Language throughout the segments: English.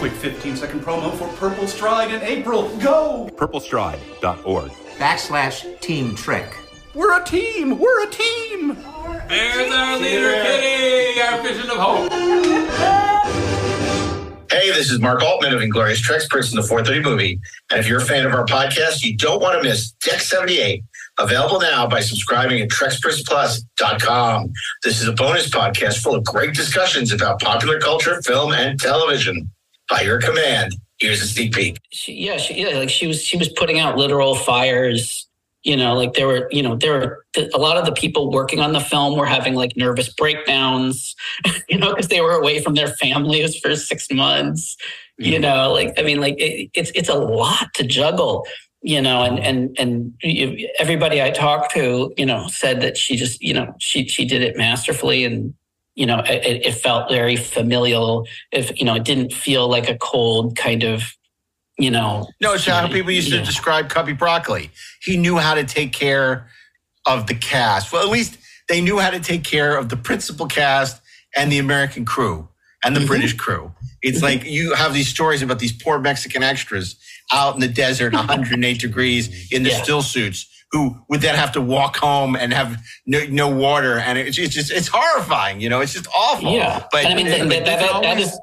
Quick 15 second promo for Purple Stride in April. Go! purplestride.org. Backslash Team Trick. We're a team! We're a team! There's our leader, Kitty, our vision of hope. Hey, this is Mark Altman of Inglorious Treks, Prince in the 430 movie. And if you're a fan of our podcast, you don't want to miss Deck 78, available now by subscribing at TrekspertsPlus.com. This is a bonus podcast full of great discussions about popular culture, film, and television. By your command, here's a sneak peek. she, yeah, she, yeah, like she was, she was putting out literal fires. You know, like there were, you know, there were a lot of the people working on the film were having like nervous breakdowns. You know, because they were away from their families for six months. You mm-hmm. know, like I mean, like it, it's it's a lot to juggle. You know, and and and everybody I talked to, you know, said that she just, you know, she she did it masterfully and you know, it, it felt very familial. If you know, it didn't feel like a cold kind of, you know. No, it's how people used to describe Cubby Broccoli. He knew how to take care of the cast. Well, at least they knew how to take care of the principal cast and the American crew and the Mhm. British crew. It's like you have these stories about these poor Mexican extras out in the desert, 108 degrees in the Yeah. stillsuits, who would then have to walk home and have no, no water, and it's, it's just it's horrifying. You know, it's just awful. Yeah, but and I mean that, that, that, that, that is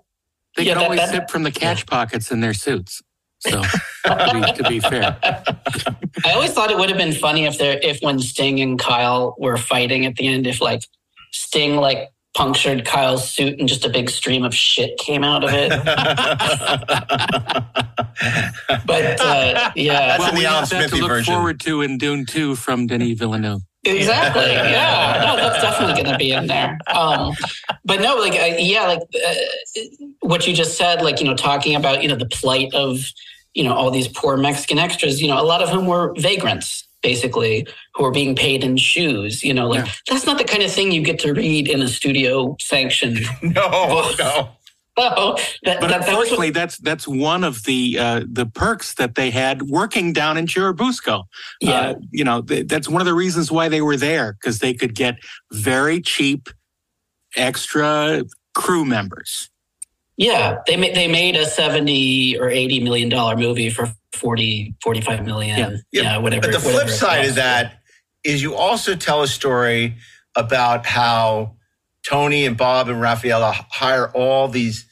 They Yeah, can always sip from the catch pockets in their suits. So, to, be, to be fair, I always thought it would have been funny if there if when Sting and Kyle were fighting at the end, if like Sting like punctured Kyle's suit and just a big stream of shit came out of it. But uh, yeah, That's in we the Alan have that to look version. forward to in Dune 2 from Denis Villeneuve. exactly. Yeah, no, that's definitely going to be in there. Um, but no, like I, yeah, like uh, what you just said, like you know, talking about you know the plight of you know all these poor Mexican extras, you know, a lot of whom were vagrants. Basically, who are being paid in shoes, you know, like Yeah. that's not the kind of thing you get to read in a studio sanctioned. no, no. Oh, that, But that, that was unfortunately, that's that's one of the uh, the perks that they had working down in Churubusco. yeah, Uh, you know, th- that's one of the reasons why they were there because they could get very cheap extra crew members. yeah. They made they made a seventy or eighty million dollar movie for 40, 45 million. Yeah. Yeah, whatever. But the whatever flip side of that is you also tell a story about how Tony and Bob and Raffaella hire all these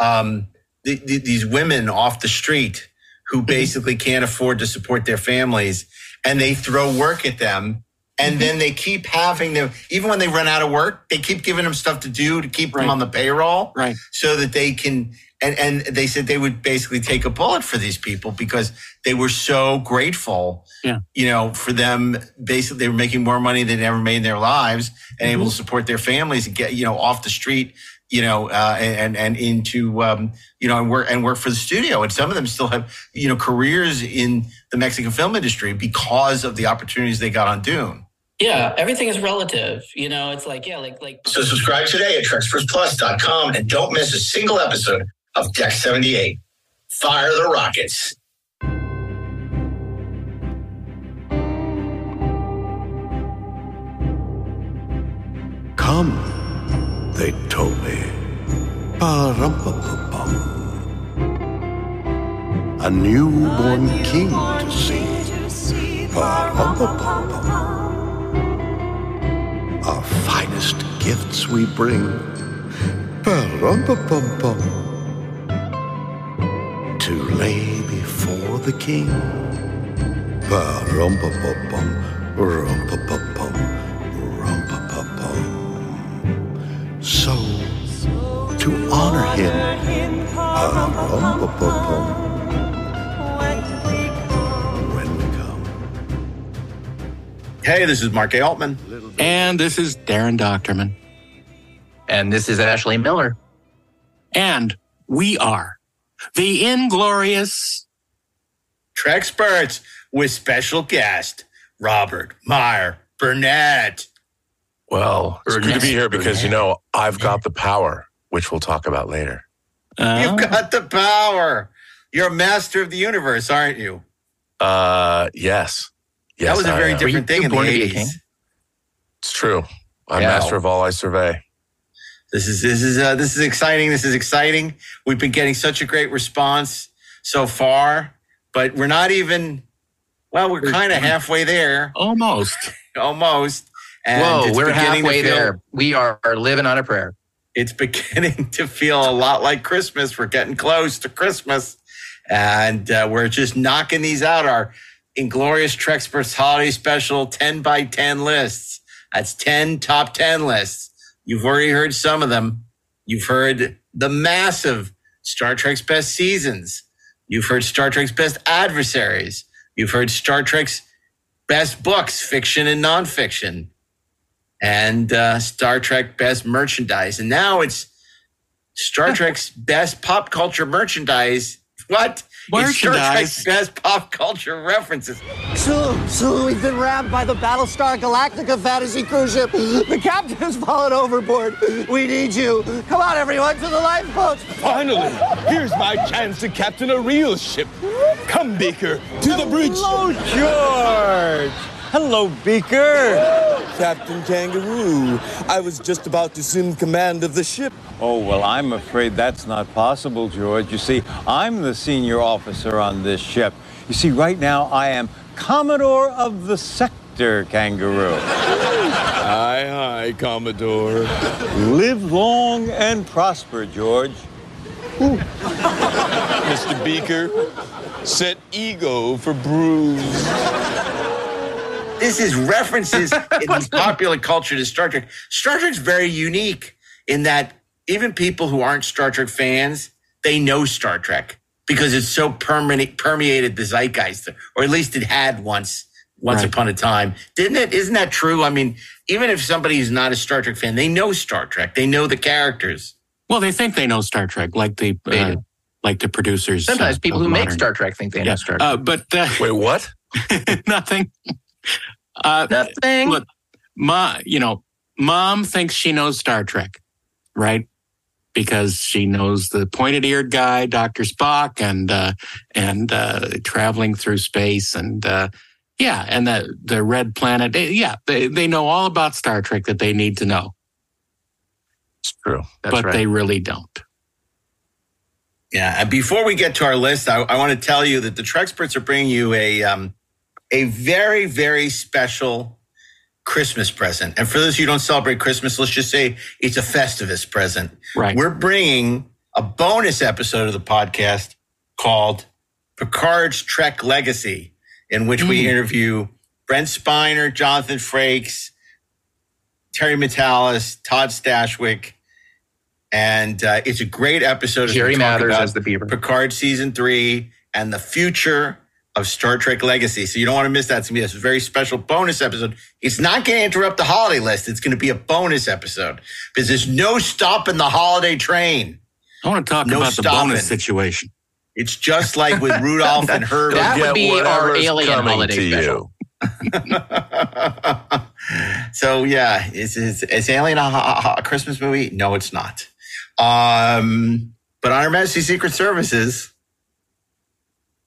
um, th- th- these women off the street who basically can't afford to support their families, and they throw work at them. And then they keep having them, even when they run out of work, they keep giving them stuff to do to keep them on the payroll Right. so that they can and and they said they would basically take a bullet for these people because they were so grateful Yeah. you know for them basically they were making more money than they ever made in their lives and able to support their families and get you know off the street you know uh, and and into um, you know and work and work for the studio. And some of them still have you know careers in the Mexican film industry because of the opportunities they got on Dune Yeah, everything is relative. You know, it's like yeah, like like So subscribe today at TreksPlusPlus.com and don't miss a single episode of Deck 78. Fire the rockets. Come, they told me. Ba-rum-pa-pa-bum. A newborn king to see. Ba-rum-pa-pa-bum. Our finest gifts we bring. Ba-rum-pa-pum-pum. To lay before the king. Ba-rum-pa-pa-bum. Rum-pa-pa-pum. Rum-pa-pa-pum. So, to honor him, pa-rum-pa-pa-pum, hey this is Mark A. Altman And this is Daren Dochterman. And this is Ashley Miller. And we are the Inglorious. Treksperts with special guest Robert Meyer Burnett. Well, it's good to be here because, you know, I've got the power, which we'll talk about later. Uh, You've got the power. You're a master of the universe, aren't you? Uh, yes. Yes, that was a very am. different thing in the born to be a 80s. It's true. I'm Yeah. master of all I survey. This is this is uh, this is exciting. This is exciting. We've been getting such a great response so far, but we're not even. Well, we're kind of halfway there, Almost. almost. And Whoa, it's we're beginning to halfway feel- there. We are, are living on a prayer. It's beginning to feel a lot like Christmas. We're getting close to Christmas, and uh, we're just knocking these out. Our Inglorious Treksperts Holiday Special 10 by 10 lists. That's 10 top 10 lists. You've already heard some of them. You've heard the massive Star Trek's best seasons. You've heard Star Trek's best adversaries. You've heard Star Trek's best books, fiction and nonfiction, and uh, Star Trek best merchandise. And now it's Star Trek's best pop culture merchandise. What? It's Star Merchandise? Trek's best pop culture references. So, so we've been rammed by the Battlestar Galactica fantasy cruise ship. The captain has fallen overboard. We need you. Come on, everyone, to the lifeboats. Finally, here's my chance to captain a real ship. Come, Beaker, to the bridge. Hello, George. Hello, Beaker. Captain Kangaroo, I was just about to assume command of the ship. Oh, well, I'm afraid that's not possible, George. You see, I'm the senior officer on this ship. You see, right now I am Commodore of the Sector, Kangaroo. Aye, aye, Commodore. Live long and prosper, George. Mr. Beaker, set ego for Bruce. This is references in popular culture to Star Trek. Star Trek's very unique in that even people who aren't Star Trek fans, they know Star Trek because it's so permanent, permeated the zeitgeist, or at least it had once, once Right. upon a time. Didn't it? Isn't that true? I mean, even if somebody is not a Star Trek fan, they know Star Trek. They know the characters. Well, they think they know Star Trek, like the uh, like the producers. Sometimes uh, people of who make Star Trek think they know Star Trek. uh, but uh, Wait, what? nothing. Uh, Nothing. Look, ma, you know, mom thinks she knows Star Trek, right? Because she knows the pointed-eared guy, Doctor Spock, and uh, and uh, traveling through space, and uh, yeah, and the the red planet. Yeah, they they know all about Star Trek that they need to know, It's true. That's but right. they really don't. Yeah, and before we get to our list, I, I want to tell you that the Treksperts are bringing you a um, a very very special Christmas present. And for those who don't celebrate Christmas, let's just say it's a Festivus present. Right. We're bringing a bonus episode of the podcast called Picard's Trek Legacy, in which we Mm. interview Brent Spiner, Jonathan Frakes, Terry Matalas, Todd Stashwick. And uh, it's a great episode. Jerry about as the Beaver. Picard season three and the future of Star Trek Legacy. So you don't want to miss that. It's going to be a very special bonus episode. It's not going to interrupt the holiday list. It's going to be a bonus episode because there's no stopping the holiday train. I want to talk No about the bonus situation. It's just like with Rudolph and Herbie. That would Get be our alien holiday to special. so yeah, is is, is Alien a, a, a Christmas movie? No, it's not. Um, but on Her Majesty's Secret Services,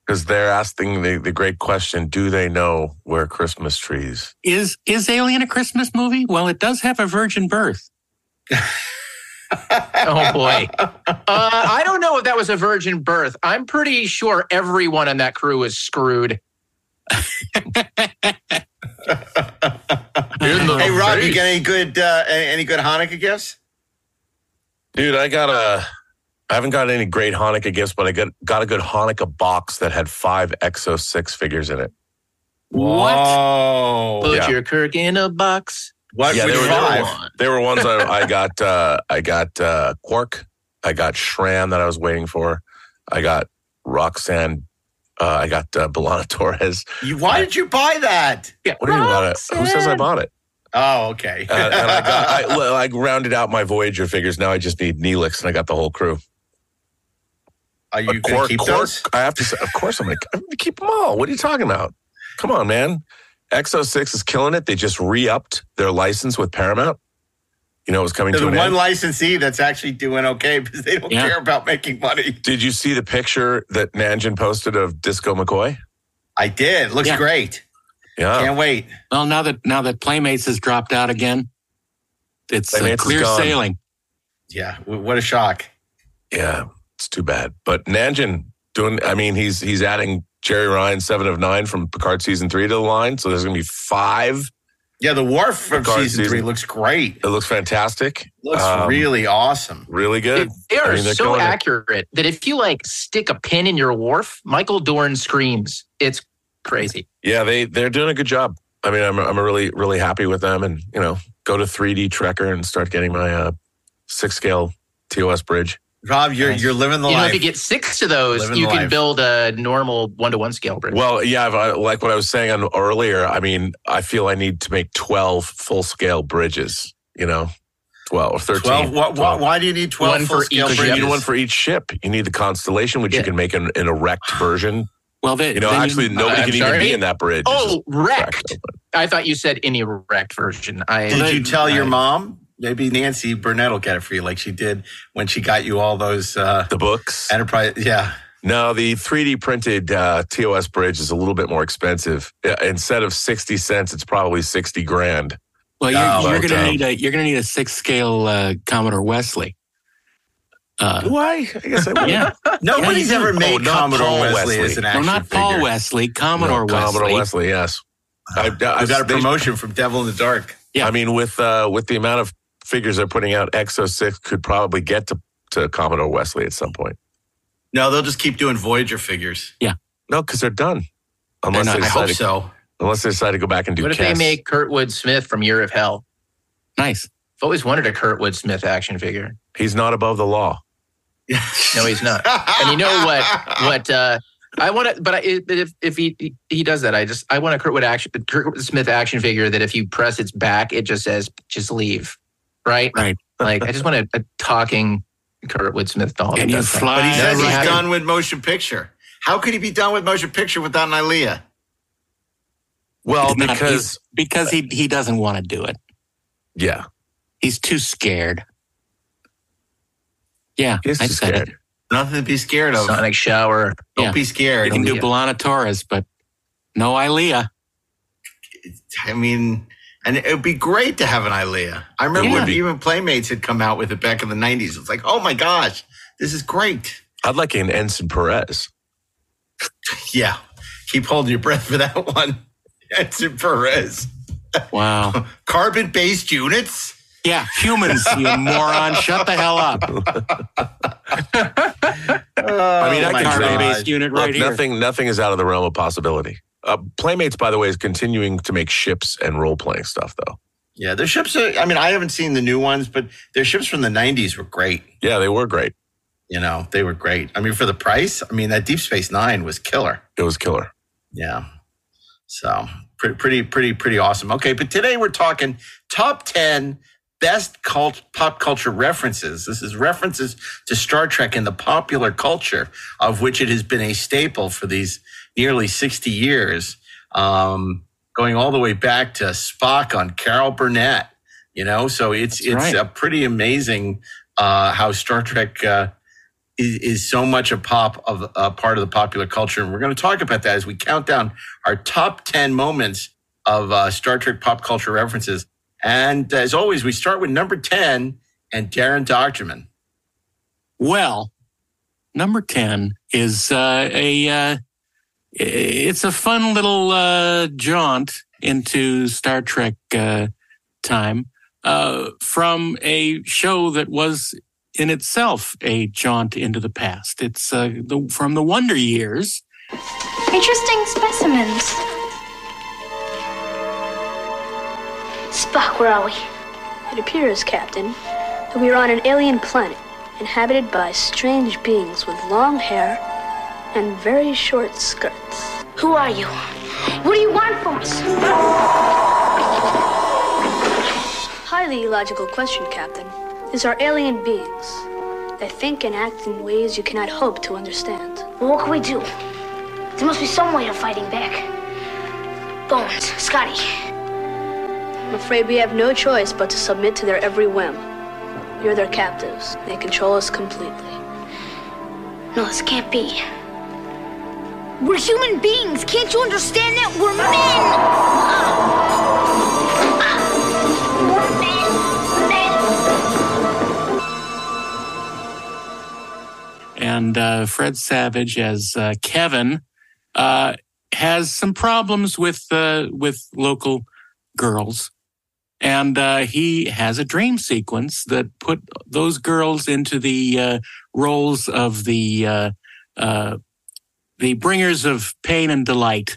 Because they're asking the, the great question do they know where Christmas trees? Is is Alien a Christmas movie? Well, it does have a virgin birth. Oh boy. Uh, I don't know if that was a virgin birth. I'm pretty sure everyone on that crew is screwed. Hey Rob, you face. get any good uh, any, any good Hanukkah gifts? Dude, I got a. I haven't got any great Hanukkah gifts, but I got got a good Hanukkah box that had five Exo Six figures in it. What? Whoa. Put Yeah. your Kirk in a box. What Yeah, which they were- they were five? They were ones I, I got. Uh, I got uh, Quark. I got Shran that I was waiting for. I got Roxanne. Uh, I got uh, B'Elanna Torres. You, why did you buy that? Yeah. What do you mean it? Who says I bought it? Oh, okay. Uh, and I got. I, I rounded out my Voyager figures. Now I just need Neelix, and I got the whole crew. Are you going to keep Quark, those? I have to say, of course, I'm going to keep them all. What are you talking about? Come on, man. XO6 is killing it. They just re upped their license with Paramount. You know, it was coming There's to an one end. licensee that's actually doing okay because they don't Yeah. care about making money. Did you see the picture that Nanjin posted of Disco McCoy? I did. Looks Yeah. great. Yeah. Can't wait. Well, now that now that Playmates has dropped out again, it's uh, Playmates is clear sailing. Yeah, what a shock. Yeah, it's too bad. But Nanjin doing. I mean, he's he's adding Jeri Ryan seven of nine from Picard season three to the line, so there's going to be five. Yeah, the Worf from Picard season, three looks great. It looks fantastic. Looks Um, really awesome. really good. They are I mean, so going- accurate that if you like stick a pin in your Worf, Michael Dorn screams. It's crazy. Yeah, they they're doing a good job. I mean, I'm I'm really really happy with them, and you know, go to 3D Trekker and start getting my uh, six scale TOS bridge. Rob, you're you're living the life. you know, if you get six of those, Living you can life. build a normal one to one scale bridge. Well, yeah, I've, I, like what I was saying on earlier. I mean, I feel I need to make 12 full scale bridges. You know, 12 or 13. 12, what, 12. why do you need 12 One full for scale each Because you need one for each ship. You need the constellation, which you can make an, an erect version. Well, they, You know, then actually, nobody I'm can even be in that bridge. Oh, just wrecked. cracked I thought you said any erect version. I Did you tell your mom? Maybe Nancy Burnett will get it for you, like she did when she got you all those uh, The books. enterprise. Yeah, No, the 3D printed uh, TOS bridge is a little bit more expensive. Uh, Instead of 60 cents, it's probably 60 grand. Well, you're, Oh, you're going to um, need a you're going to need a six scale uh, Commodore Wesley. Uh, Why? I guess I would. yeah, nobody's Yeah, ever made Oh, Commodore Paul Wesley, Wesley. as an no, action not Paul figure. Wesley, Commodore No, Wesley. Commodore Wesley, yes. I, I, We got a they- promotion from Devil in the Dark. Yeah. I mean, with uh, with the amount of figures they're putting out, Exo Six could probably get to, to Commodore Wesley at some point. No, they'll just keep doing Voyager figures. Yeah. No, because they're done. Unless not. they I decide hope to, so. unless they decide to go back and do. What if Kes. they make Kurtwood Smith from Year of Hell? Nice. I've always wanted a Kurtwood Smith action figure. He's not above the law. No, he's not. and you know what? What uh, I want to, but I, if if he he does that, I just I want a Kurtwood action Kurtwood Smith action figure that if you press its back, it just says "just leave," right? Right. Like I just want a, a uh, talking Kurtwood Smith doll. that And you fly But he says he's happened. done with motion picture. How could he be done with motion picture without an Ilia? Well, He's not- because he's- because he he doesn't want to do it. yeah, He's too scared. Yeah, he's I too said scared. it. Nothing to be scared of. Sonic shower. Don't Yeah. be scared. You scared. can do Yeah. B'Elanna Torres, but no Ilia. I mean, and it would be great to have an Ilia. I remember It would when even Playmates had come out with it back in the 90s. It's like, oh my gosh, this is great. I'd like an Ensign Perez. Yeah. Keep holding your breath for that one. Ensign Perez. Wow. Carbon based units? Yeah, humans, you moron. Shut the hell up. I mean, I oh can God. dream. Carbon-based unit Look, right here. nothing, nothing is out of the realm of possibility. Uh, Playmates, by the way, is continuing to make ships and role playing stuff, though. Yeah, their ships are, I mean, I haven't seen the new ones, but their ships from the 90s were great. Yeah, they were great. You know, they were great. I mean, for the price, I mean, that Deep Space Nine was killer. It was killer. Yeah. So pretty, pretty, pretty, pretty awesome. Okay, but today we're talking top 10 best cult, pop culture references. This is references to Star Trek in the popular culture, of which it has been a staple for these nearly 60 years, um, going all the way back to Spock on Carol Burnett. You know, so it's That's it's right. a pretty amazing uh, how Star Trek uh, is, is so much a pop of a part of the popular culture, and we're going to talk about that as we count down our top ten moments of uh, Star Trek pop culture references. And as always, we start with number ten and Daren Dochterman. Well, number 10 is uh, a uh, it's a fun little uh, jaunt into Star Trek uh, time uh, from a show that was in itself a jaunt into the past. It's uh, the, from the Wonder Years. Interesting specimens. Spock, where are we? It appears, Captain, that we are on an alien planet inhabited by strange beings with long hair and very short skirts. Who are you? What do you want from us? Highly illogical question, Captain. These are alien beings. They think and act in ways you cannot hope to understand. Well, what can we do? There must be some way of fighting back. Bones, Scotty. I'm afraid we have no choice but to submit to their every whim. You're their captives. They control us completely. No, this can't be. We're human beings. Can't you understand that? We're men. And uh, Fred Savage as uh, Kevin uh, has some problems with uh, with local girls, and he has a dream sequence that put those girls into the roles of the uh, the bringers of pain and delight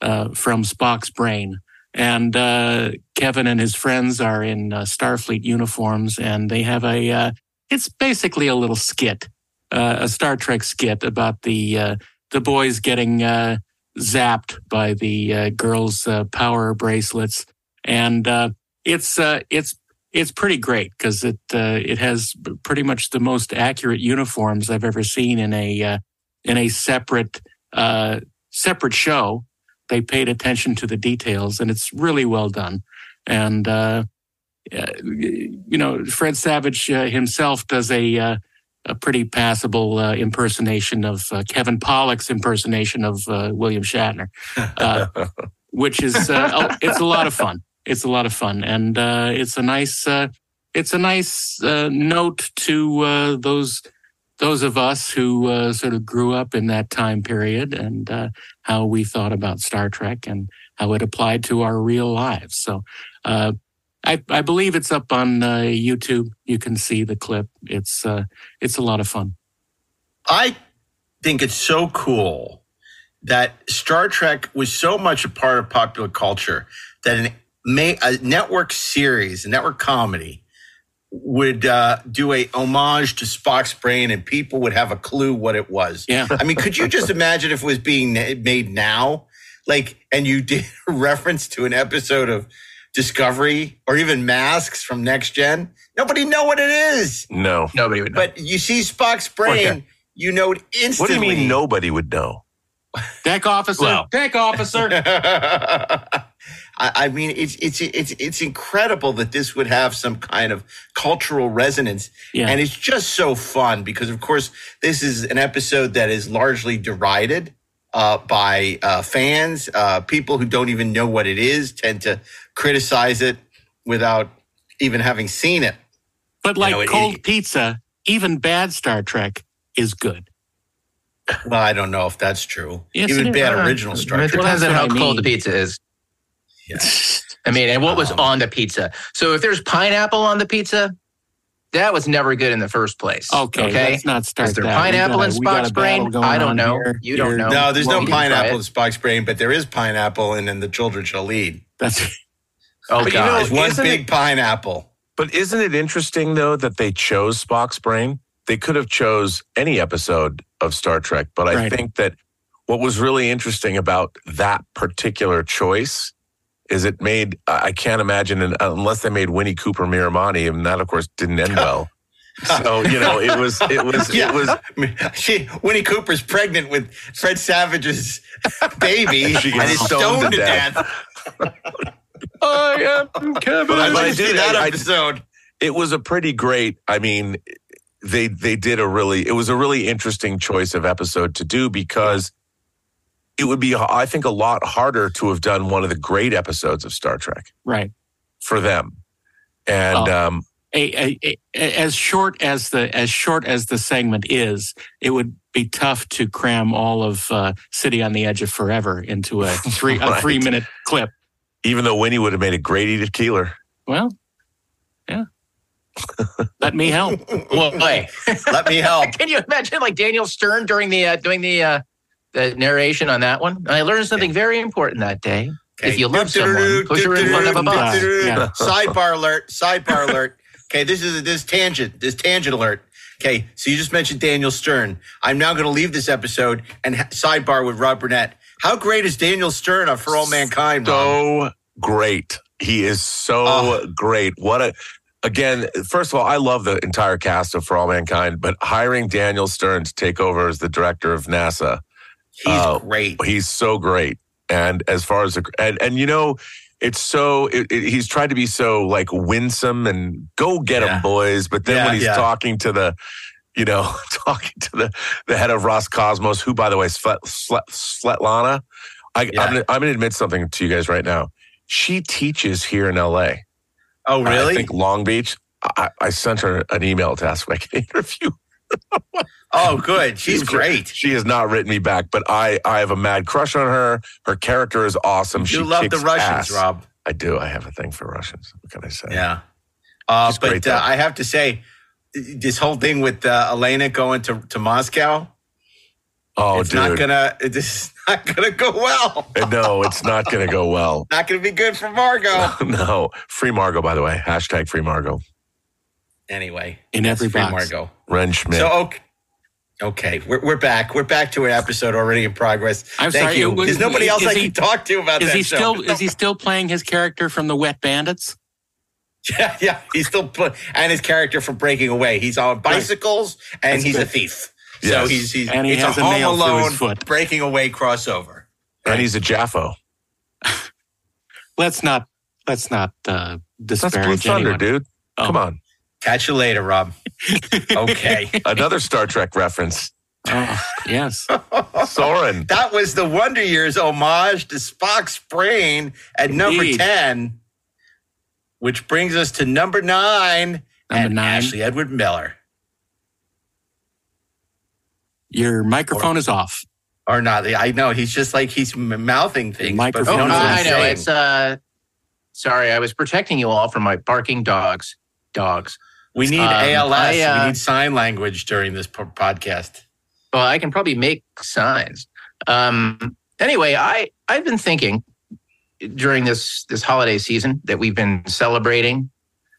uh, from Spock's brain. And uh, Kevin and his friends are in uh, Starfleet uniforms, and they have a. Uh, it's basically a little skit, uh, a Star Trek skit about the uh, the boys getting zapped by the girls' power bracelets, and it's it's it's pretty great because it uh, it has pretty much the most accurate uniforms I've ever seen in a uh, in a separate uh, separate show. They paid attention to the details, and it's really well done. And uh, uh, you know, Fred Savage uh, himself does a uh, a pretty passable uh, impersonation of uh, Kevin Pollak's impersonation of uh, William Shatner, uh, which is uh, it's a lot of fun. It's a lot of fun, and uh, it's a nice uh, it's a nice uh, note to uh, those those of us who uh, sort of grew up in that time period and uh, how we thought about Star Trek and how it applied to our real lives. So. Uh, I, I believe it's up on uh, YouTube. You can see the clip. It's uh, it's a lot of fun. I think it's so cool that Star Trek was so much a part of popular culture that an, a network series, a network comedy, would uh, do a homage to Spock's brain, and people would have a clue what it was. Yeah, I mean, could you just imagine if it was being made now, like, and you did a reference to an episode of Discovery or even Masks from Next Gen? Nobody know what it is. No. Nobody would know. But you see Spock's brain, Okay. you know it instantly. What do instantly. you mean nobody would know? Deck officer, Well. deck officer. I, I mean, it's it's it's it's incredible that this would have some kind of cultural resonance, Yeah. and it's just so fun because, of course, this is an episode that is largely derided uh, by uh, fans. Uh, people who don't even know what it is tend to criticize it without even having seen it. But like know, it- cold pizza, even bad Star Trek is good. Well, I don't know if that's true. Yes, even it is. bad Uh, original Star Trek. It Trek. depends on how that's what I cold the pizza is. Yeah. I mean, and what was Um, on the pizza? So if there's pineapple on the pizza, that was never good in the first place. Okay, Okay. let's not start Is there that. Pineapple got a- in we got a Spock's brain? I don't know. here. You don't know. No, there's Well, no you can try pineapple in Spock's brain, but there is pineapple and then the children shall lead. That's Oh But you God. know, There's one big it- pineapple. But isn't it interesting though that they chose Spock's brain? They could have chose any episode of Star Trek, but I Right. think that what was really interesting about that particular choice is it made I I can't imagine an, uh, unless they made Winnie Cooper Miramanee, and that of course didn't end well. so you know it was it was Yeah. it was She, Winnie Cooper's pregnant with Fred Savage's baby, And and she gets is stoned stoned to death. death. I am Kevin. But I'd But I did that I- I- episode. it was a pretty great i mean they they did a really it was a really interesting choice of episode to do because it would be i think a lot harder to have done one of the great episodes of star trek right. for them and Oh. um A, a, a, as short as the as short as the segment is, it would be tough to cram all of uh, "City on the Edge of Forever" into a three a three minute clip. even though winnie would have made a great edith keeler Well, yeah. Let me help. Well, hey, Let me help. can you imagine like Daniel Stern during the uh, doing the uh, the narration on that one? I learned something very important that day. If you love someone, push her in front of a bus. Yeah. Sidebar alert. Sidebar alert. Okay, this is this tangent. This tangent alert. Okay, so you just mentioned Daniel Stern. I'm now going to leave this episode and ha- sidebar with Rob Burnett. How great is Daniel Stern on For All Mankind? Rob? so great he is so Oh. great what a again first of all i love the entire cast of for all mankind but hiring daniel stern to take over as the director of nasa He's uh, great. he's so great and as far as the and and you know it's so it, it- he's tried to be so like winsome and go get Yeah. him boys but then Yeah, when he's yeah. talking to the you know talking to the the head of roscosmos who by the way Svet, Svet, svetlana I, Yeah. I'm, gonna, I'm gonna admit something to you guys right now she teaches here in la Oh, really? I think long beach I, I sent her an email to ask if i can interview Oh, good. She's great. She has not written me back, but I I have a mad crush on her. Her character is awesome. You she love the Russians, ass. Rob. I do. I have a thing for Russians. What can I say? Yeah. Uh, She's but though. uh, I have to say, this whole thing with uh, Elena going to, to Moscow, Oh, it's dude. not gonna it's not gonna go well. no, it's not going to go well. Not gonna be good for Margo. no. Free Margo, by the way. Hashtag free Margo. anyway, In that's every free box. Margo. Wrenn Schmidt. So okay, okay, we're, we're back. We're back to an episode already in progress. I'm Thank sorry. you. was- There's nobody else is I he- can talk to about Is that he show. still is he still playing his character from the Wet Bandits? Yeah, yeah. He's still pl- and his character from Breaking Away. He's on bicycles and That's he's a good. thief. So he's he's And he it's has a a Home nail through his foot. Breaking Away crossover. and he's a JAFO. Let's not let's not uh, That's Blue Thunder, anyone. dude. Oh. Come on. Catch you later, Rob. Okay. Another Star Trek reference. Oh, yes. Soren. that was the Wonder Years homage to Spock's brain at number 10, which brings us to number nine Number and nine. Ashley Edward Miller. Your microphone is off. Or not. I know. He's just like he's m- mouthing things. Microphone don't Oh, know what I know. It's uh sorry, I was protecting you all from my barking dogs. Dogs. We need um, ALS. I, uh, we need sign language during this po- podcast. Well, I can probably make signs. Um anyway, I I've been thinking during this this holiday season that we've been celebrating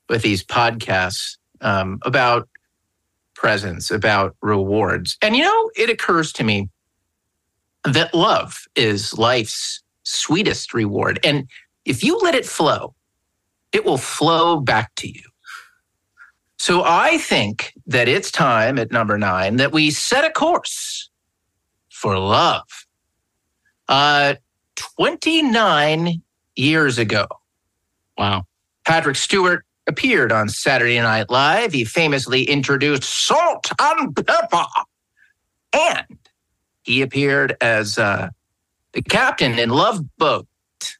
with these podcasts um, about presents, about rewards. And you know, it occurs to me that love is life's sweetest reward. And if you let it flow, it will flow back to you. So I think that it's time at number nine that we set a course for love. Uh, 29 years ago, Wow. Patrick Stewart appeared on Saturday Night Live. He famously introduced salt and pepper. And he appeared as uh, the captain in Love Boat, The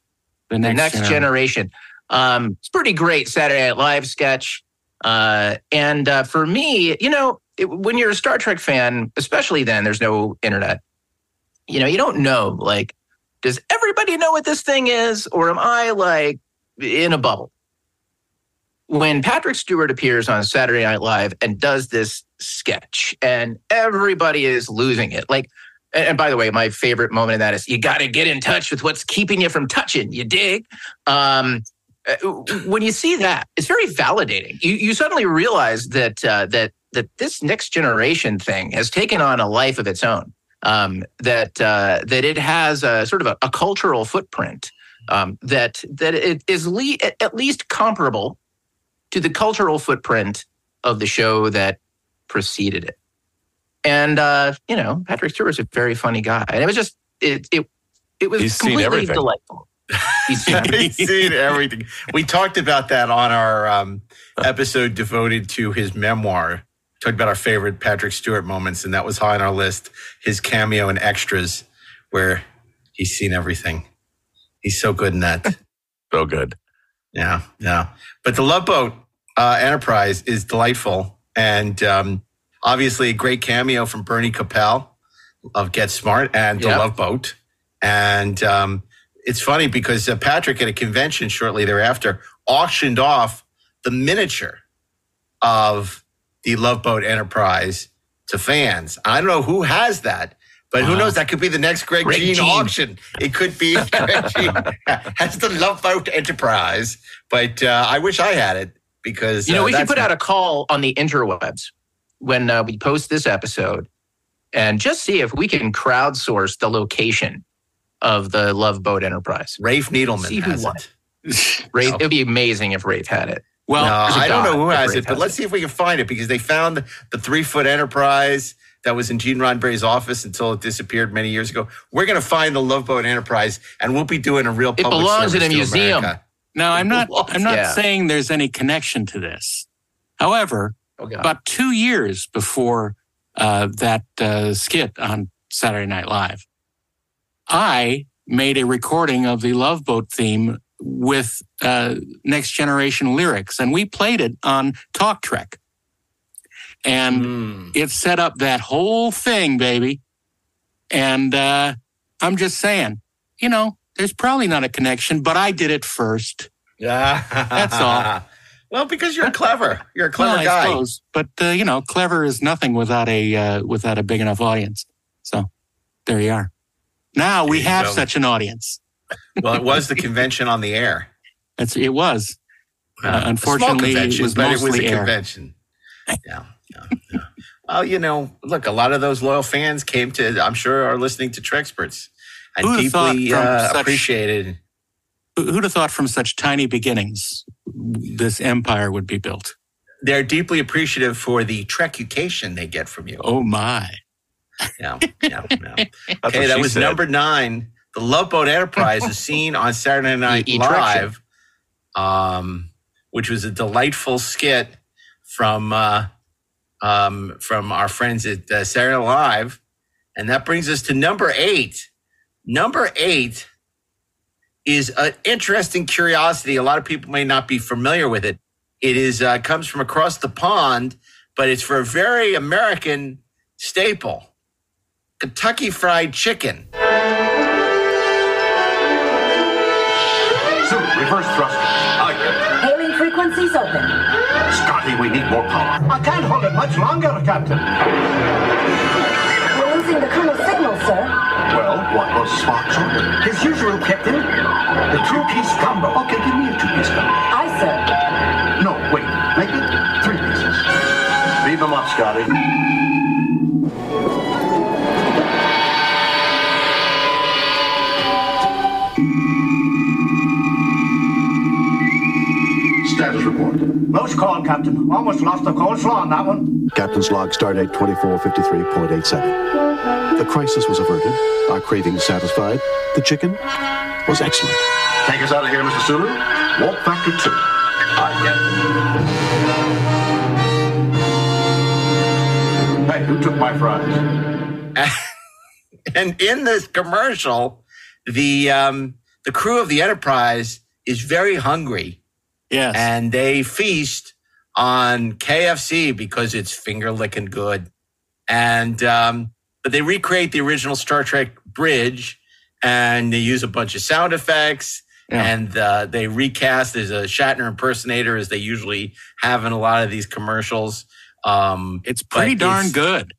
the next, next generation. generation. Um, it's pretty great Saturday Night Live sketch. Uh, and uh, for me, you know, it, when you're a Star Trek fan, especially then, there's no internet. You know, you don't know, like, does everybody know what this thing is? Or am I like in a bubble? When Patrick Stewart appears on Saturday Night Live and does this sketch, and everybody is losing it. Like, and, by the way, my favorite moment in that is you got to get in touch with what's keeping you from touching. You dig? Um, when you see that, it's very validating. You you suddenly realize that uh, that that this next generation thing has taken on a life of its own. Um, that uh, that it has a sort of a, a cultural footprint um, that that it is le- at least comparable to the cultural footprint of the show that preceded it. And uh, you know, Patrick Stewart's a very funny guy, and it was just it it it was He's completely delightful. He's seen He's seen everything. We talked about that on our um, episode devoted to his memoir. Talked about our favorite Patrick Stewart moments, and that was high on our list. His cameo and extras, where he's seen everything. He's so good in that. So good. Yeah, yeah. But the Love Boat uh, Enterprise is delightful, and um, obviously a great cameo from Bernie Kopell of Get Smart and the Yep. Love Boat. And um, it's funny because uh, Patrick at a convention shortly thereafter auctioned off the miniature of the Love Boat Enterprise to fans. I don't know who has that. But who knows? That could be the next Greg, Greg Jein, Jein. auction. It could be Greg Jein has the Love Boat Enterprise. But uh, I wish I had it because You know, uh, we should put out a call on the interwebs when uh, we post this episode and just see if we can crowdsource the location of the Love Boat Enterprise. Rafe Needleman See who has won. it. Rafe, No. It would be amazing if Rafe had it. Well, no, there's a I don't know who has Rafe it, but has let's see if we can find it because they found the three foot Enterprise that was in Gene Roddenberry's office until it disappeared many years ago. We're going to find the Love Boat Enterprise and we'll be doing a real It belongs in a museum. America. now I'm not I'm not Yeah. saying there's any connection to this. However, Oh, about two years before uh, that uh, skit on Saturday Night Live, I made a recording of the Love Boat theme with uh, Next Generation lyrics, and we played it on Talk Trek. and Mm. it set up that whole thing, baby. And uh, I'm just saying, you know, there's probably not a connection, but I did it first. Yeah, That's all. Well, because you're clever. You're a clever Well, guy. suppose. But uh, you know, clever is nothing without a uh, without a big enough audience. So there you are. Now we have such an audience. Well, it was the convention on the air. It's, it was. Uh, unfortunately, it was but it was a air. convention. Yeah, yeah, yeah. Well, you know, look, a lot of those loyal fans came to. I'm sure are listening to Treksperts and Who'd deeply uh, such- appreciated. Who- Who'd have thought from such tiny beginnings this empire would be built? They're deeply appreciative for the Trecucation they get from you. Oh my! Yeah, yeah, yeah. Okay, that was said. number nine. The Love Boat Enterprise is seen on Saturday Night E- Live, um, which was a delightful skit from uh, um, from our friends at uh, Saturday Night Live, and that brings us to number eight. Number eight is an interesting curiosity. A lot of people may not be familiar with it. It is uh, comes from across the pond, but it's for a very American staple. Kentucky Fried Chicken. So, reverse thrusters. Hailing frequencies open. Scotty, we need more power. I can't hold it much longer, Captain. We're losing the colonel's signal, sir. Well, what was Spock's order? His usual, Captain. The two-piece combo. Okay, give me a two-piece combo. Aye, sir. No, wait. Make it three pieces. Speed them up, Scotty. Report. Close call, Captain. Almost lost the coleslaw on that one. Captain's log stardate 2453.87. The crisis was averted, our cravings satisfied. The chicken was excellent. Take us out of here, Mr. Sulu. Warp factor two. I get. Hey, who took my fries? and in this commercial, the um, the crew of the Enterprise is very hungry. Yes. And they feast on KFC because it's finger licking good. And um, but they recreate the original Star Trek bridge and they use a bunch of sound effects and uh, they recast there's a Shatner impersonator as they usually have in a lot of these commercials. Um, it's pretty darn it's- good.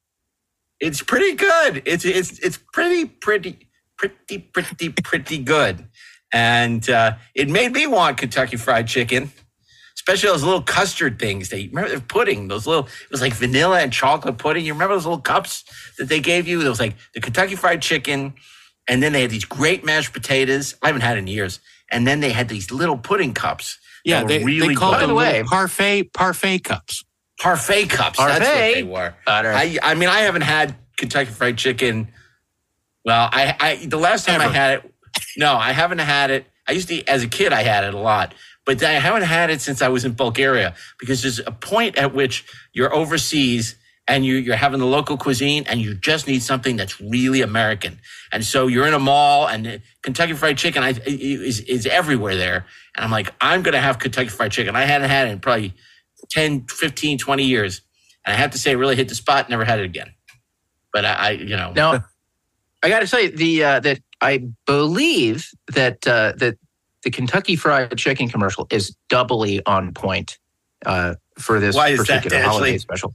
It's pretty good. It's it's it's pretty pretty pretty pretty pretty good, and uh, it made me want Kentucky Fried Chicken, especially those little custard things. They remember the pudding, those little it was like vanilla and chocolate pudding. You remember those little cups that they gave you? It was like the Kentucky Fried Chicken, and then they had these great mashed potatoes. I haven't had in years, and then they had these little pudding cups. that Yeah, were they, really they call good. them little parfait parfait cups. Parfait cups. That's what they were. I, I mean, I haven't had Kentucky Fried Chicken. Well, I, I the last time I had it, no, I haven't had it. I used to, as a kid, I had it a lot, but I haven't had it since I was in Bulgaria because there's a point at which you're overseas and you, you're having the local cuisine and you just need something that's really American. And so you're in a mall and Kentucky Fried Chicken is, is everywhere there. And I'm like, I'm going to have Kentucky Fried Chicken. I hadn't had it in probably 10, 15, 20 years. And I have to say, it really hit the spot. Never had it again. But I, I you know. Now, I got to say the uh, that I believe that uh, that the Kentucky Fried Chicken commercial is doubly on point uh, for this Why is that, particular holiday Ashley? special.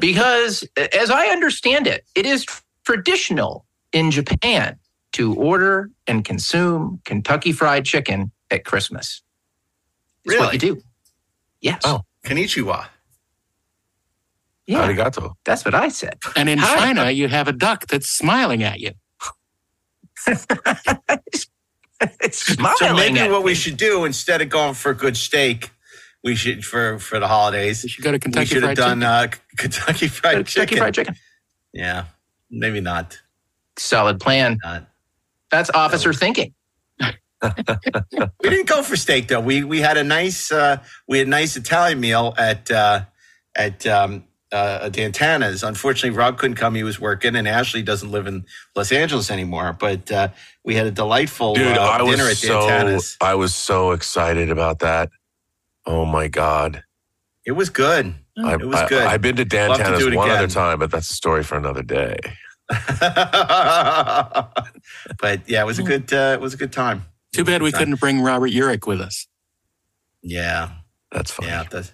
because, as I understand it, it is traditional in Japan to order and consume Kentucky Fried Chicken at Christmas. It's what you do. Yes. Oh, konnichiwa. Yeah. Arigato. That's what I said. And in Hi. China, you have a duck that's smiling at you. Smiling So maybe what we should do instead of going for a good steak, we should for for the holidays. We should go to Kentucky We should have Fried done uh, Kentucky Fried Kentucky Chicken. Fried Chicken. Yeah, maybe not. Solid plan. That's officer thinking. We didn't go for steak though. We we had a nice uh, we had a nice Italian meal at uh, at um, uh, Dan Tana's. Unfortunately, Rob couldn't come; he was working, and Ashley doesn't live in Los Angeles anymore. But uh, we had a delightful Dude, uh, I dinner at was so Dan Tana's. I was so excited about that. Oh my god. It was good. I, It was I- good. I've been to Love to Dantan's do it one other time, but that's a story for another day. but yeah, it was a good. Uh, it was a good time. Too bad we Time. couldn't bring Robert Urich with us. Yeah, that's fine. Yeah, that's,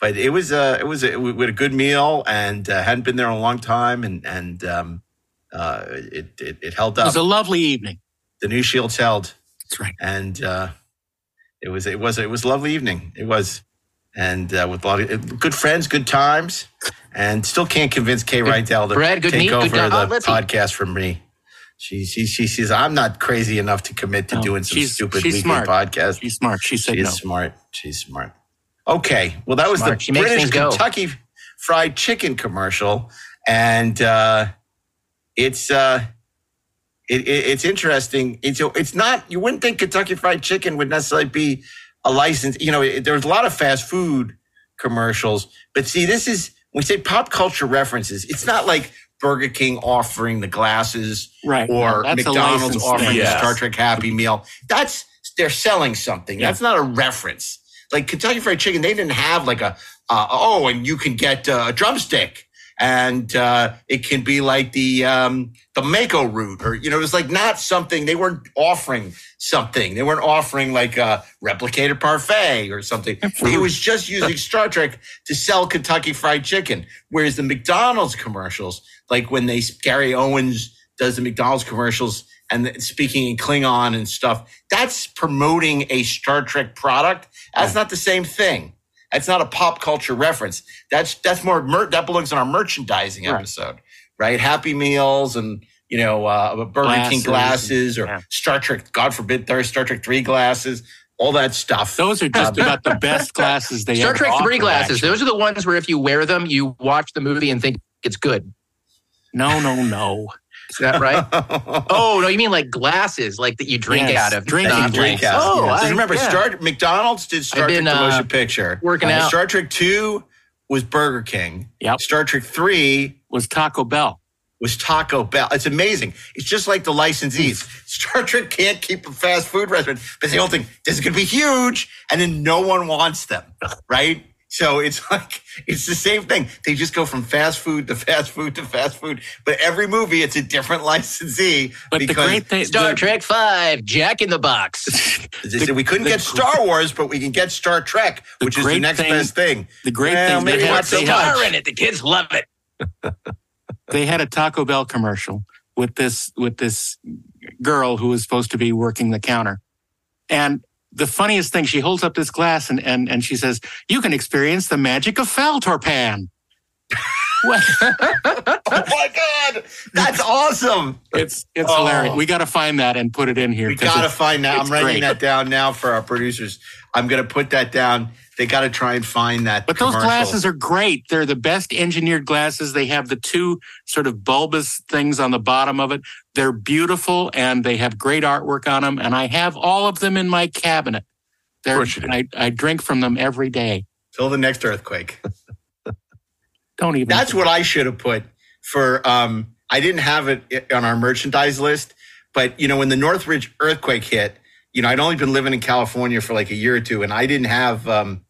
but it was uh, it was a, we had a good meal and uh, hadn't been there in a long time, and and um, uh, it, it it held up. It was a lovely evening. the new shields held. That's right. And uh, it was it was it was a lovely evening. It was, and uh, with a lot of good friends, good times, and still can't convince Kay Rydell to good take meat, over the dog. Podcast from me. She she she says I'm not crazy enough to commit to No, doing some she's- stupid she's weekly smart. podcast. She's smart. She said She no. smart. She's smart. Okay. Well, that was Smart. the She British go. Kentucky Fried Chicken commercial, and uh, it's uh, it, it, it's interesting. It's it's not. You wouldn't think Kentucky Fried Chicken would necessarily be a license. You know, it, there's a lot of fast food commercials, but see, this is we say pop culture references. It's not like Burger King offering the glasses, Right. Or No, McDonald's offering thing. the Star Trek Happy Meal. That's they're selling something. That's not a reference. Like Kentucky Fried Chicken, they didn't have like a uh, oh, and you can get uh, a drumstick, and uh, it can be like the um, the Mako root, or you know, it was like not something they weren't offering something. They weren't offering like a replicated parfait or something. It was just using Star Trek to sell Kentucky Fried Chicken. Whereas the McDonald's commercials, like when they Gary Owens does the McDonald's commercials and speaking in Klingon and stuff, that's promoting a Star Trek product. That's not the same thing. That's not a pop culture reference. That's that's more mer- that belongs in our merchandising episode, right? Happy Meals and you know uh, Burger King Glasses glasses or yeah. Star Trek. God forbid, there's Star Trek three glasses. All that stuff. Those are just about the best glasses they have. Star ever Trek three glasses. actually. Those are the ones where if you wear them, you watch the movie and think it's good. No, no, no. Is that right? oh no, you mean like glasses, like that you drink Yes, out of. drinking not drink out. Oh, Yes. I- remember, yeah. Star McDonald's did Star I've Trek the uh, motion picture. working Uh, out. Star Trek Two was Burger King. Yep. Star Trek Three Was Taco Bell. was Taco Bell. It's amazing. It's just like the licensees. Star Trek can't keep a fast food restaurant, but they all think this is going to be huge, and then no one wants them, right? So it's like it's the same thing. They just go from fast food to fast food to fast food, but every movie it's a different licensee. But the because great thing, Star the- Trek Five, Jack in the Box. they said we couldn't the- get Star Wars, but we can get Star Trek, which is the next thing- best thing. the great well, thing maybe they had- not so they much. had- Star in it. The kids love it. they had a Taco Bell commercial with this with this girl who was supposed to be working the counter. And the funniest thing, she holds up this glass and and, and she says, You can experience the magic of Faltorpan. Well, oh my god, that's awesome! it's it's Oh. hilarious. We got to find that and put it in here. We 'cause gotta find that. I'm writing great. that down now for our producers. I'm gonna put that down. They got to try and find that. But those commercial. glasses are great. They're the best engineered glasses. They have the two sort of bulbous things on the bottom of it. They're beautiful and they have great artwork on them. And I have all of them in my cabinet. They're, course you do. I, I drink from them every day. till the next earthquake. Don't even. That's what I should have put for. Um, I didn't have it on our merchandise list, but you know, when the Northridge earthquake hit, you know, I'd only been living in California for like a year or two, and I didn't have, um,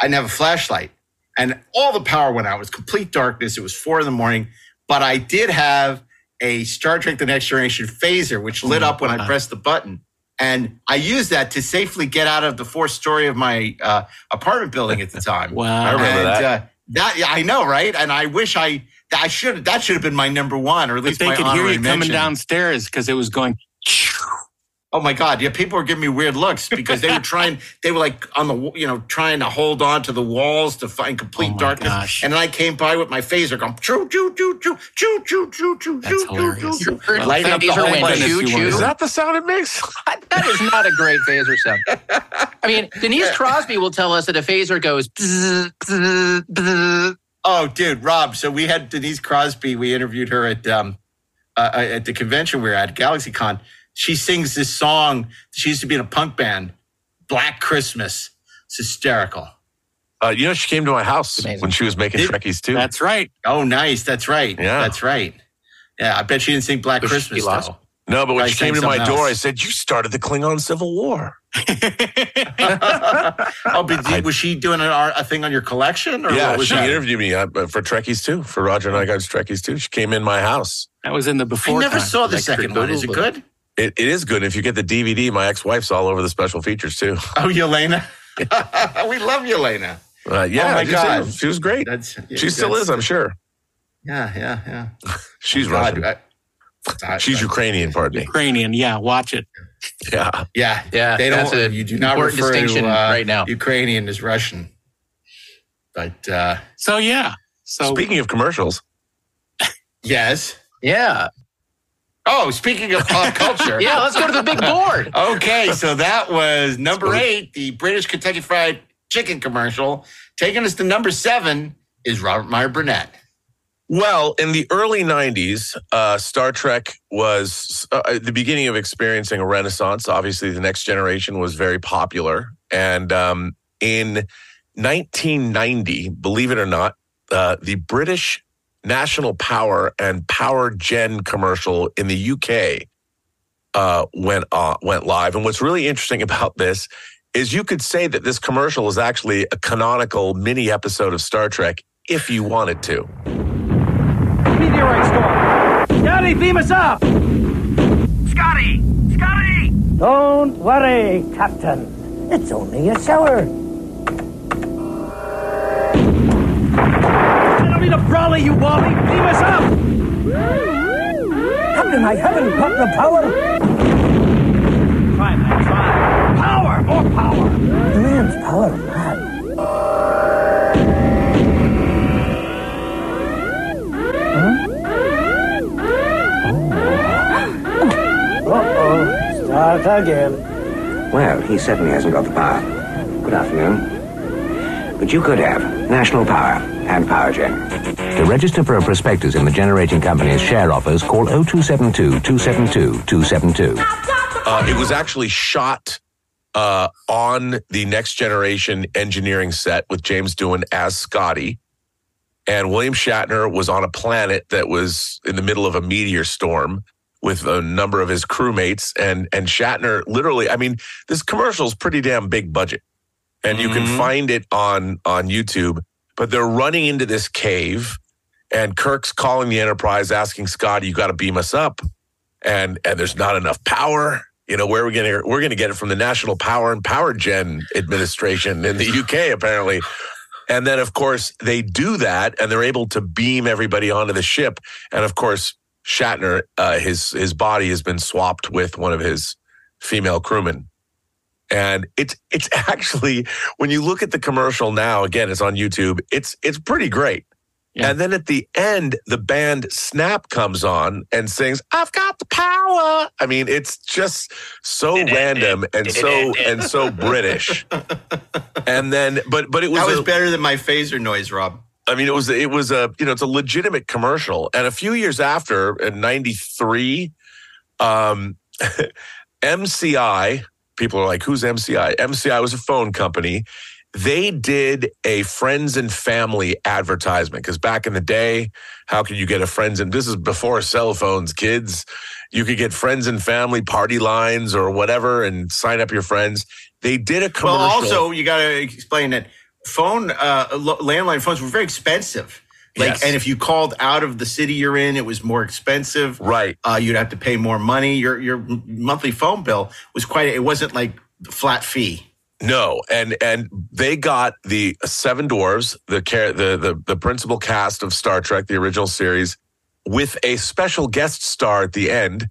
I didn't have a flashlight, and all the power went out. It was complete darkness. It was four in the morning, but I did have a Star Trek: The Next Generation phaser, which lit up when I pressed the button. And I used that to safely get out of the fourth story of my uh, apartment building at the time. Wow. I remember and, that. Uh, that yeah, I know, right? And I wish I I should that should have been my number one, or at But least they my could hear you coming mention. downstairs because it was going. Oh my god! Yeah, people were giving me weird looks because they were trying. They were like on the you know trying to hold on to the walls to find complete Oh my darkness. gosh. And then I came by with my phaser going choo choo choo choo choo choo choo choo That's choo hilarious. choo Your choo. Lighting up the phaser whole went place. choo you choo. wanted Is that the sound it makes? that is not a great phaser sound. I mean, Denise Crosby will tell us that a phaser goes. bzz, bzz, bzz. Oh, dude, Rob. So we had Denise Crosby. We interviewed her at um uh, at the convention we were at GalaxyCon. She sings this song. She used to be in a punk band, Black Christmas. It's hysterical. Uh, you know, she came to my house Amazing. when she was making Did- Trekkies too. That's right. Oh, nice. That's right. Yeah. That's right. Yeah, I bet she didn't sing Black Was she Christmas lost? though. No, but when By she came to my something door, I said, "You started the Klingon Civil War." oh, but did- was she doing an, art- a thing on your collection? Or yeah, what was she that? interviewed me uh, for Trekkies too, for Roger and I got Trekkies too. She came in my house. That was in the I before. never time. saw the Like, second one. Is it good? It, it is good. If you get the DVD, my ex-wife's all over the special features too. Oh, Yelena. we love Yelena. Uh, yeah, Oh, my she- God. she was great. That's, she still is, I'm sure. Yeah, yeah, yeah. She's God, Russian. I- She's Ukrainian, pardon me. Ukrainian. Yeah, watch it. Yeah. Yeah, Yeah, They don't. a You do not refer distinction to uh, right now. Ukrainian is Russian. But uh, So yeah. So Speaking of commercials, yes. Yeah. Oh, speaking of pop culture. Yeah, let's go to the big board. Okay, so that was number eight, the British Kentucky Fried Chicken commercial. Taking us to number seven is Robert Meyer Burnett. Well, in the early 90s, uh, Star Trek was uh, the beginning of experiencing a renaissance. Obviously, the next generation was very popular. And um, in 1990, believe it or not, uh, the British National Power and Power Gen commercial in the UK uh, went uh, went live. And what's really interesting about this is you could say that this commercial is actually a canonical mini episode of Star Trek if you wanted to. Meteorite storm. Scotty, beam us up. Scotty! Scotty! Don't worry, Captain. It's only a shower. That'll be the Brawley, you Wally. Beam us up. Captain, I haven't got the power. Try, man, try. Power, more power. The man's power, man. Oh. Uh-oh. Start again. Well, he certainly hasn't got the power. Good afternoon. But you could have National Power and PowerGen. To register for a prospectus in the generating company's share offers, call 0272 272 272. Uh, it was actually shot uh, on the Next Generation engineering set with James Doohan as Scotty. And William Shatner was on a planet that was in the middle of a meteor storm with a number of his crewmates. And, and Shatner literally, I mean, this commercial is pretty damn big budget. And you can find it on, on YouTube. But they're running into this cave, and Kirk's calling the Enterprise, asking Scotty, "You got to beam us up." and and there's not enough power. You know, where are we going to we're going to get it from the National Power and Power Gen Administration in the UK apparently. And then of course they do that and they're able to beam everybody onto the ship and of course Shatner uh, his his body has been swapped with one of his female crewmen. And it's it's actually when you look at the commercial now again it's on YouTube it's it's pretty great. And then at the end, the band Snap comes on and sings, I've got the power. I mean, it's just so random and so and so British. And then but but it was That was a- better than my phaser noise, Rob. I mean, it was it was a you know it's a legitimate commercial. And a few years after, in '93, um, MCI people are like, "Who's MCI?" MCI was a phone company. They did a friends and family advertisement because back in the day, how could you get a friends and this is before cell phones, kids. You could get friends and family party lines or whatever and sign up your friends. They did a commercial. Well, also you got to explain that phone uh, landline phones were very expensive. Like, Yes. and if you called out of the city you're in, it was more expensive. Right. Uh, you'd have to pay more money. Your your monthly phone bill was quite. It wasn't like flat fee. No, and and they got the Seven Dwarves, the ca- the the the principal cast of Star Trek, the original series, with a special guest star at the end,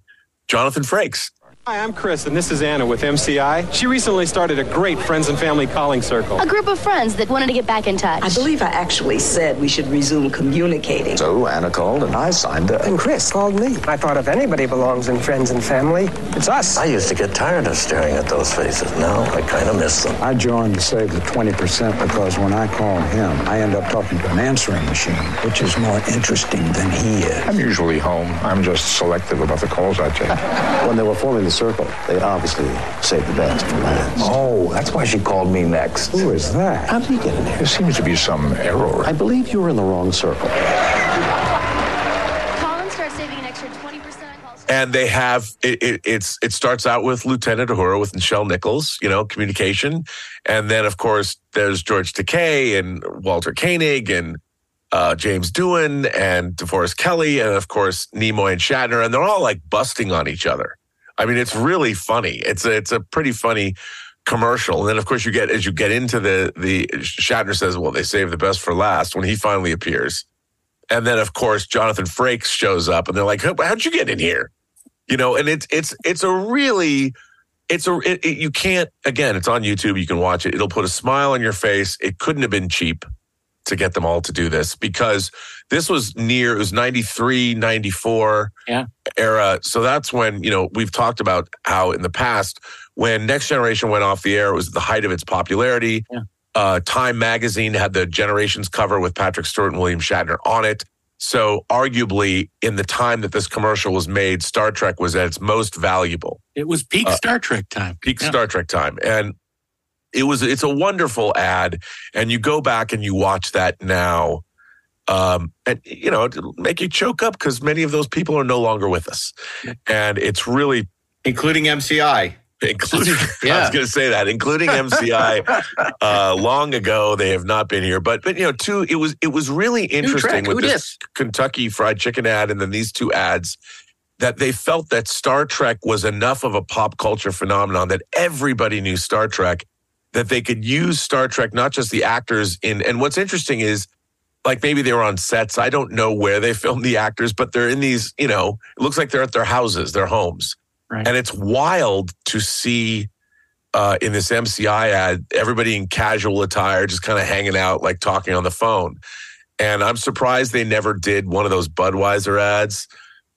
Jonathan Frakes. Hi, I'm Chris, and this is Anna with MCI. She recently started a great friends and family calling circle. A group of friends that wanted to get back in touch. I believe I actually said we should resume communicating. So Anna called and I signed up. And Chris called me. I thought if anybody belongs in friends and family, it's us. I used to get tired of staring at those faces. Now I kind of miss them. I joined to save the 20% because when I call him, I end up talking to an answering machine, which is more interesting than he is. I'm usually home. I'm just selective about the calls I take. When they were forming the circle, they obviously saved the best for last. Oh, that's why she called me next. Who is that? How did you get in here? There seems to be some error. I believe you were in the wrong circle. And start saving an extra 20% on calls. and they have it, it, it's it starts out with Lieutenant Uhura with Nichelle Nichols, you know, communication, and then of course there's George Takei and Walter Koenig and uh, James Doohan and DeForest Kelley, and of course Nimoy and Shatner, and they're all like busting on each other. I mean, it's really funny. It's a, it's a pretty funny commercial, and then of course you get as you get into the the Shatner says, "Well, they saved the best for last" when he finally appears. And then, of course, Jonathan Frakes shows up, and they're like, "How'd you get in here?" You know, and it's it's it's a really it's a it, it, you can't again. It's on YouTube. You can watch it. It'll put a smile on your face. It couldn't have been cheap to get them all to do this because this was near it was 93 94 yeah. era so that's when you know we've talked about how in the past when next generation went off the air it was the height of its popularity yeah. uh, time magazine had the generations cover with patrick stewart and william shatner on it so arguably in the time that this commercial was made star trek was at its most valuable it was peak uh, star trek time peak yeah. star trek time and it was it's a wonderful ad and you go back and you watch that now um, and you know it'll make you choke up because many of those people are no longer with us and it's really including mci including yeah. i was going to say that including mci uh, long ago they have not been here but but you know two it was it was really interesting with this dis? kentucky fried chicken ad and then these two ads that they felt that Star Trek was enough of a pop culture phenomenon that everybody knew Star Trek that they could use Star Trek, not just the actors in. And what's interesting is, like maybe they were on sets. I don't know where they filmed the actors, but they're in these. You know, it looks like they're at their houses, their homes, right. and it's wild to see. Uh, in this MCI ad, everybody in casual attire, just kind of hanging out, like talking on the phone. And I'm surprised they never did one of those Budweiser ads.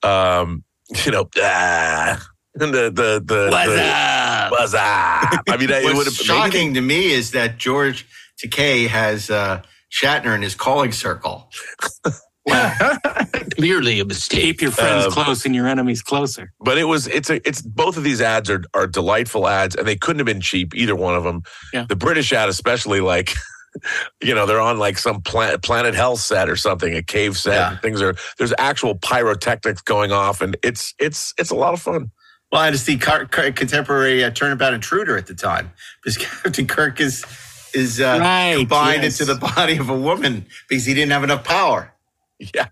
Um, you know, ah, and the the the what's the, up? What's up? I mean, it would have shocking to me is that George Takei has uh, Shatner in his calling circle. Clearly a mistake. Keep your friends um, close and your enemies closer. But it was it's a it's both of these ads are are delightful ads and they couldn't have been cheap either one of them. Yeah. The British ad especially like you know they're on like some planet planet health set or something a cave set yeah. things are there's actual pyrotechnics going off and it's it's it's a lot of fun well, I had to see contemporary uh, Turnabout Intruder at the time because Captain Kirk is is uh, right, combined yes. into the body of a woman because he didn't have enough power. Yeah.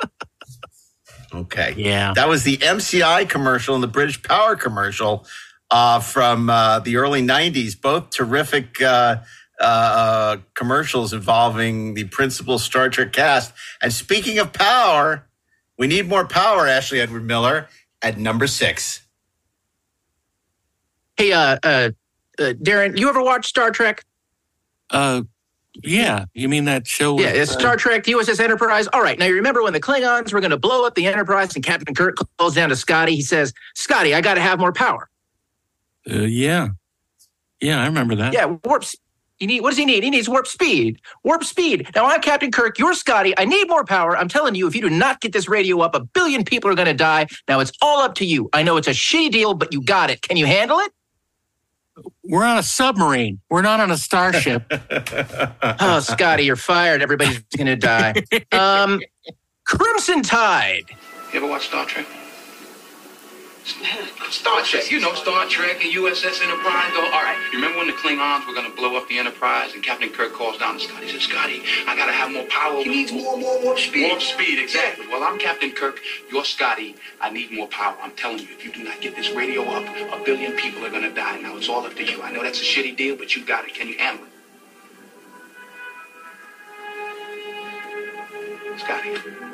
okay. Yeah. That was the MCI commercial and the British Power commercial uh, from uh, the early '90s. Both terrific. Uh, uh, commercials involving the principal Star Trek cast. And speaking of power, we need more power, Ashley Edward Miller at number six. Hey, uh, uh, uh, Daren, you ever watch Star Trek? Uh, yeah. You mean that show? Yeah, with, it's Star Trek, the USS Enterprise. All right. Now, you remember when the Klingons were going to blow up the Enterprise and Captain Kirk calls down to Scotty? He says, Scotty, I got to have more power. Uh, yeah. Yeah, I remember that. Yeah, warp. He need, what does he need? He needs warp speed. Warp speed. Now I'm Captain Kirk. You're Scotty. I need more power. I'm telling you, if you do not get this radio up, a billion people are going to die. Now it's all up to you. I know it's a shitty deal, but you got it. Can you handle it? We're on a submarine. We're not on a starship. oh, Scotty, you're fired. Everybody's going to die. Um, Crimson Tide. You ever watch Star Trek? Star Trek, you know Star Trek and USS Enterprise. Go, all right. You remember when the Klingons were gonna blow up the Enterprise and Captain Kirk calls down to Scotty? He says, "Scotty, I gotta have more power. He needs more, more warp speed. Warp speed, exactly. Well, I'm Captain Kirk. You're Scotty. I need more power. I'm telling you, if you do not get this radio up, a billion people are gonna die. Now it's all up to you. I know that's a shitty deal, but you got it. Can you handle it, Scotty?"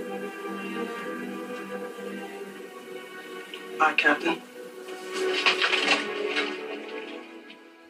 Hi, Captain.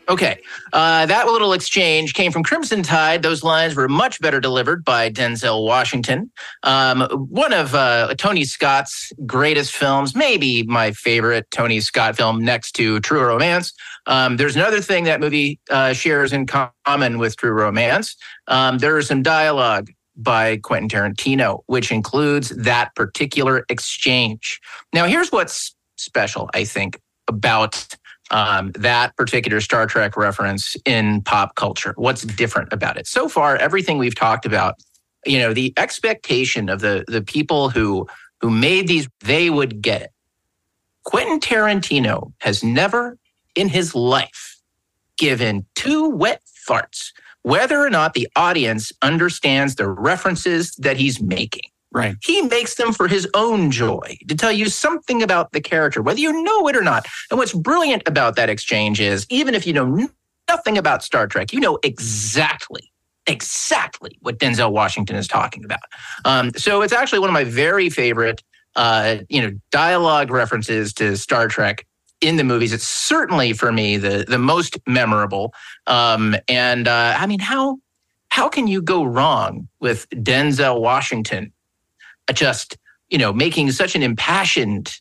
Okay. Uh, that little exchange came from Crimson Tide. Those lines were much better delivered by Denzel Washington. Um, one of uh, Tony Scott's greatest films, maybe my favorite Tony Scott film next to True Romance. Um, there's another thing that movie uh, shares in common with True Romance. Um, there is some dialogue by Quentin Tarantino, which includes that particular exchange. Now, here's what's special, I think, about um, that particular Star Trek reference in pop culture. What's different about it? So far, everything we've talked about, you know, the expectation of the the people who who made these, they would get it. Quentin Tarantino has never in his life given two wet farts whether or not the audience understands the references that he's making. Right. He makes them for his own joy to tell you something about the character, whether you know it or not. And what's brilliant about that exchange is even if you know nothing about Star Trek, you know exactly, exactly what Denzel Washington is talking about. Um, so it's actually one of my very favorite, uh, you know, dialogue references to Star Trek in the movies. It's certainly for me the the most memorable. Um, and uh, I mean, how how can you go wrong with Denzel Washington just you know making such an impassioned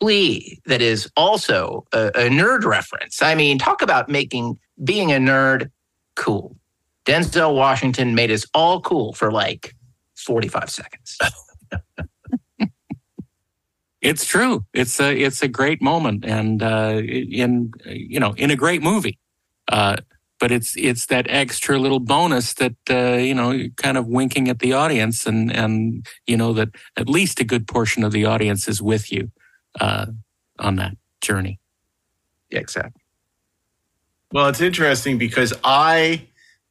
plea that is also a, a nerd reference? I mean, talk about making being a nerd cool. Denzel Washington made us all cool for like 45 seconds. It's true. It's a it's a great moment, and uh, in you know in a great movie. Uh, but it's it's that extra little bonus that uh, you know kind of winking at the audience, and and you know that at least a good portion of the audience is with you uh, on that journey. Yeah, exactly. Well, it's interesting because I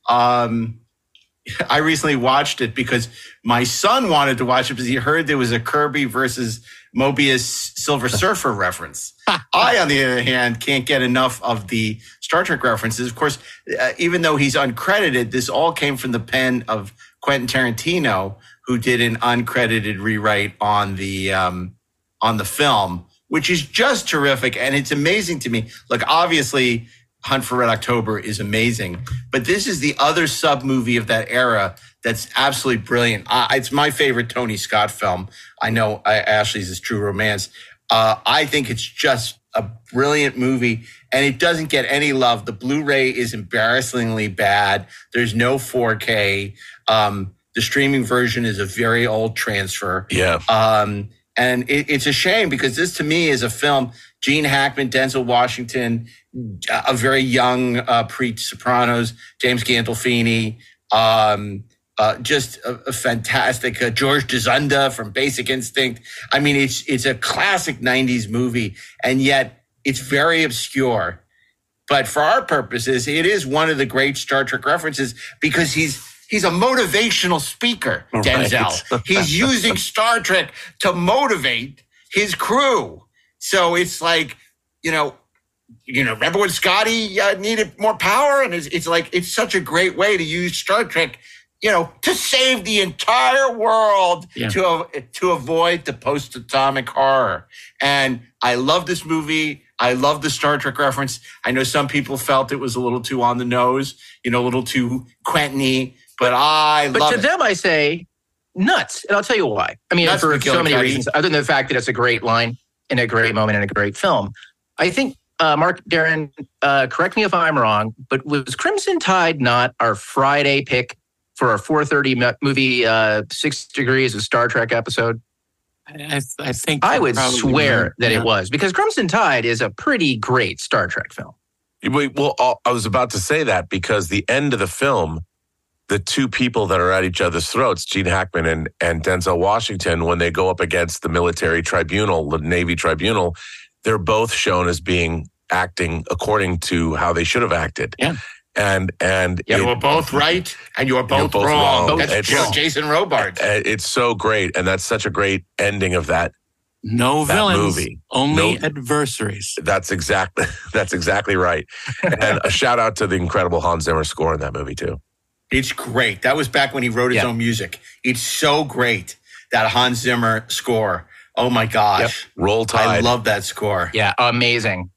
um, I recently watched it because my son wanted to watch it because he heard there was a Kirby versus Mobius Silver Surfer reference. I, on the other hand, can't get enough of the Star Trek references. Of course, uh, even though he's uncredited, this all came from the pen of Quentin Tarantino, who did an uncredited rewrite on the um, on the film, which is just terrific. And it's amazing to me. Like, obviously, Hunt for Red October is amazing, but this is the other sub movie of that era that's absolutely brilliant. Uh, it's my favorite Tony Scott film. I know I, Ashley's is True Romance. Uh, I think it's just a brilliant movie and it doesn't get any love. The Blu-ray is embarrassingly bad. There's no 4K. Um, the streaming version is a very old transfer. Yeah. Um, and it, it's a shame because this to me is a film, Gene Hackman, Denzel Washington, a very young uh, pre-Sopranos, James Gandolfini, um, uh, just a, a fantastic uh, George Dzundza from Basic Instinct. I mean, it's it's a classic '90s movie, and yet it's very obscure. But for our purposes, it is one of the great Star Trek references because he's he's a motivational speaker. Denzel, right. he's using Star Trek to motivate his crew. So it's like, you know, you know, remember when Scotty uh, needed more power, and it's, it's like it's such a great way to use Star Trek you know, to save the entire world yeah. to to avoid the post atomic horror. And I love this movie. I love the Star Trek reference. I know some people felt it was a little too on the nose, you know, a little too Quentin but I but love to it. them, I say nuts, and I'll tell you why. I mean, Nuts for for so many Gillicuddy. reasons, other than the fact that it's a great line and a great moment and a great film. I think uh, Mark Daren, uh, correct me if I'm wrong, but was Crimson Tide not our Friday pick for our 4:30 movie, uh, Six Degrees of Star Trek episode? I, I think I would swear right. that Yeah. it was because Crimson Tide is a pretty great Star Trek film. Wait, Well, uh, I was about to say that because the end of the film, the two people that are at each other's throats, Gene Hackman and, and Denzel Washington, when they go up against the military tribunal, the Navy tribunal, they're both shown as being acting according to how they should have acted. Yeah. And and You it- were both right and you were both, both wrong. wrong. That's It's- Joe- Jason Robards. it's so great, and that's such a great ending of that No that villains, movie. only No- adversaries. That's exactly that's exactly right. And a shout out to the incredible Hans Zimmer score in that movie too. It's great. That was back when he wrote his Yeah. own music. It's so great that Hans Zimmer score. Oh my gosh. Roll Tide. I love that score. Yeah, amazing.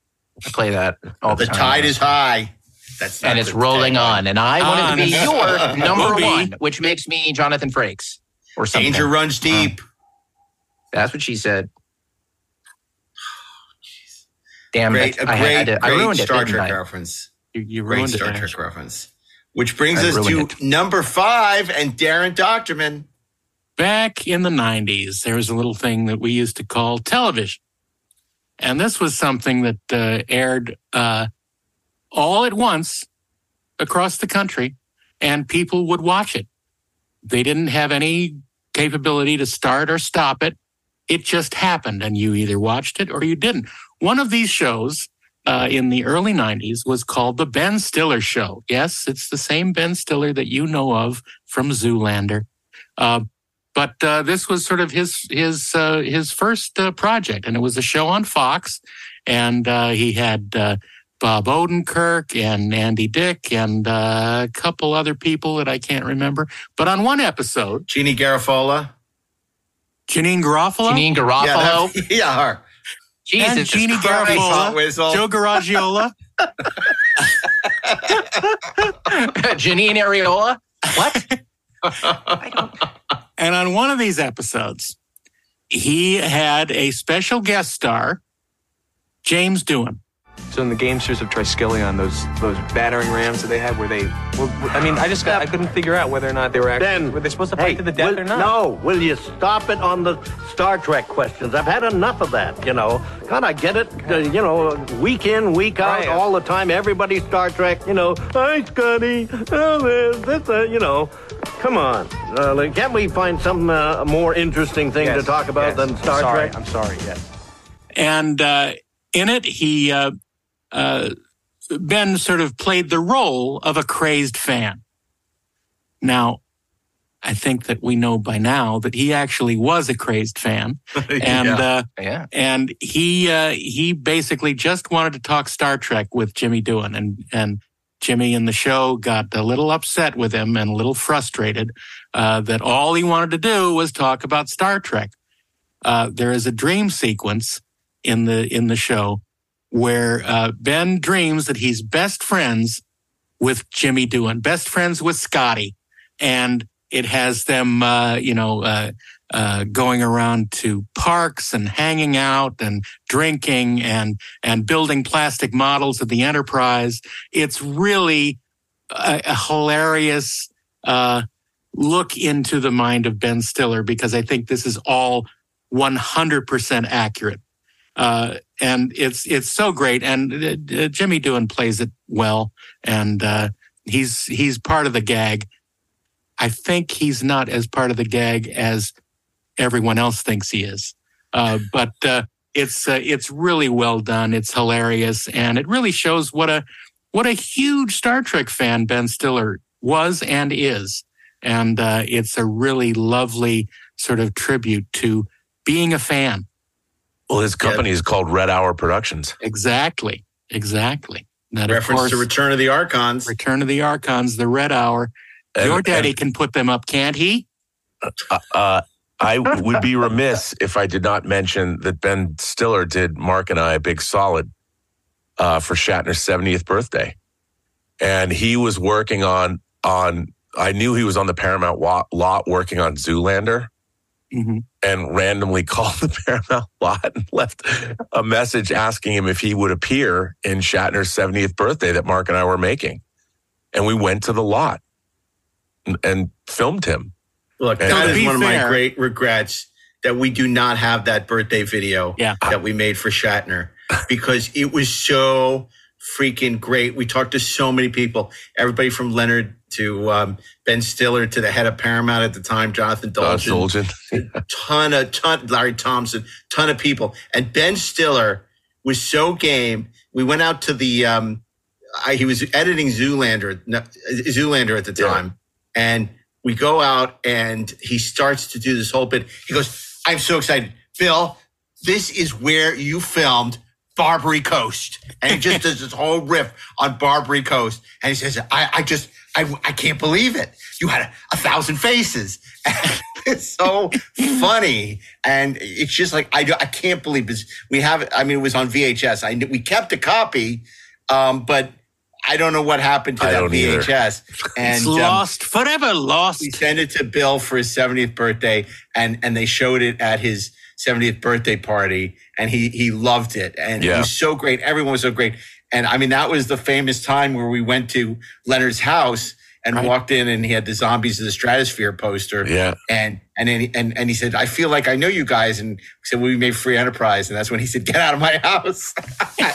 I play that all the, The time. tide is high. That's not and it's rolling tagline. on. And I wanted to be your number Will be. one, which makes me Jonathan Frakes or something. Danger runs deep. That's what she said. Damn great, it! a I, great, had to, I great ruined it. Star didn't Trek I? reference. You, you Great ruined Star it. Trek Ash. reference. Which brings I us ruined to number five and Daren Dochterman. Back in the 90s, there was a little thing that we used to call television. And this was something that uh, aired uh, all at once across the country, and people would watch it. They didn't have any capability to start or stop it. It just happened, and you either watched it or you didn't. One of these shows uh, in the early 90s was called The Ben Stiller Show. Yes, it's the same Ben Stiller that you know of from Zoolander. Uh, but uh, this was sort of his his uh, his first uh, project, and it was a show on Fox, and uh, he had Bob Odenkirk and Andy Dick and uh, a couple other people that I can't remember. But on one episode, Jeannie Garofalo. Janeane Garofalo, Janeane Yeah, Garofalo. that- yeah, her. and Jesus Jeannie Christ. Hot Garofalo, Whistle. Joe Garagiola. Janine Areola. What? And on one of these episodes, he had a special guest star, James Doohan. So in the gamesters of Triskelion, those those battering rams that they had, where they? Well, I mean, I just got, I couldn't figure out whether or not they were actually Ben, were they supposed to fight hey, to the death will- or not. No, will you stop it on the Star Trek questions? I've had enough of that, you know. God, I get it, uh, you know, week in, week out, Right. all the time, everybody Star Trek, you know, hi, Scotty, oh, this, this, uh, you know. Come on. Uh, like, can't we find some uh, more interesting thing to talk about yes. than Star sorry, Trek? I'm sorry. Yes. And uh, in it, he uh, Ben sort of played the role of a crazed fan. Now, I think that we know by now that he actually was a crazed fan, and Yeah. uh, Yeah. and he uh, he basically just wanted to talk Star Trek with Jimmy Doohan, and and Jimmy in the show got a little upset with him and a little frustrated uh, that all he wanted to do was talk about Star Trek. Uh, there is a dream sequence in the in the show where uh, Ben dreams that he's best friends with Jimmy Doohan, best friends with Scotty, and it has them, uh, you know, uh, uh, going around to parks and hanging out and drinking and and building plastic models of the Enterprise. It's really a, a hilarious uh, look into the mind of Ben Stiller because I think this is all 100% accurate. Uh, and it's it's so great, and uh, uh, Jimmy Doohan plays it well, and uh, he's he's part of the gag. I think he's not as part of the gag as everyone else thinks he is, uh, but uh, it's it's really well done. It's hilarious, and it really shows what a what a huge Star Trek fan Ben Stiller was and is, and uh, it's a really lovely sort of tribute to being a fan. Well, his company is called Red Hour Productions. Exactly. Exactly. That, of Reference to Return of the Archons. Return of the Archons, the Red Hour. And- Your daddy and- can put them up, can't he? Uh, uh, I would be remiss if I did not mention that Ben Stiller did Mark and I a big solid uh, for Shatner's 70th birthday, and he was working on on. I knew he was on the Paramount lot working on Zoolander, Mm-hmm. and randomly called the Paramount lot and left a message asking him if he would appear in Shatner's 70th birthday that Mark and I were making, and we went to the lot and, and filmed him. Look, And- that To is be one of my great regrets that we do not have that birthday video that we made for Shatner because it was so freaking great. We talked to so many people, everybody from Leonard to um, Ben Stiller to the head of Paramount at the time, Jonathan Dolgen. Dolgen. ton of ton Larry Thompson, ton of people. And Ben Stiller was so game. We went out to the um I, he was editing Zoolander Zoolander at the time. And we go out and he starts to do this whole bit. He goes, I'm so excited. Phil, this is where you filmed Barbary Coast. And he just does this whole riff on Barbary Coast. And he says, I, I just, I, I can't believe it. You had a, a thousand faces. it's so funny. And it's just like, I, I can't believe this. We have. I mean, it was on VHS. I, we kept a copy, um, but I don't know what happened to I that don't either. VHS. And it's um, lost forever, lost. we sent it to Bill for his 70th birthday, and and they showed it at his 70th birthday party, and he he loved it, and it Yeah. was so great. Everyone was so great, and I mean that was the famous time where we went to Leonard's house and walked in, and he had the Zombies of the Stratosphere poster, Yeah. and and then he, and and he said, "I feel like I know you guys," and said, "Well, we made Free Enterprise," and that's when he said, "Get out of my house,"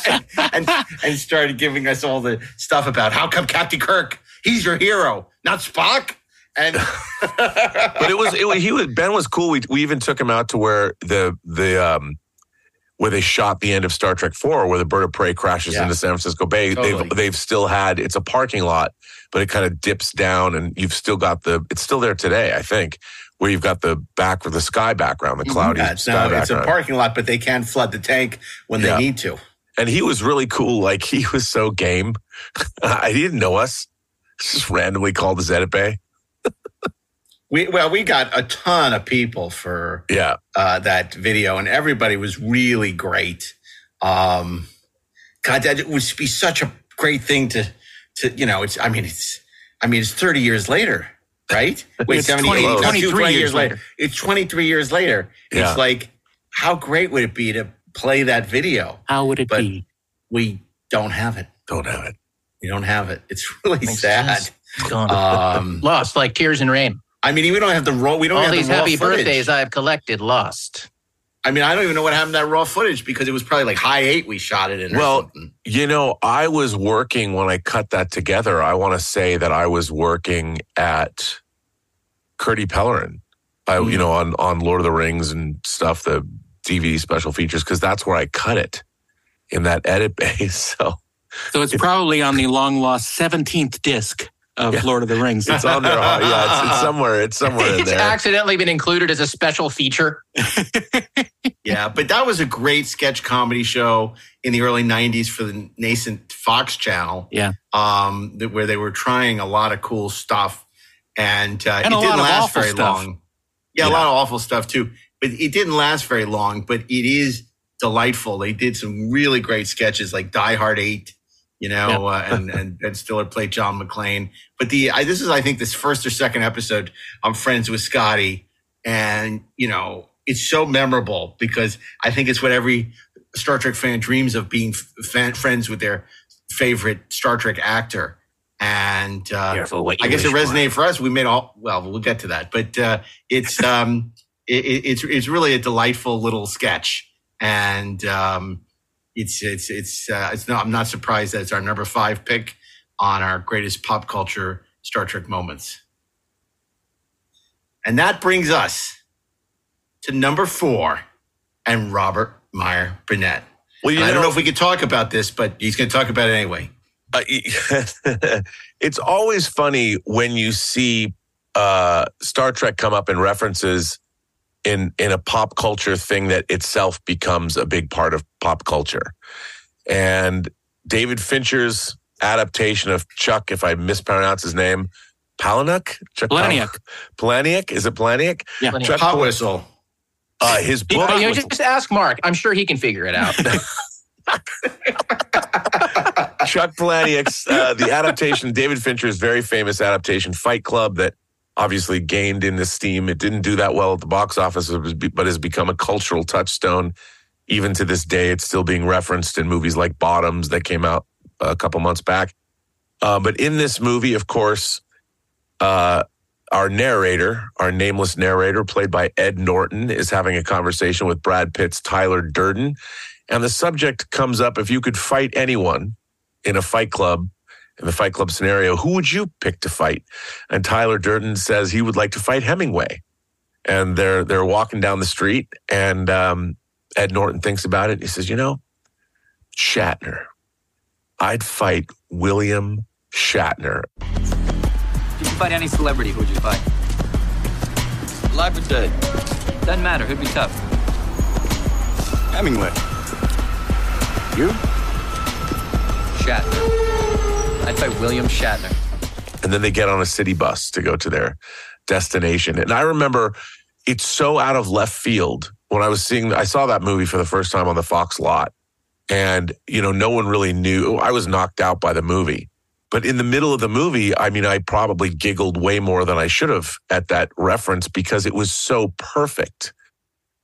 and, and and started giving us all the stuff about how come Captain Kirk he's your hero, not Spock. And but it was it, was- he was Ben was cool. We we even took him out to where the the um where they shot the end of Star Trek Four, where the bird of prey crashes Yeah. into San Francisco Bay. Totally. They've they've still had it's a parking lot, but it kind of dips down, and you've still got the it's still there today, I think, where you've got the back with the sky background, the mm-hmm. cloudy Yeah, it's, sky no, it's a parking lot, but they can flood the tank when Yeah. they need to. and he was really cool. Like he was so game. he didn't know us. Just randomly called us Edit Bay. We well, we got a ton of people for Yeah. uh, that video, and everybody was really great. Um, God, that would be such a great thing to to you know. It's I mean it's I mean it's thirty years later, right? Wait, It's 70, 20 80, 23 20 years later. It's twenty three years later. Yeah. It's like how great would it be to play that video? How would it But be? we don't have it. Don't have it. We don't have it. It's really Thanks, sad. jeez. It's gone. Um, lost like tears in rain. I mean, we don't have the raw. We don't All have these the raw happy footage. birthdays I've collected lost. I mean, I don't even know what happened to that raw footage because it was probably like high eight we shot it in. Well. You know, I was working when I cut that together. I want to say that I was working at Kurtti Pellerin, I, you mm. know, on on Lord of the Rings and stuff, the DVD special features, because that's where I cut it in that edit bay. So So it's probably on the long lost 17th disc of Lord of the Rings. it's on there. huh? Yeah, it's, it's somewhere. It's somewhere in It's there. accidentally been included as a special feature. yeah, but that was a great sketch comedy show in the early '90s for the nascent Fox channel. Yeah. um, that, where they were trying a lot of cool stuff, and, uh, And it a didn't lot of last awful very stuff. long. Yeah, a lot of awful stuff too, but it didn't last very long. But it is delightful. They did some really great sketches, like Die Hard Eight. You know, uh, and, and and Stiller played John McClane. But the I, this is I think this first or second episode. I'm friends with Scotty, and you know it's so memorable because I think it's what every Star Trek fan dreams of being f- fan, friends with their favorite Star Trek actor. And uh, I guess it wish for. resonated for us. We made all well. We'll get to that, but uh, it's um, it- it's it's really a delightful little sketch, and um, it's it's it's uh, it's not. I'm not surprised that it's our number five pick on our greatest pop culture Star Trek moments. And that brings us to number four and Robert Meyer Burnett. Well, I don't know- know if we could talk about this, but he's going to talk about it anyway. Uh, it's always funny when you see uh, Star Trek come up in references in in a pop culture thing that itself becomes a big part of pop culture. And David Fincher's adaptation of Chuck, if I mispronounce his name, Palahniuk? Chuck Pal- Palahniuk. Palahniuk? Is it Palahniuk? Yeah. Chuck Hot Pal- whistle. Uh, his You, book. know, just ask Mark. I'm sure he can figure it out. Chuck Palahniuk's uh, the adaptation, David Fincher's very famous adaptation, Fight Club, that obviously gained in esteem. It didn't do that well at the box office, but has become a cultural touchstone. Even to this day, it's still being referenced in movies like Bottoms that came out a couple months back. Uh, but in this movie, of course, uh, our narrator, our nameless narrator, played by Ed Norton, is having a conversation with Brad Pitt's Tyler Durden. And the subject comes up if you could fight anyone in a fight club, in the fight club scenario, who would you pick to fight? And Tyler Durden says he would like to fight Hemingway. And they're they're walking down the street, and um, Ed Norton thinks about it. He says, "You know, Shatner. I'd fight William Shatner." If you could fight any celebrity, who would you fight? Alive or dead? Doesn't matter. Who'd be tough? Hemingway. You? Shatner. I'd fight William Shatner. and then they get on a city bus to go to their destination. And I remember it's so out of left field when I was seeing, I saw that movie for the first time on the Fox lot. And, you know, no one really knew. I was knocked out by the movie. But in the middle of the movie, I mean, I probably giggled way more than I should have at that reference because it was so perfect.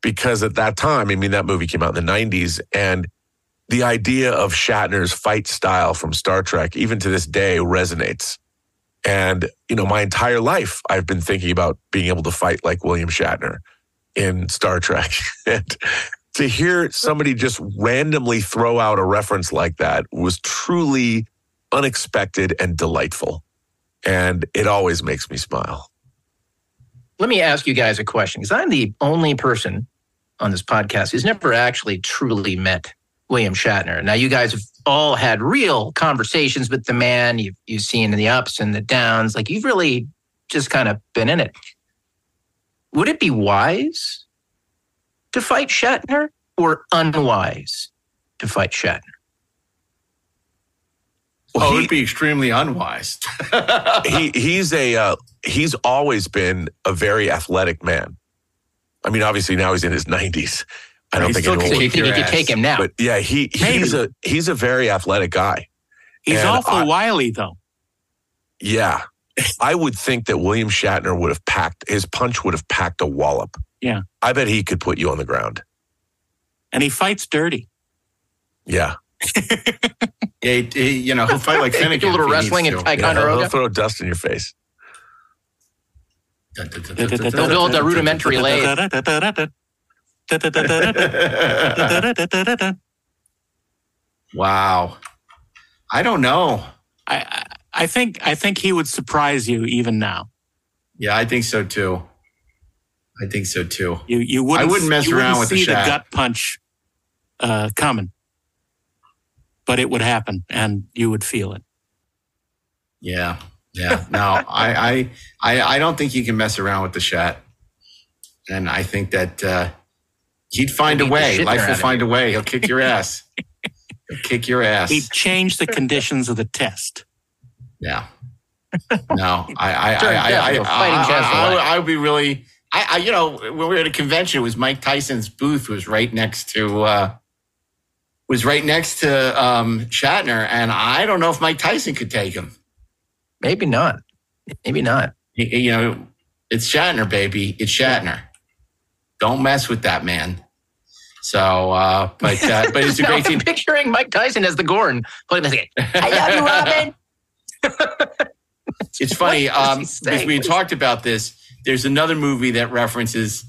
Because at that time, I mean, that movie came out in the 90s. And the idea of Shatner's fight style from Star Trek, even to this day, resonates. And, you know, my entire life, I've been thinking about being able to fight like William Shatner in Star Trek. and to hear somebody just randomly throw out a reference like that was truly unexpected and delightful. And it always makes me smile. let me ask you guys a question because I'm the only person on this podcast who's never actually truly met William Shatner. Now, you guys have all had real conversations with the man. You've you've seen the ups and the downs. Like you've really just kind of been in it. Would it be wise to fight Shatner or unwise to fight Shatner? oh, it'd be extremely unwise. he he's a uh, he's always been a very athletic man. I mean, obviously now he's in his nineties. I don't He think still anyone can would- So you think you could take him now? But yeah, he he's a he's a very athletic guy. He's And awful I- wily, though. Yeah, I would think that William Shatner would have packed his punch would have packed a wallop. Yeah. I bet he could put you on the ground. And he fights dirty. Yeah, Yeah, he, he- you know, he'll fight like Finnegan. Do a little he needs wrestling to. and yeah he'll, he'll throw dust in your face. They'll build a rudimentary lathe. Wow. I don't know. I, I think I think he would surprise you even now. Yeah, I think so too. I think so too. You you wouldn't I wouldn't mess around wouldn't with the see shot. gut punch uh, coming, but it would happen, and you would feel it. Yeah. Yeah. No, I, I, I, I don't think you can mess around with the Shat. And I think that uh, he'd find a way. Life will find a way. He'll kick your ass. He'll kick your ass. He'd change the conditions of the test. Yeah. No, I, I, I, I, I, to a fighting I, I, I, would- life. I would be really, I, I, you know, when we were at a convention, it was Mike Tyson's booth was right next to, uh, was right next to um, Shatner, and I don't know if Mike Tyson could take him. Maybe not. Maybe not. Y- You know, it's Shatner, baby. It's Shatner. Don't mess with that man. So, uh, but uh, but it's a great team. I'm picturing Mike Tyson as the Gorn. Playing this game. I love you, Robin. It's funny um, because we had talked about this. There's another movie that references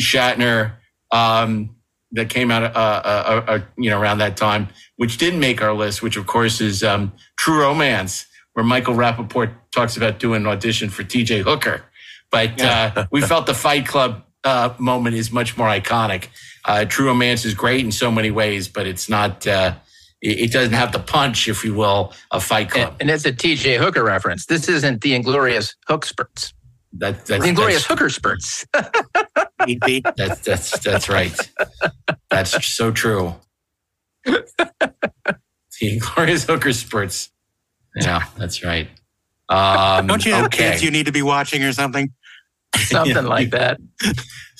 Shatner um, that came out, uh, uh, uh, uh, you know, around that time, which didn't make our list. Which, of course, is um, True Romance, where Michael Rapaport talks about doing an audition for T.J. Hooker. But uh, we felt the Fight Club uh, moment is much more iconic. Uh, True Romance is great in so many ways, but it's not. Uh, it, it doesn't have the punch, if you will, of Fight Club. And it's a TJ Hooker reference. This isn't the Inglorious Hook Spurts. That, The Inglorious that's- Hooker Spurts. That's that's that's right. That's so true. The Inglorious Hooker spurts. Yeah, that's right. Um, Don't you have okay. kids you need to be watching or something? Something Yeah. like that.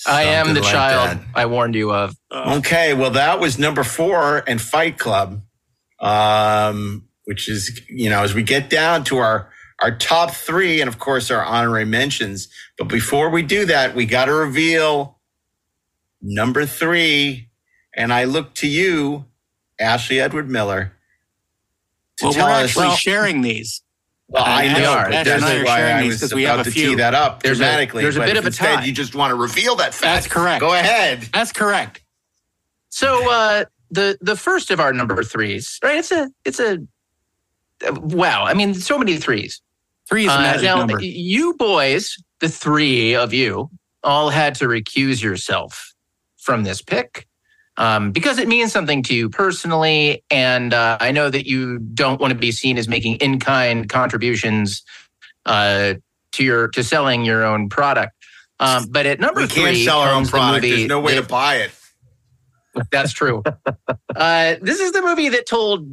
I am the like child that. I warned you of. Okay, well, that was number four and Fight Club, um, which is you know as we get down to our our top three and of course our honorary mentions. But before we do that, we got to reveal number three, and I look to you, Ashley Edward Miller. to Well, we're tell us- actually sharing these. Well, I Uh, know, Ashley that's and why I was 'cause about we have a to few. tee that up There's a- dramatically. there's a bit of a instead tie. You just want to reveal that fact. That's correct. Go ahead. That's correct. So uh, the the first of our number threes, right? It's a it's a uh, wow. I mean, so many threes. Three is a Uh, magic now, number. you boys, the three of you, all had to recuse yourself from this pick um, because it means something to you personally, and uh, I know that you don't want to be seen as making in kind contributions uh, to your to selling your own product. Um, but at number We three, can't sell our own comes the product. There's no way to buy it. that's true. uh, this is the movie that told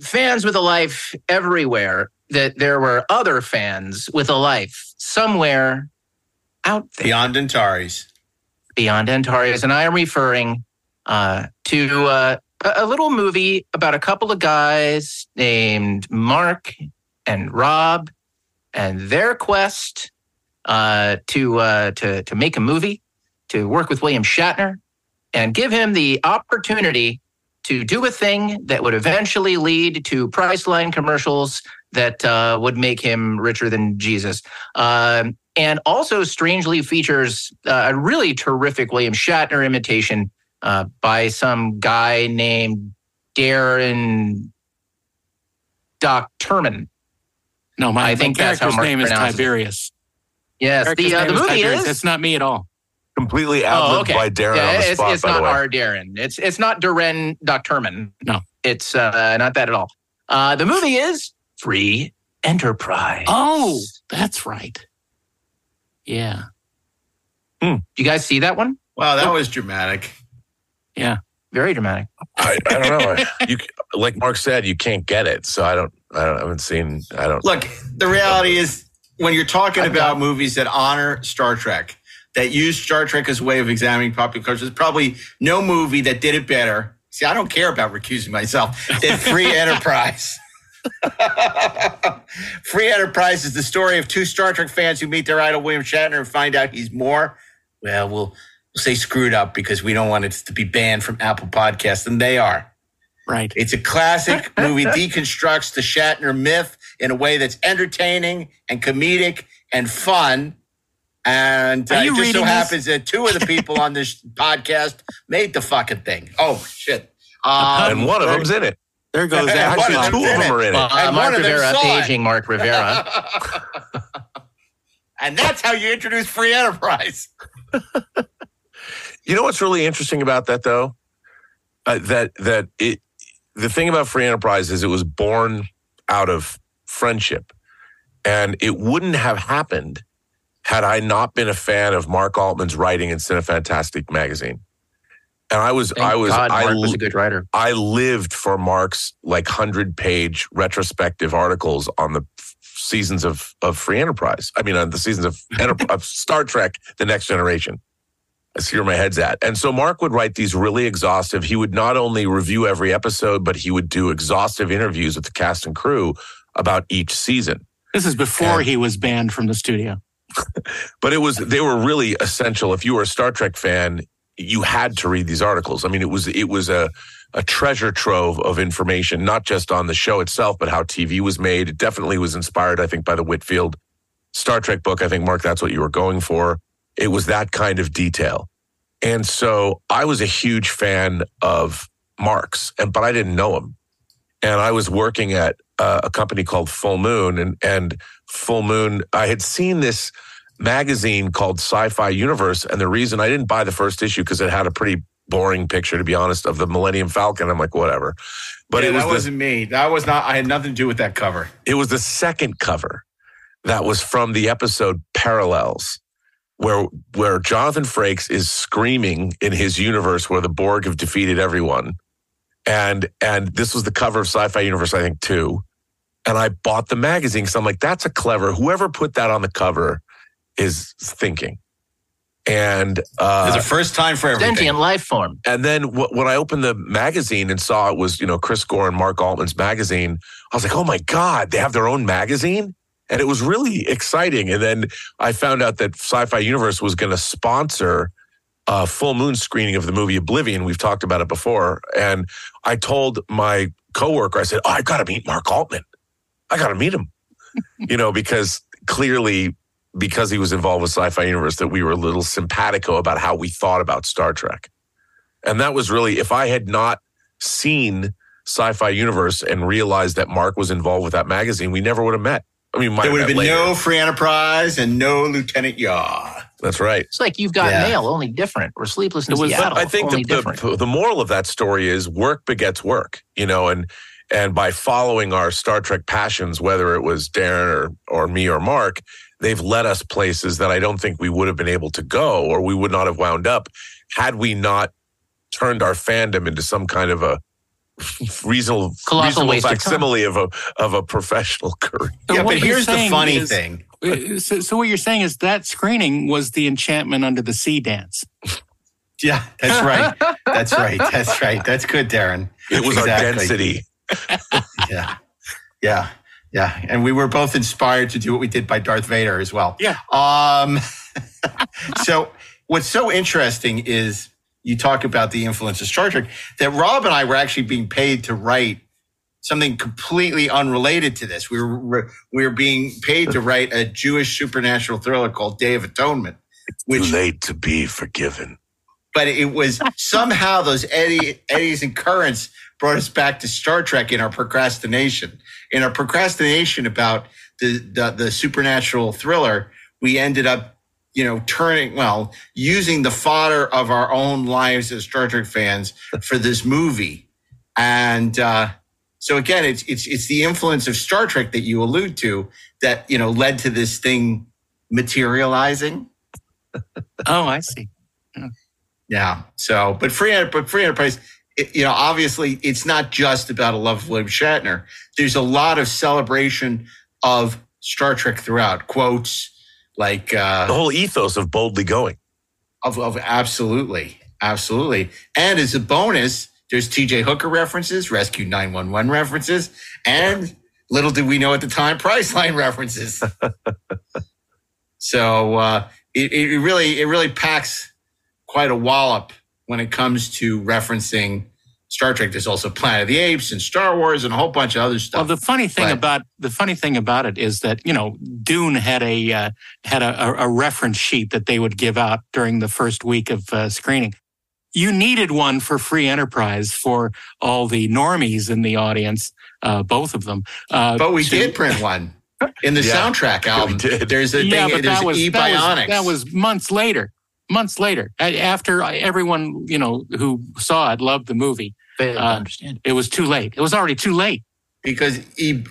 fans with a life everywhere that there were other fans with a life somewhere out there Beyond Antares. beyond Antares. And I am referring uh, to uh, a, little movie about a couple of guys named Mark and Rob and their quest uh, to, uh, to, to make a movie, to work with William Shatner and give him the opportunity to do a thing that would eventually lead to Priceline commercials that uh, would make him richer than Jesus. Um, and also strangely features uh, a really terrific William Shatner imitation uh, by some guy named Darren Doc Terman. No, my, I my think that's how name is pronounces it. Tiberius. Yes, the, uh, the name is movie is. That's not me at all. Completely ad-libbed by Daren Yeah, on the it's, spot, it's by not the way. our Daren. It's it's not Darren Doctorman. No, it's uh, not that at all. Uh, the movie is Free Enterprise. Oh, that's right. Yeah. Do you guys see that one? Wow, that was dramatic. Yeah. Very dramatic. I, I don't know. you like Mark said, you can't get it. So I don't. I don't. I haven't seen. I don't. Look, the reality is when you're talking about movies that honor Star Trek, that use Star Trek as a way of examining popular culture, there's probably no movie that did it better. See, I don't care about recusing myself. Than Free Enterprise. Free Enterprise is the story of two Star Trek fans who meet their idol William Shatner and find out he's more. Well, we'll, we'll say screwed up because we don't want it to be banned from Apple Podcasts, and they are. Right. It's a classic movie, deconstructs the Shatner myth in a way that's entertaining and comedic and fun. And uh, it just so this? happens that two of the people on this podcast made the fucking thing. Oh shit! Um, and one of them's in it. There goes And that. one of Actually, two of them are in it. Uh, And Mark one of them Rivera, saw paging Mark Rivera. and that's how you introduce free enterprise. You know what's really interesting about that, though? Uh, that that it the thing about free enterprise is it was born out of friendship, and it wouldn't have happened had I not been a fan of Mark Altman's writing in Cinefantastique magazine. And I was, Thank I was, God I, Mark was a good writer. I lived for Mark's like hundred page retrospective articles on the f- seasons of of Free Enterprise. I mean, on the seasons of, Enter- of Star Trek: The Next Generation. I see where my head's at. And so Mark would write these really exhaustive. He would not only review every episode, but he would do exhaustive interviews with the cast and crew about each season. This is before he was banned from the studio. But it was they were really essential. If you were a Star Trek fan, you had to read these articles. I mean, it was it was a a treasure trove of information, not just on the show itself, but how TV was made. It definitely was inspired, I think, by the Whitfield Star Trek book. I think Mark, that's what you were going for. It was that kind of detail. And so I was a huge fan of Mark's, and but I didn't know him. And I was working at uh, a company called Full Moon, and and Full Moon, I had seen this magazine called Sci-Fi Universe, and the reason I didn't buy the first issue because it had a pretty boring picture, to be honest, of the Millennium Falcon. I'm like, whatever. But Yeah, it was that the- wasn't me. That was not. I had nothing to do with that cover. it was the second cover that was from the episode Parallels, where where Jonathan Frakes is screaming in his universe where the Borg have defeated everyone. And and this was the cover of Sci-Fi Universe, I think, too. And I bought the magazine because I'm like, that's a clever. Whoever put that on the cover is thinking. And uh, There's a first time for everything. Sentient life form. and then wh- when I opened the magazine and saw it was, you know, Chris Gore and Mark Altman's magazine, I was like, oh my God, they have their own magazine? And it was really exciting. And then I found out that Sci Fi Universe was going to sponsor a full moon screening of the movie Oblivion. We've talked about it before. And I told my coworker, I said, oh, I got to meet Mark Altman. I got to meet him, you know, because clearly, because he was involved with Sci Fi Universe, that we were a little simpatico about how we thought about Star Trek. And that was really, if I had not seen Sci Fi Universe and realized that Mark was involved with that magazine, we never would have met. I mean, There would have been later. no free enterprise and no Lieutenant Yaw. That's right. It's like you've got Yeah. mail, only different, or sleepless in It was, Seattle, I think only the, different. the the moral of that story is work begets work, you know, and and by following our Star Trek passions, whether it was Daren or or me or Mark, they've led us places that I don't think we would have been able to go, or we would not have wound up had we not turned our fandom into some kind of a reasonable, Colossal reasonable waste of facsimile of a of a professional career. So yeah, but here's the funny is- thing. Uh, So, so what you're saying is that screening was the enchantment under the sea dance. Yeah, that's right. That's right. That's right. That's good, Daren. It was our Exactly. density. Yeah. Yeah. Yeah. And we were both inspired to do what we did by Darth Vader as well. Yeah. Um, so what's so interesting is you talk about the influence of Star Trek that Rob and I were actually being paid to write something completely unrelated to this. We were we were being paid to write a Jewish supernatural thriller called Day of Atonement, which Late to be forgiven. but it was somehow those eddy, eddies and currents brought us back to Star Trek in our procrastination. In our procrastination about the, the, the supernatural thriller, we ended up, you know, turning, well, using the fodder of our own lives as Star Trek fans for this movie. And, uh, so again, it's, it's, it's the influence of Star Trek that you allude to that, you know, led to this thing materializing. oh, I see. Yeah. So, but free, but free enterprise, it, you know, obviously it's not just about a love of William Shatner. There's a lot of celebration of Star Trek throughout quotes like, uh, the whole ethos of boldly going. of, of absolutely, absolutely. And as a bonus, there's TJ Hooker references, Rescue 911 references, and little did we know at the time, Priceline references. so uh, it, it really it really packs quite a wallop when it comes to referencing Star Trek. There's also Planet of the Apes and Star Wars and a whole bunch of other stuff. Well, the funny thing But- about the funny thing about it is that you know Dune had a uh, had a, a, a reference sheet that they would give out during the first week of uh, screening. You needed one for Free Enterprise for all the normies in the audience, uh, both of them. Uh, but we to- did print one in the Yeah. soundtrack album. There's a yeah, thing. but There's that was, E that was Bionics. that was months later. Months later, after everyone you know who saw it loved the movie. Failed to uh, understand. It was too late. It was already too late. because e,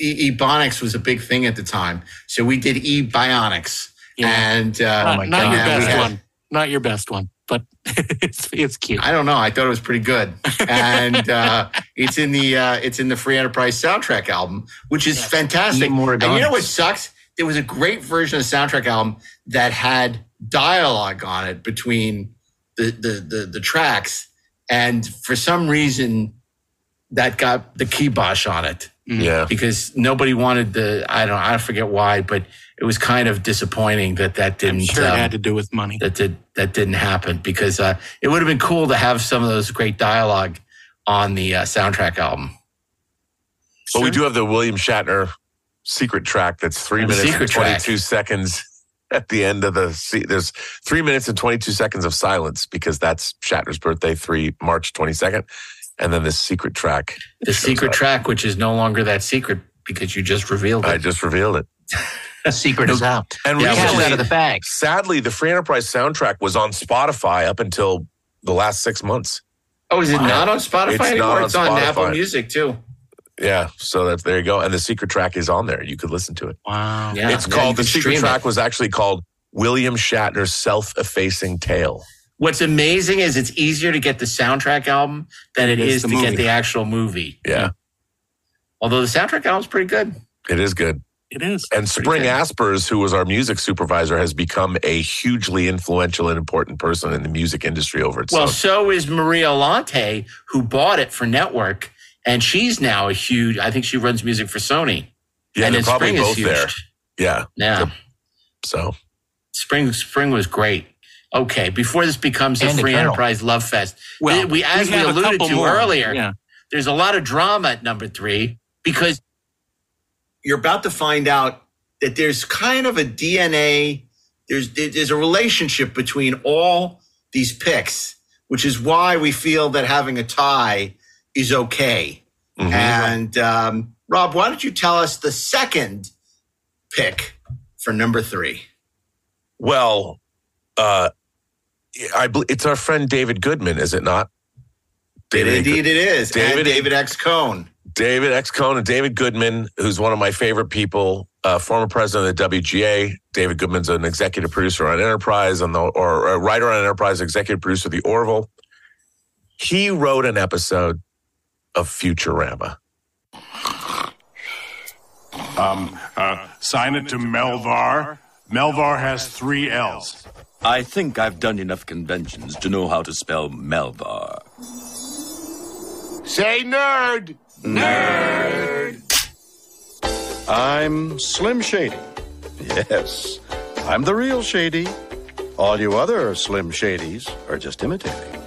e Ebonics was a big thing at the time. So we did E Bionics, and uh, not, not your best had- one. Not your best one, but it's it's cute. I don't know. I thought it was pretty good, and uh, it's in the uh, it's in the Free Enterprise soundtrack album, which is fantastic. Eat more and you know what sucks? There was a great version of the soundtrack album that had dialogue on it between the the the, the tracks, and for some reason, that got the kibosh on it. Yeah. because nobody wanted the I don't I forget why, but it was kind of disappointing that that didn't. Sure, it um, had to do with money. that did that didn't happen because uh, it would have been cool to have some of those great dialogue on the uh, soundtrack album. But we do have the William Shatner secret track that's three The minutes and 22 seconds at the end of the se- there's three minutes and 22 seconds of silence because that's Shatner's birthday, three March 22nd. And then this secret track. The secret up. track, which is no longer that secret because you just revealed it. I just revealed it. The secret is out. And Yeah, Cat's recently, out of the bag. sadly, the Free Enterprise soundtrack was on Spotify up until the last six months. oh, is it Wow. not on Spotify It's not anymore? on it's on Apple Music too. Yeah, so that's there you go. And the secret track is on there. You could listen to it. Wow. Yeah, it's yeah, called the secret track it. was actually called William Shatner's self-effacing tale. What's amazing is it's easier to get the soundtrack album than it It is is the to get the actual movie. Yeah, Although the soundtrack album's pretty good. it is good. It is. And Spring good. Aspers, who was our music supervisor, has become a hugely influential and important person in the music industry over at Well, so is Maria Lante, who bought it for Network, and she's now a huge. I think she runs music for Sony. Yeah, and they're then probably Spring is both huge. there. Yeah, Yeah, so Spring Spring was great. Okay, before this becomes a And the free Colonel. enterprise love fest, Well, we as we, have a alluded to more. earlier, Yeah. there's a lot of drama at number three because you're about to find out that there's kind of a DNA. There's there's a relationship between all these picks, which is why we feel that having a tie is okay. mhm. And um, Rob, why don't you tell us the second pick for number three? well, uh, I bel it's our friend David Goodman, is it not? David, Indeed, it is. David- and David X. Cohen. David X. Cohen and David Goodman, who's one of my favorite people, uh, former president of the WGA. David Goodman's an executive producer on Enterprise, on the, or a writer on Enterprise, executive producer of the Orville. He wrote an episode of Futurama. Um, uh, sign it to Melllvar. Melllvar has three L's. I think I've done enough conventions to know how to spell Melllvar. Say nerd. Nerd. I'm Slim Shady. Yes, I'm the real Shady. All you other Slim Shadys are just imitating.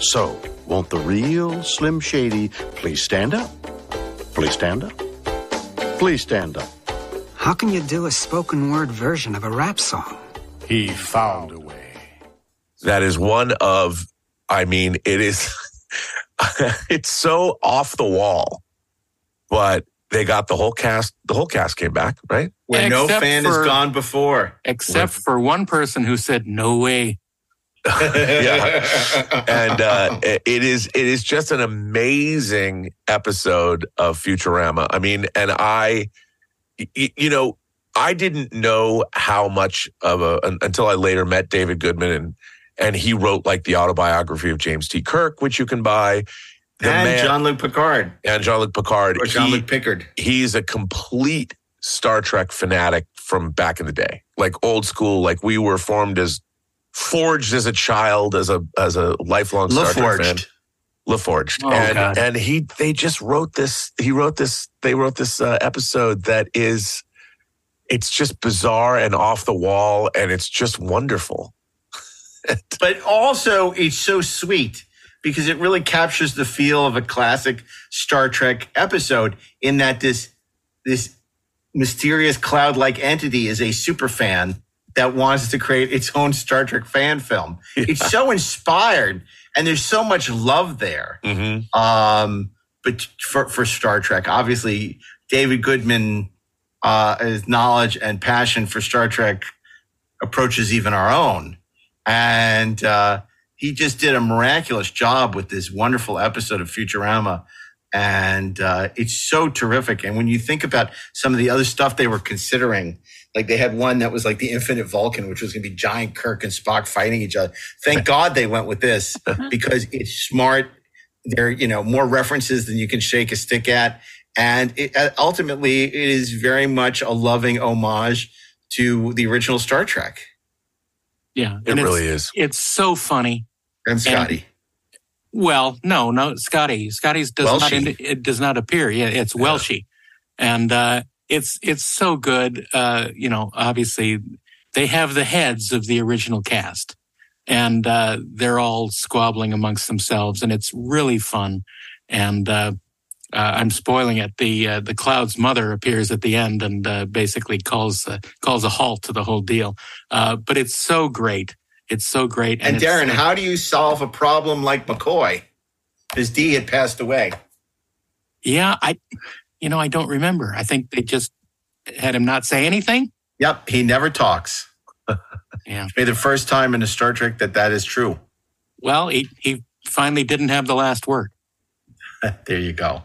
So, won't the real Slim Shady please stand up? Please stand up. Please stand up. How can you do a spoken word version of a rap song? He found a way. That is one of, I mean, it is, it's so off the wall, but they got the whole cast, the whole cast came back, right? Where no fan for- has gone before. Except for one person who said, no way. Yeah, and uh, it is it is just an amazing episode of Futurama. I mean, and I, you know, I didn't know how much of a until I later met David Goodman and and he wrote like the autobiography of James T. Kirk, which you can buy. The and man- Jean-Luc Picard. and Jean-Luc Picard. Or Jean-Luc Pickard. He's a complete Star Trek fanatic from back in the day, like old school. Like we were formed as forged as a child, as a as a lifelong Star Trek fan. LaForged. LaForged, Oh, and God. and he they just wrote this. He wrote this. They wrote this uh, episode that is, it's just bizarre and off the wall, and it's just wonderful. but also it's so sweet because it really captures the feel of a classic Star Trek episode in that this this mysterious cloud-like entity is a super fan that wants to create its own Star Trek fan film. It's so inspired and there's so much love there. Mm-hmm. Um, but for, for Star Trek, obviously David Goodman, uh, his knowledge and passion for Star Trek approaches even our own. And, uh, he just did a miraculous job with this wonderful episode of Futurama. And, uh, it's so terrific. And when you think about some of the other stuff they were considering, like they had one that was like the Infinite Vulcan, which was going to be giant Kirk and Spock fighting each other. Thank God they went with this because it's smart. There, you know, more references than you can shake a stick at, and it, uh, ultimately, it is very much a loving homage to the original Star Trek. Yeah. It and really is. It's so funny. And Scotty. well, no, no, Scotty. Scotty's does not Welshie. ind- it does not appear. Yeah, it's Welshie, and uh, it's it's so good. Uh, you know, obviously they have the heads of the original cast, and uh, they're all squabbling amongst themselves, and it's really fun. And uh, uh, I'm spoiling it. The uh, the Cloud's mother appears at the end and uh, basically calls uh, calls a halt to the whole deal. Uh, but it's so great. It's so great. And it's, Daren, how do you solve a problem like McCoy? His D had passed away. Yeah, I, you know, I don't remember. I think they just had him not say anything. Yep, he never talks. Yeah. It's the first time in a Star Trek that that is true. Well, he he finally didn't have the last word. there you go.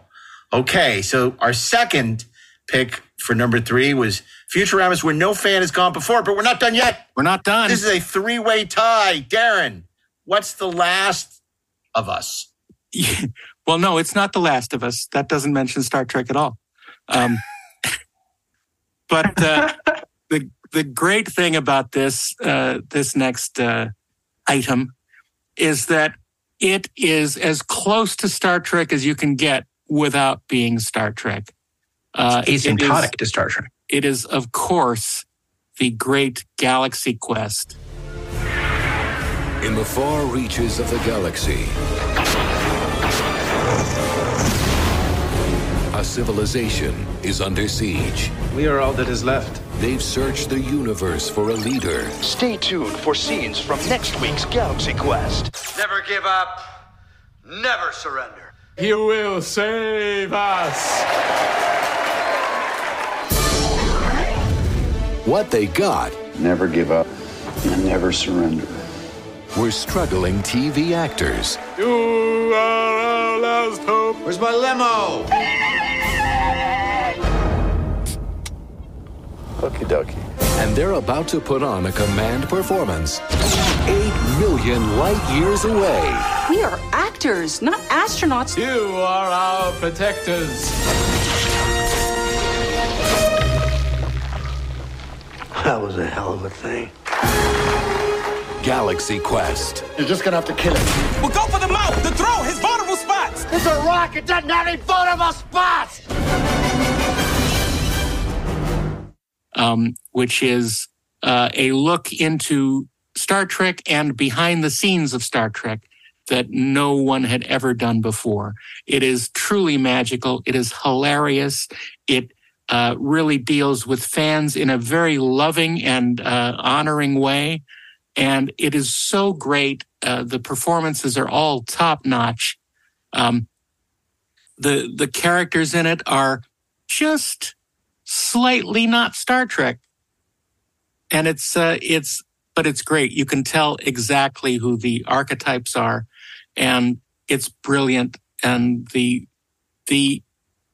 Okay, so our second pick for number three was Futurama's where no fan has gone before, but we're not done yet. We're not done. This is a three-way tie. Daren, what's the last of us? well, no, it's not The Last of Us. That doesn't mention Star Trek at all. Um, but uh, the the great thing about this uh, this next uh, item is that it is as close to Star Trek as you can get without being Star Trek. Uh, It's it is- asymptotic to Star Trek. It is, of course, the great Galaxy Quest. In the far reaches of the galaxy, a civilization is under siege. We are all that is left. They've searched the universe for a leader. Stay tuned for scenes from next week's Galaxy Quest. Never give up. Never surrender. He will save us. What they got Never give up and never surrender. Were struggling TV actors You are our last hope. Where's my limo? Okie dokie. and they're about to put on a command performance 8 million light years away. We are actors, not astronauts. You are our protectors. That was a hell of a thing. Galaxy Quest. You're just gonna have to kill him. We'll go for the mouth, the throat, his vulnerable spots. It's a rock. It doesn't have any vulnerable spots. um, which is uh, a look into Star Trek and behind the scenes of Star Trek that no one had ever done before. It is truly magical. It is hilarious. It uh, really deals with fans in a very loving and uh, honoring way. And it is so great. Uh, the performances are all top notch. Um, the the characters in it are just slightly not Star Trek. And it's uh, it's but it's great. You can tell exactly who the archetypes are, and it's brilliant. And the the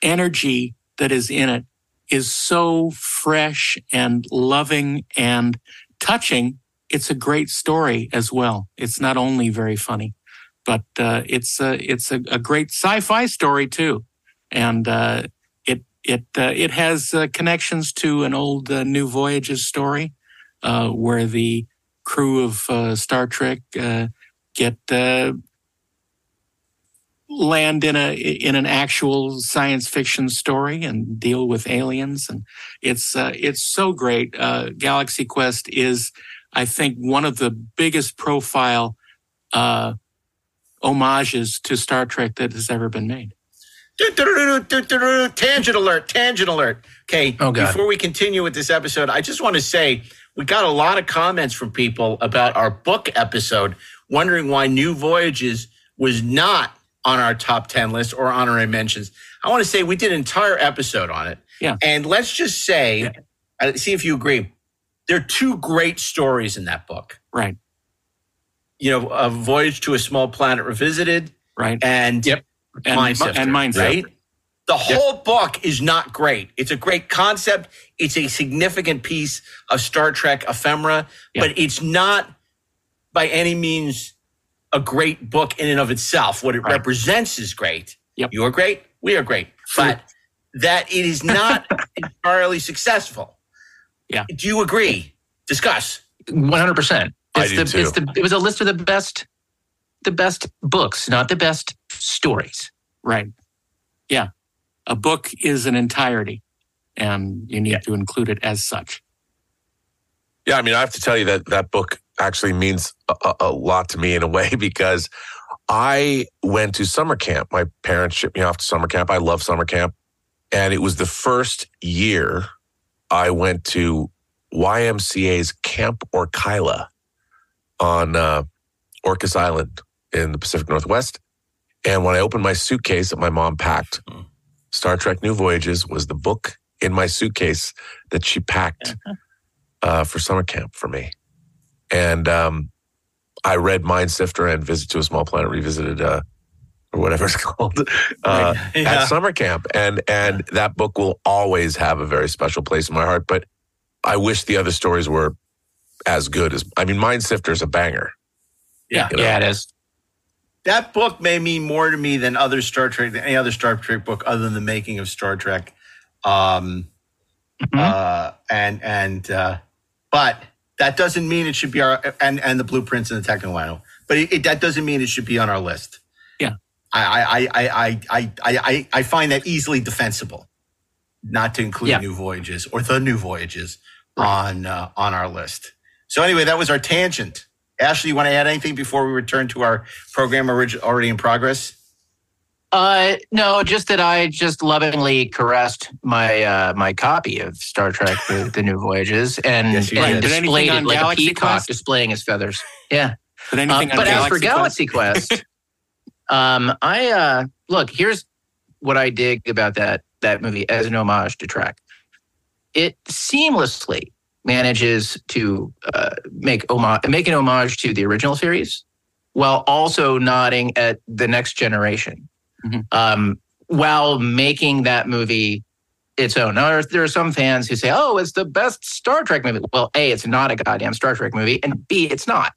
energy that is in it is so fresh and loving and touching. It's a great story as well. It's not only very funny, but uh, it's a, it's a, a great sci-fi story too, and uh, it it uh, it has uh, connections to an old uh, New Voyages story uh, where the crew of Star Trek get land in a in an actual science fiction story and deal with aliens. And it's uh, it's so great. Uh, galaxy quest is i think one of the biggest profile uh, homages to star trek that has ever been made Tangent alert, tangent alert. Okay, Oh, God. before we continue with this episode, I just want to say we got a lot of comments from people about our book episode, wondering why New Voyages was not on our top 10 list or honorary mentions. I want to say we did an entire episode on it. Yeah. And let's just say, uh, see if you agree, there are two great stories in that book. right You know, A Voyage to a Small Planet Revisited. right And yep and, Mind Sifter, and Mind right? The whole book is not great. It's a great concept. It's a significant piece of Star Trek ephemera, but it's not by any means a great book in and of itself. What it represents is great. You are great. We are great. But that it is not entirely successful. Yeah. Do you agree? Discuss. One hundred percent. I It's do the too. it's the it was a list of the best the best books, not the best stories. Right. Yeah. A book is an entirety and you need to include it as such. Yeah, I mean, I have to tell you that that book actually means a, a- a lot to me in a way because I went to summer camp. My parents shipped me off to summer camp. I love summer camp. And it was the first year I went to YMCA's Camp Orkila on uh, Orcas Island in the Pacific Northwest. And when I opened my suitcase that my mom packed, Star Trek New Voyages was the book in my suitcase that she packed uh, for summer camp for me. And um, I read Mind Sifter and Visit to a Small Planet Revisited, uh, or whatever it's called, uh, Yeah. at summer camp. And and that book will always have a very special place in my heart. But I wish the other stories were as good as. I mean, Mind Sifter is a banger. Yeah. You know? Yeah, it is. That book may mean more to me than other Star Trek, than any other Star Trek book other than the making of Star Trek. Um, uh, and and uh, but that doesn't mean it should be our and and the blueprints and the technical manual. But it, it, that doesn't mean it should be on our list. Yeah. I I I I I I I, I find that easily defensible, not to include Yeah. new voyages or the new voyages on uh, on our list. So anyway, that was our tangent. Ashley, you want to add anything before we return to our program orig- already in progress? Uh, no, just that I just lovingly caressed my uh, my copy of Star Trek: The, the New Voyages and, Yes, and did. Did displayed it like Galaxy a peacock Quest? displaying his feathers. Yeah, But anything on but as for Galaxy Galaxy Quest, um, I uh, look here's what I dig about that that movie as an homage to Trek. It seamlessly manages to uh, make homage, make an homage to the original series, while also nodding at the next generation, Mhm. um, while making that movie its own. Now, there- there are some fans who say, "Oh, it's the best Star Trek movie." Well, a, it's not a goddamn Star Trek movie, and b, it's not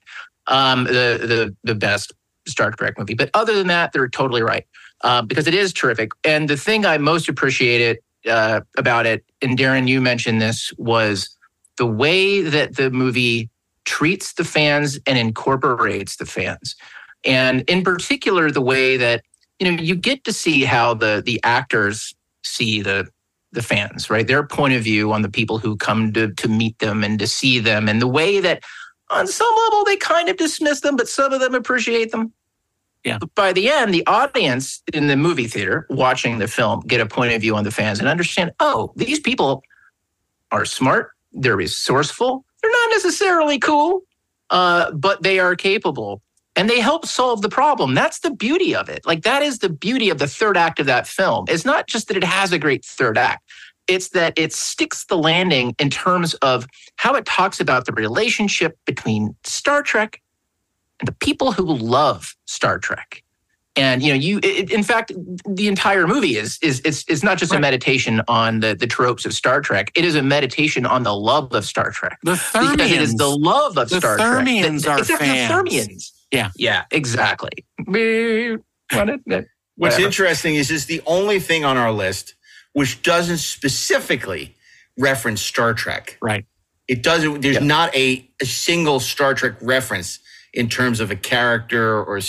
um, the the the best Star Trek movie. But other than that, they're totally right uh, because it is terrific. And the thing I most appreciated uh, about it, and Daren, you mentioned this, was the way that the movie treats the fans and incorporates the fans, and in particular, the way that you know you get to see how the the actors see the the fans, right? Their point of view on the people who come to to meet them and to see them, and the way that on some level they kind of dismiss them, but some of them appreciate them. Yeah. But by the end, the audience in the movie theater watching the film get a point of view on the fans and understand, oh, these people are smart, they're resourceful, they're not necessarily cool, uh, but they are capable. And they help solve the problem. That's the beauty of it. Like that is the beauty of the third act of that film. It's not just that it has a great third act. It's that it sticks the landing in terms of how it talks about the relationship between Star Trek and the people who love Star Trek. And you know, you it, in fact, the entire movie is is is, is not just a meditation on the the tropes of Star Trek. It is a meditation on the love of Star Trek. The because it is the love of the Star Trek. Thermians are exactly, fans. The Thermians. Yeah. Yeah, exactly. We want it- that- What's interesting is it's the only thing on our list which doesn't specifically reference Star Trek. Right. It doesn't. There's not a, a single Star Trek reference in terms of a character or,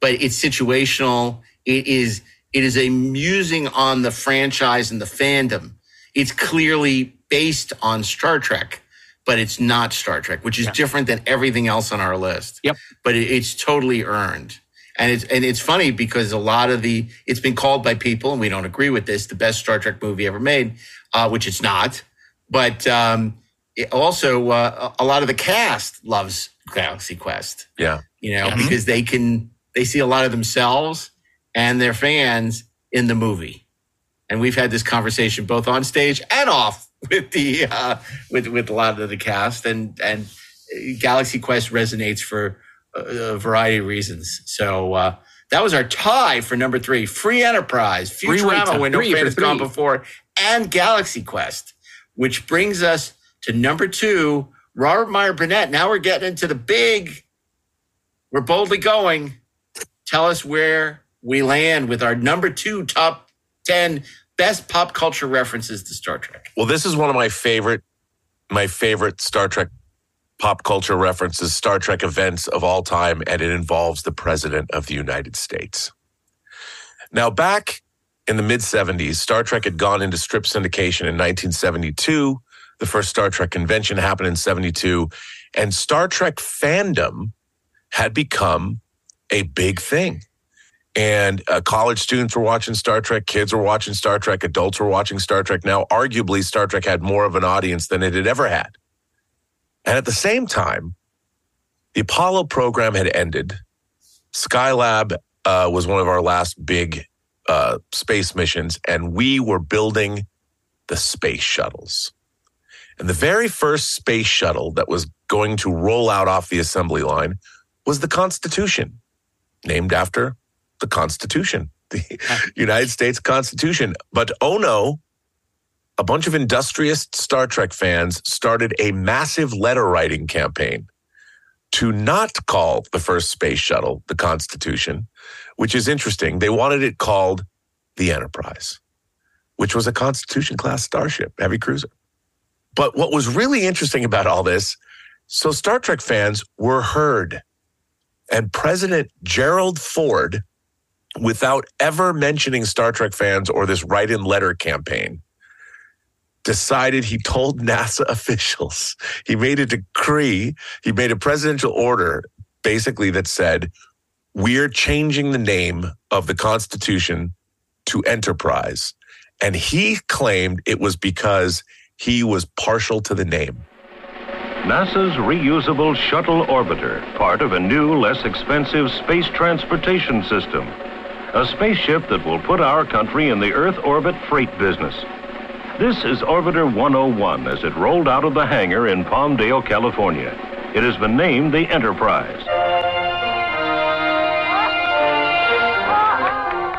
but it's situational. It is. It is a musing on the franchise and the fandom. It's clearly based on Star Trek, but it's not Star Trek, which is different than everything else on our list. Yep. But it, it's totally earned. And it's and it's funny because a lot of the it's been called by people, and we don't agree with this, the best Star Trek movie ever made, uh, which it's not. But um, it also, uh, a lot of the cast loves Galaxy Quest. Yeah. You know, because they can they see a lot of themselves and their fans in the movie. And we've had this conversation both on stage and off with the uh, with with a lot of the cast, and and Galaxy Quest resonates for a, a variety of reasons. So uh, that was our tie for number three: Free Enterprise, Three-way Futurama, tie. when no Three fan has gone before, and Galaxy Quest, which brings us to number two: Robert Meyer Burnett. Now we're getting into the big. We're boldly going. Tell us where we land with our number two top 10 best pop culture references to Star Trek. Well, this is one of my favorite, my favorite Star Trek pop culture references, Star Trek events of all time, and it involves the President of the United States. Now, back in the mid 70s, Star Trek had gone into strip syndication in 1972. The first Star Trek convention happened in 72, and Star Trek fandom had become a big thing. And uh, college students were watching Star Trek, kids were watching Star Trek, adults were watching Star Trek. Now, arguably, Star Trek had more of an audience than it had ever had. And at the same time, the Apollo program had ended. Skylab uh, was one of our last big uh, space missions, and we were building the space shuttles. And the very first space shuttle that was going to roll out off the assembly line was the Constitution, named after the Constitution, the United States Constitution. But oh no, a bunch of industrious Star Trek fans started a massive letter writing campaign to not call the first space shuttle the Constitution, which is interesting. They wanted it called the Enterprise, which was a Constitution class starship, heavy cruiser. But what was really interesting about all this, so Star Trek fans were heard. And President Gerald Ford, without ever mentioning Star Trek fans or this write in letter campaign, decided he told NASA officials, he made a decree, he made a presidential order basically that said, we're changing the name of the Constitution to Enterprise. And he claimed it was because he was partial to the name. NASA's reusable shuttle orbiter, part of a new, less expensive space transportation system. A spaceship that will put our country in the Earth orbit freight business. This is Orbiter 101 as it rolled out of the hangar in Palmdale, California. It has been named the Enterprise.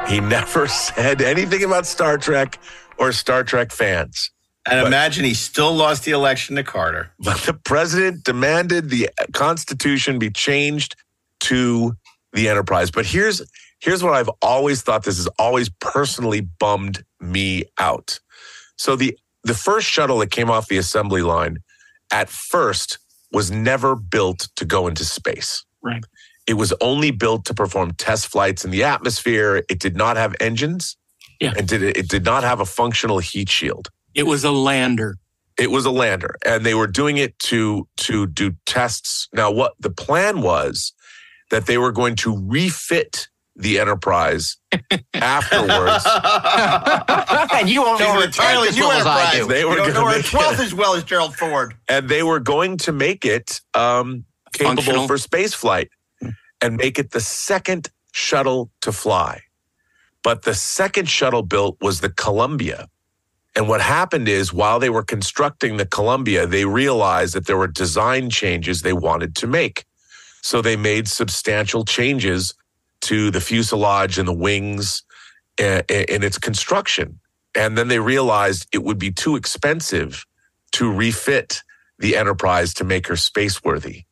He never said anything about Star Trek or Star Trek fans. And imagine he still lost the election to Carter. But the president demanded the Constitution be changed to the Enterprise. But here's here's what I've always thought. This has always personally bummed me out. So the the first shuttle that came off the assembly line at first was never built to go into space. Right. It was only built to perform test flights in the atmosphere. It did not have engines. Yeah. And did it did not have a functional heat shield. It was a lander. It was a lander, and they were doing it to to do tests. Now, what the plan was that they were going to refit the Enterprise afterwards. and you won't know her entirely as well as I do. They They were were gonna know her make 12th it- as well as Gerald Ford. and they were going to make it um, capable Functional. for space flight and make it the second shuttle to fly. But the second shuttle built was the Columbia. And what happened is while they were constructing the Columbia, they realized that there were design changes they wanted to make. So they made substantial changes to the fuselage and the wings and, and its construction. And then they realized it would be too expensive to refit the Enterprise to make her spaceworthy.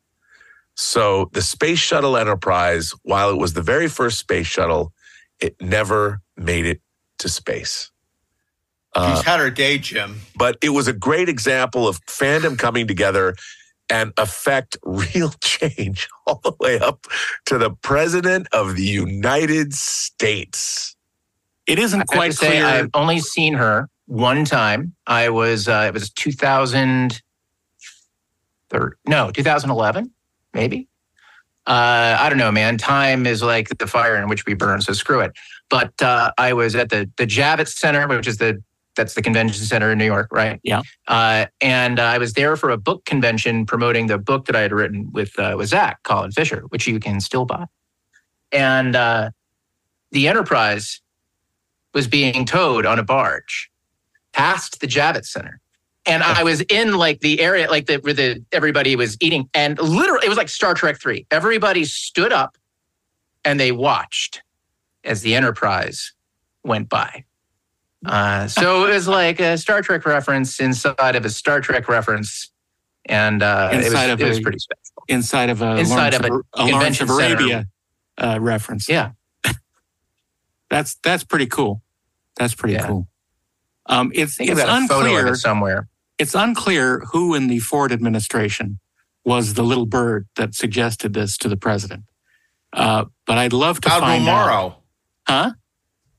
So the Space Shuttle Enterprise, while it was the very first space shuttle, it never made it to space. Uh, She's had her day, Jim. but it was a great example of fandom coming together and affect real change all the way up to the president of the United States. It isn't I have to quite say, clear. I've only seen her one time. I was uh, it was 2000 no 2011 maybe. Uh, I don't know, man. Time is like the fire in which we burn, so screw it. But uh, I was at the the Javits Center, which is the that's the convention center in New York, right? Yeah. Uh, and I was there for a book convention promoting the book that I had written with uh, with Zach Colin Fisher, which you can still buy. And uh, the Enterprise was being towed on a barge past the Javits Center. And I was in like the area, like the where the everybody was eating, and literally it was like Star Trek Three. Everybody stood up and they watched as the Enterprise went by. Uh, so it was like a Star Trek reference inside of a Star Trek reference, and uh, it was, Inside of it was a- pretty special. inside of a Inside Lawrence of a Lawrence of convention. Arabia uh, reference. Yeah, that's that's pretty cool. That's pretty Yeah. cool. Um, it's think it's about a photo of unclear it somewhere. It's unclear who in the Ford administration was the little bird that suggested this to the president. Uh, but I'd love to Admiral find Morrow. out. Huh?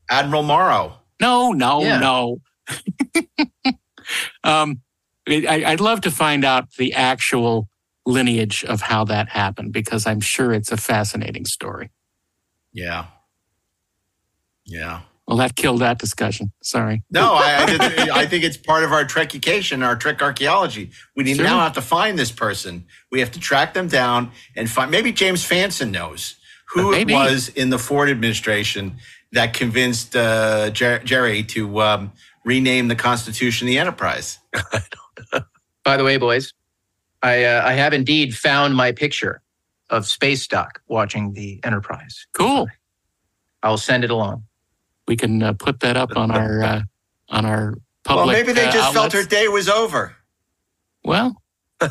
Admiral Morrow. No, no, Yeah. no. um, I, I'd love to find out the actual lineage of how that happened because I'm sure it's a fascinating story. Yeah. Yeah. Well, that killed that discussion. Sorry. No, I, I, I think it's part of our Trekication, our Trek archaeology. We need Sure. now have to find this person. We have to track them down and find. Maybe James Fanson knows who it was in the Ford administration that convinced uh, Jer- Jerry to um, rename the Constitution the Enterprise. By the way, boys, I uh, I have indeed found my picture of Space Dock watching the Enterprise. Cool. I'll send it along. We can uh, put that up on our uh, on our public. well, maybe they uh, just felt her day was over. Well,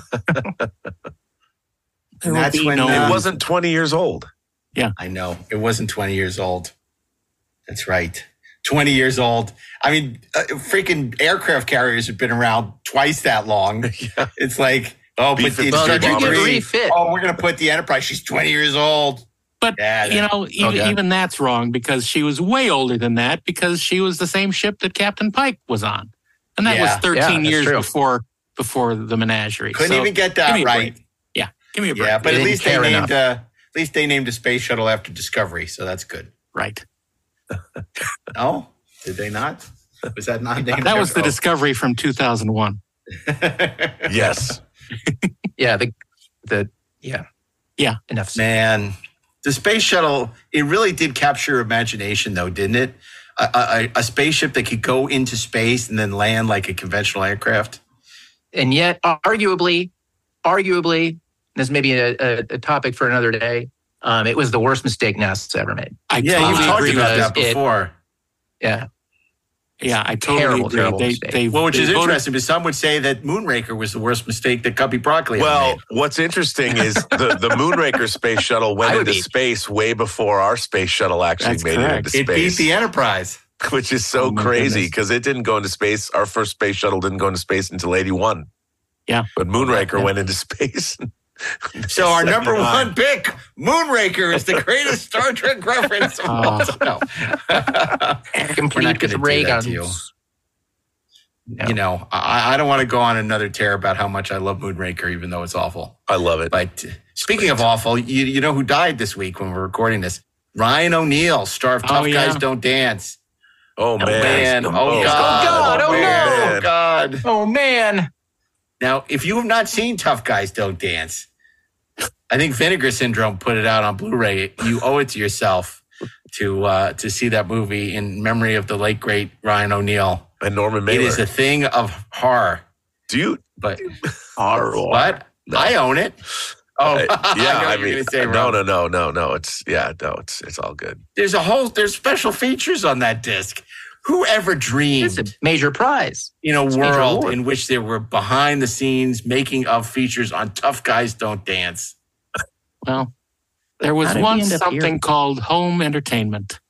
And that's when no- uh, It wasn't 20 years old. Yeah, I know it wasn't 20 years old. That's right. 20 years old. I mean, uh, freaking aircraft carriers have been around twice that long. It's like, oh, but B-52 it's Well, did you get refit? Oh, we're going to put the Enterprise. She's 20 years old. But Yeah, you know, even, Okay. even that's wrong because she was way older than that because she was the same ship that Captain Pike was on, and that Yeah. was 13 Yeah, years true. before before the menagerie. Couldn't So, even get that right. break. Yeah, give me a break. Yeah, but They at least they care named enough. uh, at least they named a space shuttle after Discovery, so that's good. right. Oh, did they not? Was that not named? That was the discovery from 2001. Yes. Yeah, the the yeah Yeah. enough. Man, the space shuttle, it really did capture your imagination, though, didn't it? A, a, a spaceship that could go into space and then land like a conventional aircraft. and yet arguably arguably this may be a, a, a topic for another day um, it was the worst mistake nasa's ever made I Yeah, totally you've talked about with that it. before. yeah Yeah, I totally Terrible, agree. terrible they, they, Well, which they is voted- interesting, because some would say that Moonraker was the worst mistake that Cubby Broccoli ever Well, made. what's interesting is the, the Moonraker space shuttle went into be- space way before our space shuttle actually That's made correct. it into space. It beat space. the Enterprise. which is so Oh crazy because it didn't go into space. Our first space shuttle didn't go into space until 81. Yeah. But Moonraker Yeah. went into space. So our number one pick, Moonraker, is the greatest Star Trek reference of all Oh. time. Complete not going with to ray do that guns to you. No. You know, I, I don't want to go on another tear about how much I love Moonraker, even though it's awful. I love it. But speaking of awful, you, you know who died this week when we're recording this? Ryan O'Neal, star of Oh, Tough yeah. Guys Don't Dance. Oh, oh, man. Man, oh, Oh, God, God, oh, oh man, no. oh God. oh man Now, if you have not seen Tough Guys Don't Dance, I think Vinegar Syndrome put it out on Blu-ray. You owe it to yourself to uh, to see that movie in memory of the late great Ryan O'Neal. And Norman It Mailer. is a thing of horror. Do you? But horror. what? I own it. Oh, Uh, yeah, know I, mean, say, no, no, no, no, no. It's yeah, no, it's it's all good. There's a whole there's special features on that disc. Who ever dreamed It's a major prize. in a It's world award. in which there were behind the scenes making of features on Tough Guys Don't Dance? Well, there was How did we once something here? called home entertainment.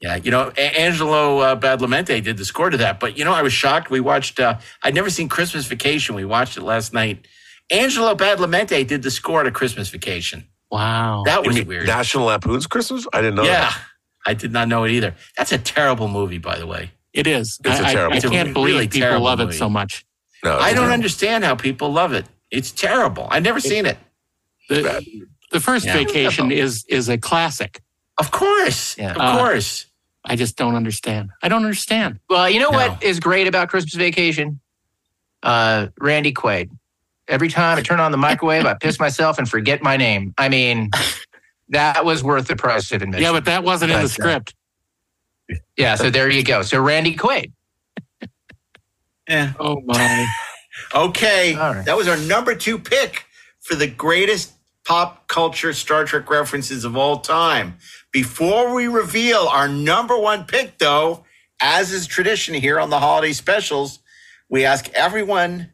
Yeah, you know, A- Angelo uh, Badalamenti did the score to that. But you know, I was shocked. We watched. Uh, I'd never seen Christmas Vacation. We watched it last night. Angelo Badalamenti did the score to Christmas Vacation. Wow. That was weird. National Lampoon's Christmas? I didn't know. yeah, that. I did not know it either. That's a terrible movie, by the way. It is. It's a I- I- terrible I, It's a can't believe really people terrible love it movie. so much. No, I don't not. understand how people love it. It's terrible. I've never seen it. The, the first Yeah. vacation is is a classic. Of course, Yeah. of Uh, course. I just don't understand. I don't understand. Well, you know No. what is great about Christmas Vacation? Uh, Randy Quaid. Every time I turn on the microwave, I piss myself and forget my name. I mean, that was worth the price of admission. Yeah, but that wasn't in the But, uh, script. yeah, so there you go. So Randy Quaid. Yeah. Oh my. Okay, All right. that was our number two pick for the greatest pop culture Star Trek references of all time. Before we reveal our number one pick, though, as is tradition here on the holiday specials, we ask everyone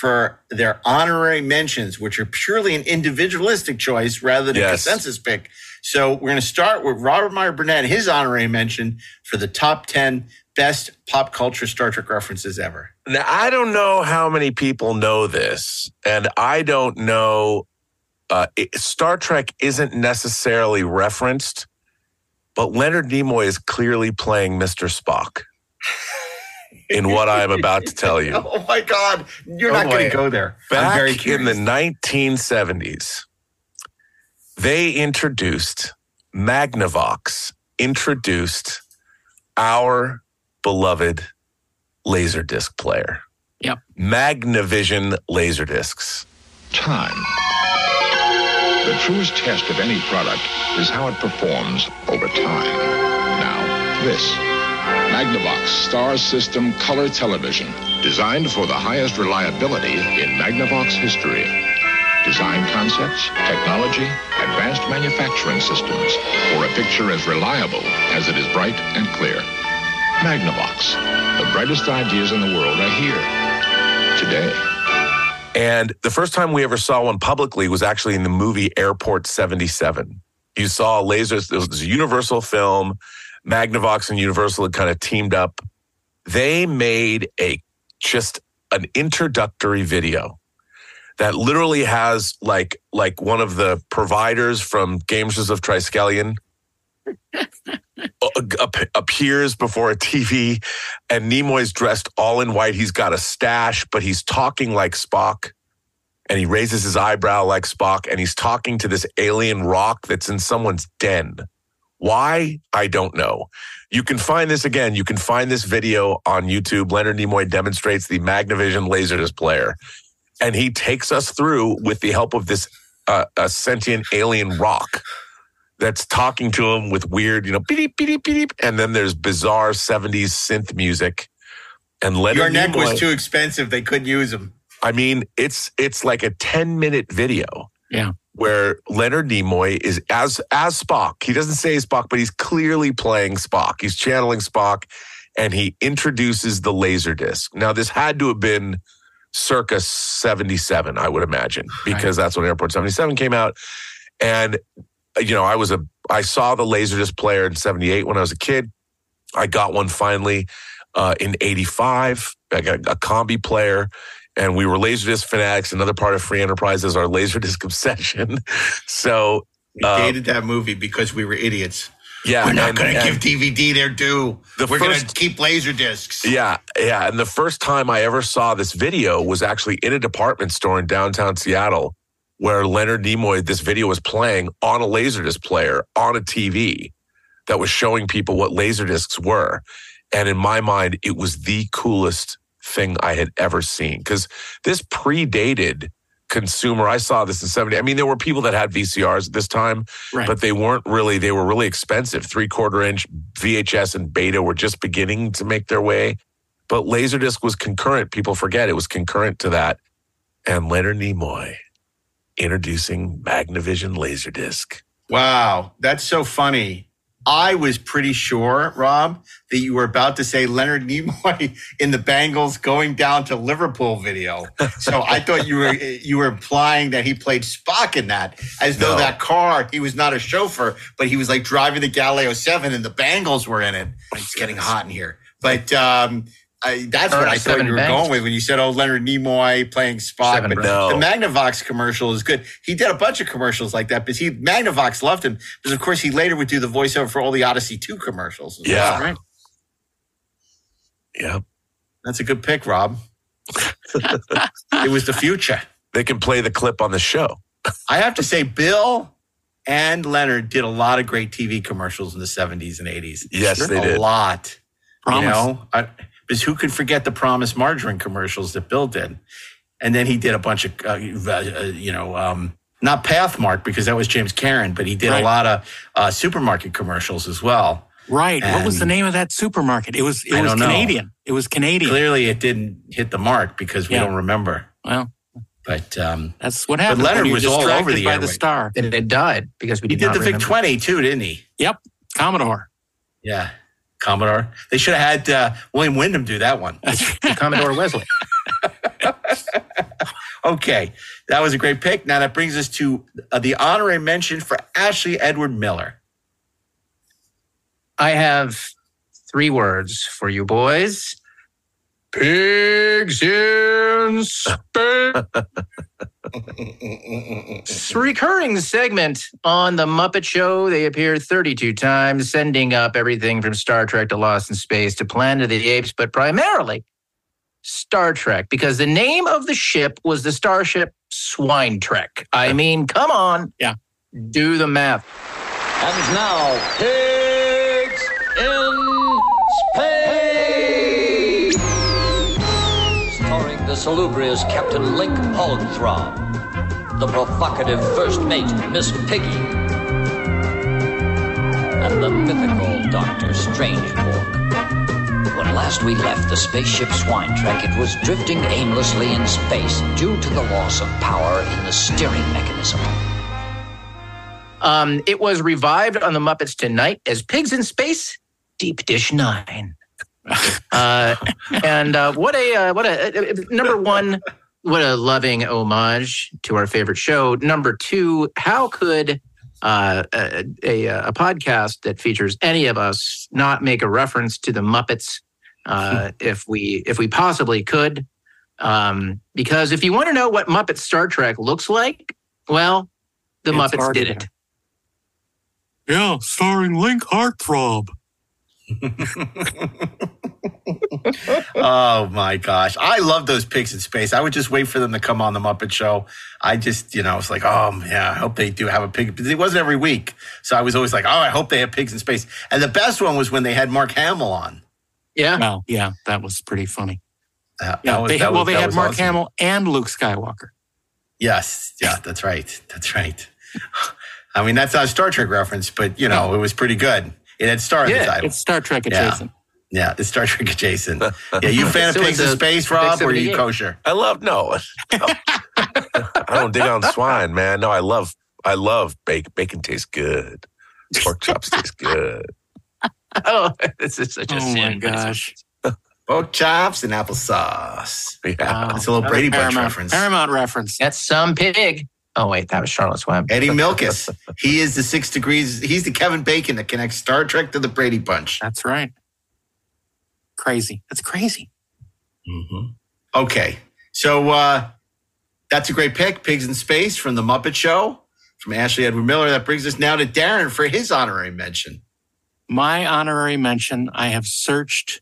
for their honorary mentions, which are purely an individualistic choice rather than a Yes. consensus pick. So we're going to start with Robert Meyer Burnett, his honorary mention for the top 10 best pop culture Star Trek references ever. Now, I don't know how many people know this, and I don't know. Uh, it, Star Trek isn't necessarily referenced, but Leonard Nimoy is clearly playing Mr. Spock in what I am about to tell you. Oh my God, you're Oh, not going to go there. I'm Back very in the 1970s, they introduced Magnavox, introduced our beloved Laserdisc player. Yep. Magnavision Laserdiscs. Time. The truest test of any product is how it performs over time. Now, this. Magnavox Star System Color Television, designed for the highest reliability in Magnavox history. Design concepts, technology, advanced manufacturing systems for a picture as reliable as it is bright and clear. Magnavox, the brightest ideas in the world are here today. And the first time we ever saw one publicly was actually in the movie Airport 77. You saw lasers, it was a Universal film. Magnavox and Universal had kind of teamed up. They made a just an introductory video that literally has like like one of the providers from Games of Triskelion appears before a TV and Nimoy's dressed all in white. He's got a stash, but he's talking like Spock. And he raises his eyebrow like Spock, and he's talking to this alien rock that's in someone's den. Why? I don't know. You can find this again. You can find this video on YouTube. Leonard Nimoy demonstrates the Magnavision Laserdisc player, and he takes us through with the help of this uh, a sentient alien rock that's talking to him with weird, you know, beep beep beep, and then there's bizarre '70s synth music. And Leonard Your neck Nimoy, was too expensive. They couldn't use them. I mean, it's it's like a 10 minute video Yeah. where Leonard Nimoy is as as Spock. He doesn't say Spock, but he's clearly playing Spock. He's channeling Spock, and he introduces the laser disc. Now, this had to have been circa 77, I would imagine, because that's when Airport 77 came out. And you know, I was a I saw the Laserdisc player in 78 when I was a kid. I got one finally uh, in 85. I got a combi player and we were Laserdisc fanatics. Another part of Free Enterprise is our Laserdisc obsession. so We uh, hated that movie because we were idiots. yeah, we're not going to give DVD their due. The we're going to keep laser discs. Yeah, yeah. And the first time I ever saw this video was actually in a department store in downtown Seattle where Leonard Nimoy, this video was playing on a Laserdisc player on a TV that was showing people what Laserdiscs were. And in my mind, it was the coolest thing I had ever seen because this predated consumer. I saw this in 70. I mean, there were people that had VCRs at this time, Right. but they weren't really, they were really expensive. Three quarter inch VHS and beta were just beginning to make their way. But Laserdisc was concurrent. People forget it was concurrent to that. And Leonard Nimoy introducing Magnavision Laserdisc. Wow, that's so funny. I was pretty sure, Rob, that you were about to say Leonard Nimoy in the Bangles going down to Liverpool video. So I thought you were you were implying that he played Spock in that, as though that car he was not a chauffeur, but he was like driving the Galileo Seven, and the Bangles were in it. It's getting hot in here, but um, I, that's what I thought you were Bangs. going with when you said, "Oh, Leonard Nimoy playing Spock." Seven but Bangs. the Magnavox commercial is good. He did a bunch of commercials like that, but he Magnavox loved him because, of course, he later would do the voiceover for all the Odyssey Two commercials. as Yeah. well, right. Yeah. That's a good pick, Rob. it was the future. They can play the clip on the show. I have to say, Bill and Leonard did a lot of great TV commercials in the 70s and 80s. Yes, they a did. lot. Promise. You know, I, because who could forget the Promise Margarine commercials that Bill did? And then he did a bunch of, uh, uh, you know, um, not Pathmark because that was James Karen, but he did Right. a lot of uh, supermarket commercials as well. Right. what was the name of that supermarket? It was it I was don't know. Canadian. It was Canadian. Clearly, it didn't hit the mark because we Yeah. don't remember. Well, But um, that's what happened. Leonard when you're was all over the by the star. And it died because we he did, did not the Vic remember. 20 too, didn't he? Yep. Commodore. Yeah. Commodore. They should have had uh, William Windom do that one. Commodore Wesley. Okay. That was a great pick. Now that brings us to uh, the honorary mention for Ashley Edward Miller. I have three words for you boys. Pigs in space. It's recurring segment on The Muppet Show. They appeared 32 times, sending up everything from Star Trek to Lost in Space to Planet of the Apes, but primarily Star Trek, because the name of the ship was the starship Swine Trek. I mean, come on. Yeah. Do the math. And now, pigs salubrious Captain Link Hogthrob, the provocative first mate, Miss Piggy, and the mythical Dr. Strangepork. When last we left the spaceship Swine Trek, it was drifting aimlessly in space due to the loss of power in the steering mechanism. Um, it was revived on the Muppets tonight as Pigs in Space, Deep Dish Nine. Uh, and uh, what a uh, what a uh, uh, number one, what a loving homage to our favorite show. Number two, how could uh, a, a a podcast that features any of us not make a reference to the Muppets uh, if we if we possibly could? Um, because if you want to know what Muppet Star Trek looks like, well, the It's Muppets did it. there. Yeah, starring Link Heartthrob. oh my gosh. I love those pigs in space. I would just wait for them to come on the Muppet Show. I just, you know, it's like, oh yeah, I hope they do have a pig. But it wasn't every week. So I was always like, oh, I hope they have pigs in space. And the best one was when they had Mark Hamill on. Yeah. Well, yeah, that was pretty funny. Uh, Yeah, that was- they that had, well, they that had was Mark awesome. Hamill and Luke Skywalker. Yes. Yeah, that's right. That's right. I mean, that's not a Star Trek reference, but you know, it was pretty good. It had star in the Yeah, title. it's Star Trek Yeah. adjacent. Yeah, it's Star Trek adjacent. Yeah, you a fan of So pigs it's in space, Rob, or are you kosher? I love no. I don't dig on swine, man. No, I love I love bacon. Bacon tastes good. Pork chops taste good. Oh, this is such a Oh my gosh. Pork chops and applesauce. Yeah. Wow. That's a little Brady Bunch Paramount, reference. Paramount reference. That's some pig. Oh wait, that was Charlotte's Web. Eddie Milkis. he is the six degrees. He's the Kevin Bacon that connects Star Trek to the Brady Bunch. That's right. Crazy. That's crazy. Okay. So uh, that's a great pick. Pigs in Space from The Muppet Show from Ashley Edward Miller. That brings us now to Daren for his honorary mention. My honorary mention, I have searched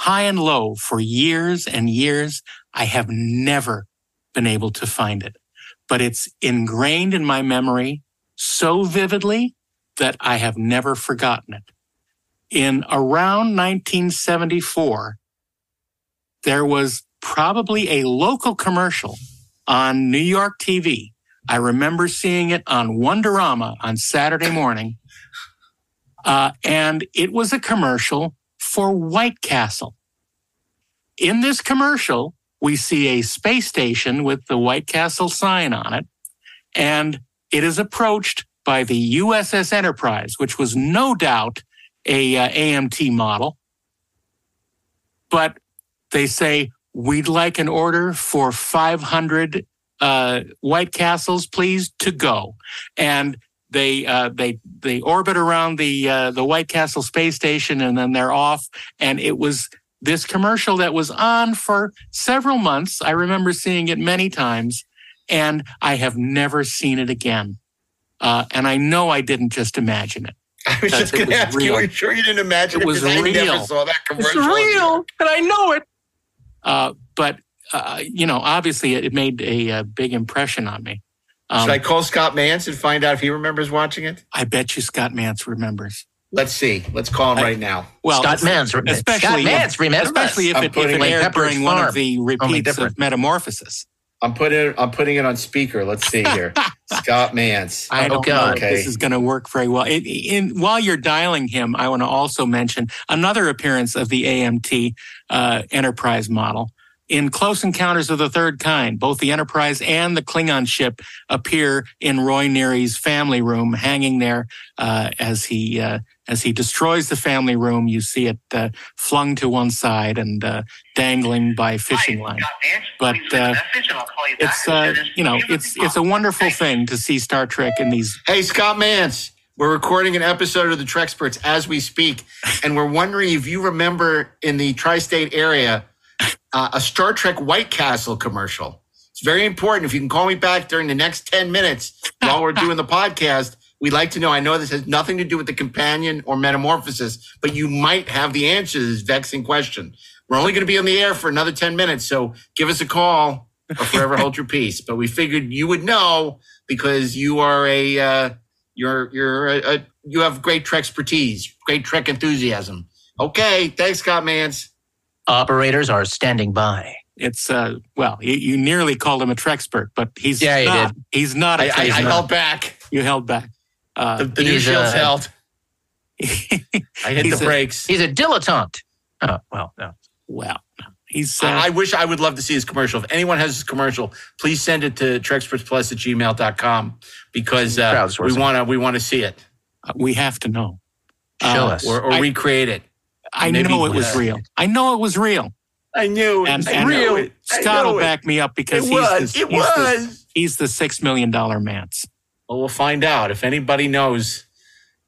high and low for years and years. I have never been able to find it, but it's ingrained in my memory so vividly that I have never forgotten it. In around 1974, there was probably a local commercial on New York TV. I remember seeing it on Wonderama on Saturday morning. Uh, and it was a commercial for White Castle. in this commercial, we see a space station with the White Castle sign on it, and it is approached by the USS Enterprise, which was no doubt a uh, AMT model. But they say, we'd like an order for 500 uh, White Castles, please, to go. And they uh, they they orbit around the uh, the White Castle space station, and then they're off. And it was this commercial that was on for several months. I remember seeing it many times, and I have never seen it again. Uh, and I know I didn't just imagine it. I was just going to was ask you, are you sure you didn't imagine It it? was 'Cause I never real. saw that commercial. It's real, and I know it. Uh, but uh, you know, obviously, it, it made a, uh big impression on me. Um, Should I call Scott Mantz and find out if he remembers watching it? I bet you Scott Mantz remembers. Let's see. Let's call him right now. Well, Scott Mantz, re- especially Scott Mantz remembers. especially if I'm it, if it aired Pepperidge during one of the repeats of Metamorphosis. I'm putting it. I'm putting it on speaker. Let's see here. Scott Mantz. I don't know if this is going to work very well. It, in, while you're dialing him, I want to also mention another appearance of the AMT uh, Enterprise model. In Close Encounters of the Third Kind, both the Enterprise and the Klingon ship appear in Roy Neary's family room, hanging there uh, as he uh, as he destroys the family room. You see it uh, flung to one side and uh, dangling by fishing line. But uh, it's uh, you know it's it's a wonderful thing to see Star Trek in these Hey, Scott Mantz. We're recording an episode of the Treksperts as we speak, and we're wondering if you remember in the tri-state area uh, a Star Trek White Castle commercial. It's very important. If you can call me back during the next ten minutes while we're doing the podcast, we'd like to know. I know this has nothing to do with the companion or metamorphosis, but you might have the answer to this vexing question. We're only going to be on the air for another ten minutes, so give us a call or forever hold your peace. But we figured you would know because you are a uh, you're you're a, a you have great Trek expertise, great Trek enthusiasm. Okay, thanks, Scott Mantz. Operators are standing by. It's uh well, you, you nearly called him a Trekspert, but he's Yeah, you not. did. He's not a I, I, I Trekspert. held back. You held back. Uh, The, the new He's, shield's uh, held. I hit he's the a- brakes. He's a dilettante. Oh, well, no. well, he's uh, I, I wish I would love to see his commercial. If anyone has his commercial, please send it to trekspertsplus at gmail.com because uh, we want to we want to see it we have to know. Show Uh, us. or, or I- recreate it. I Maybe know it was uh, real. I know it was real. I knew it. And, I and knew it. Scott will back me up because It he's was. the, It he's the- was. he's the six million dollar Mance. Well, we'll find out if anybody knows.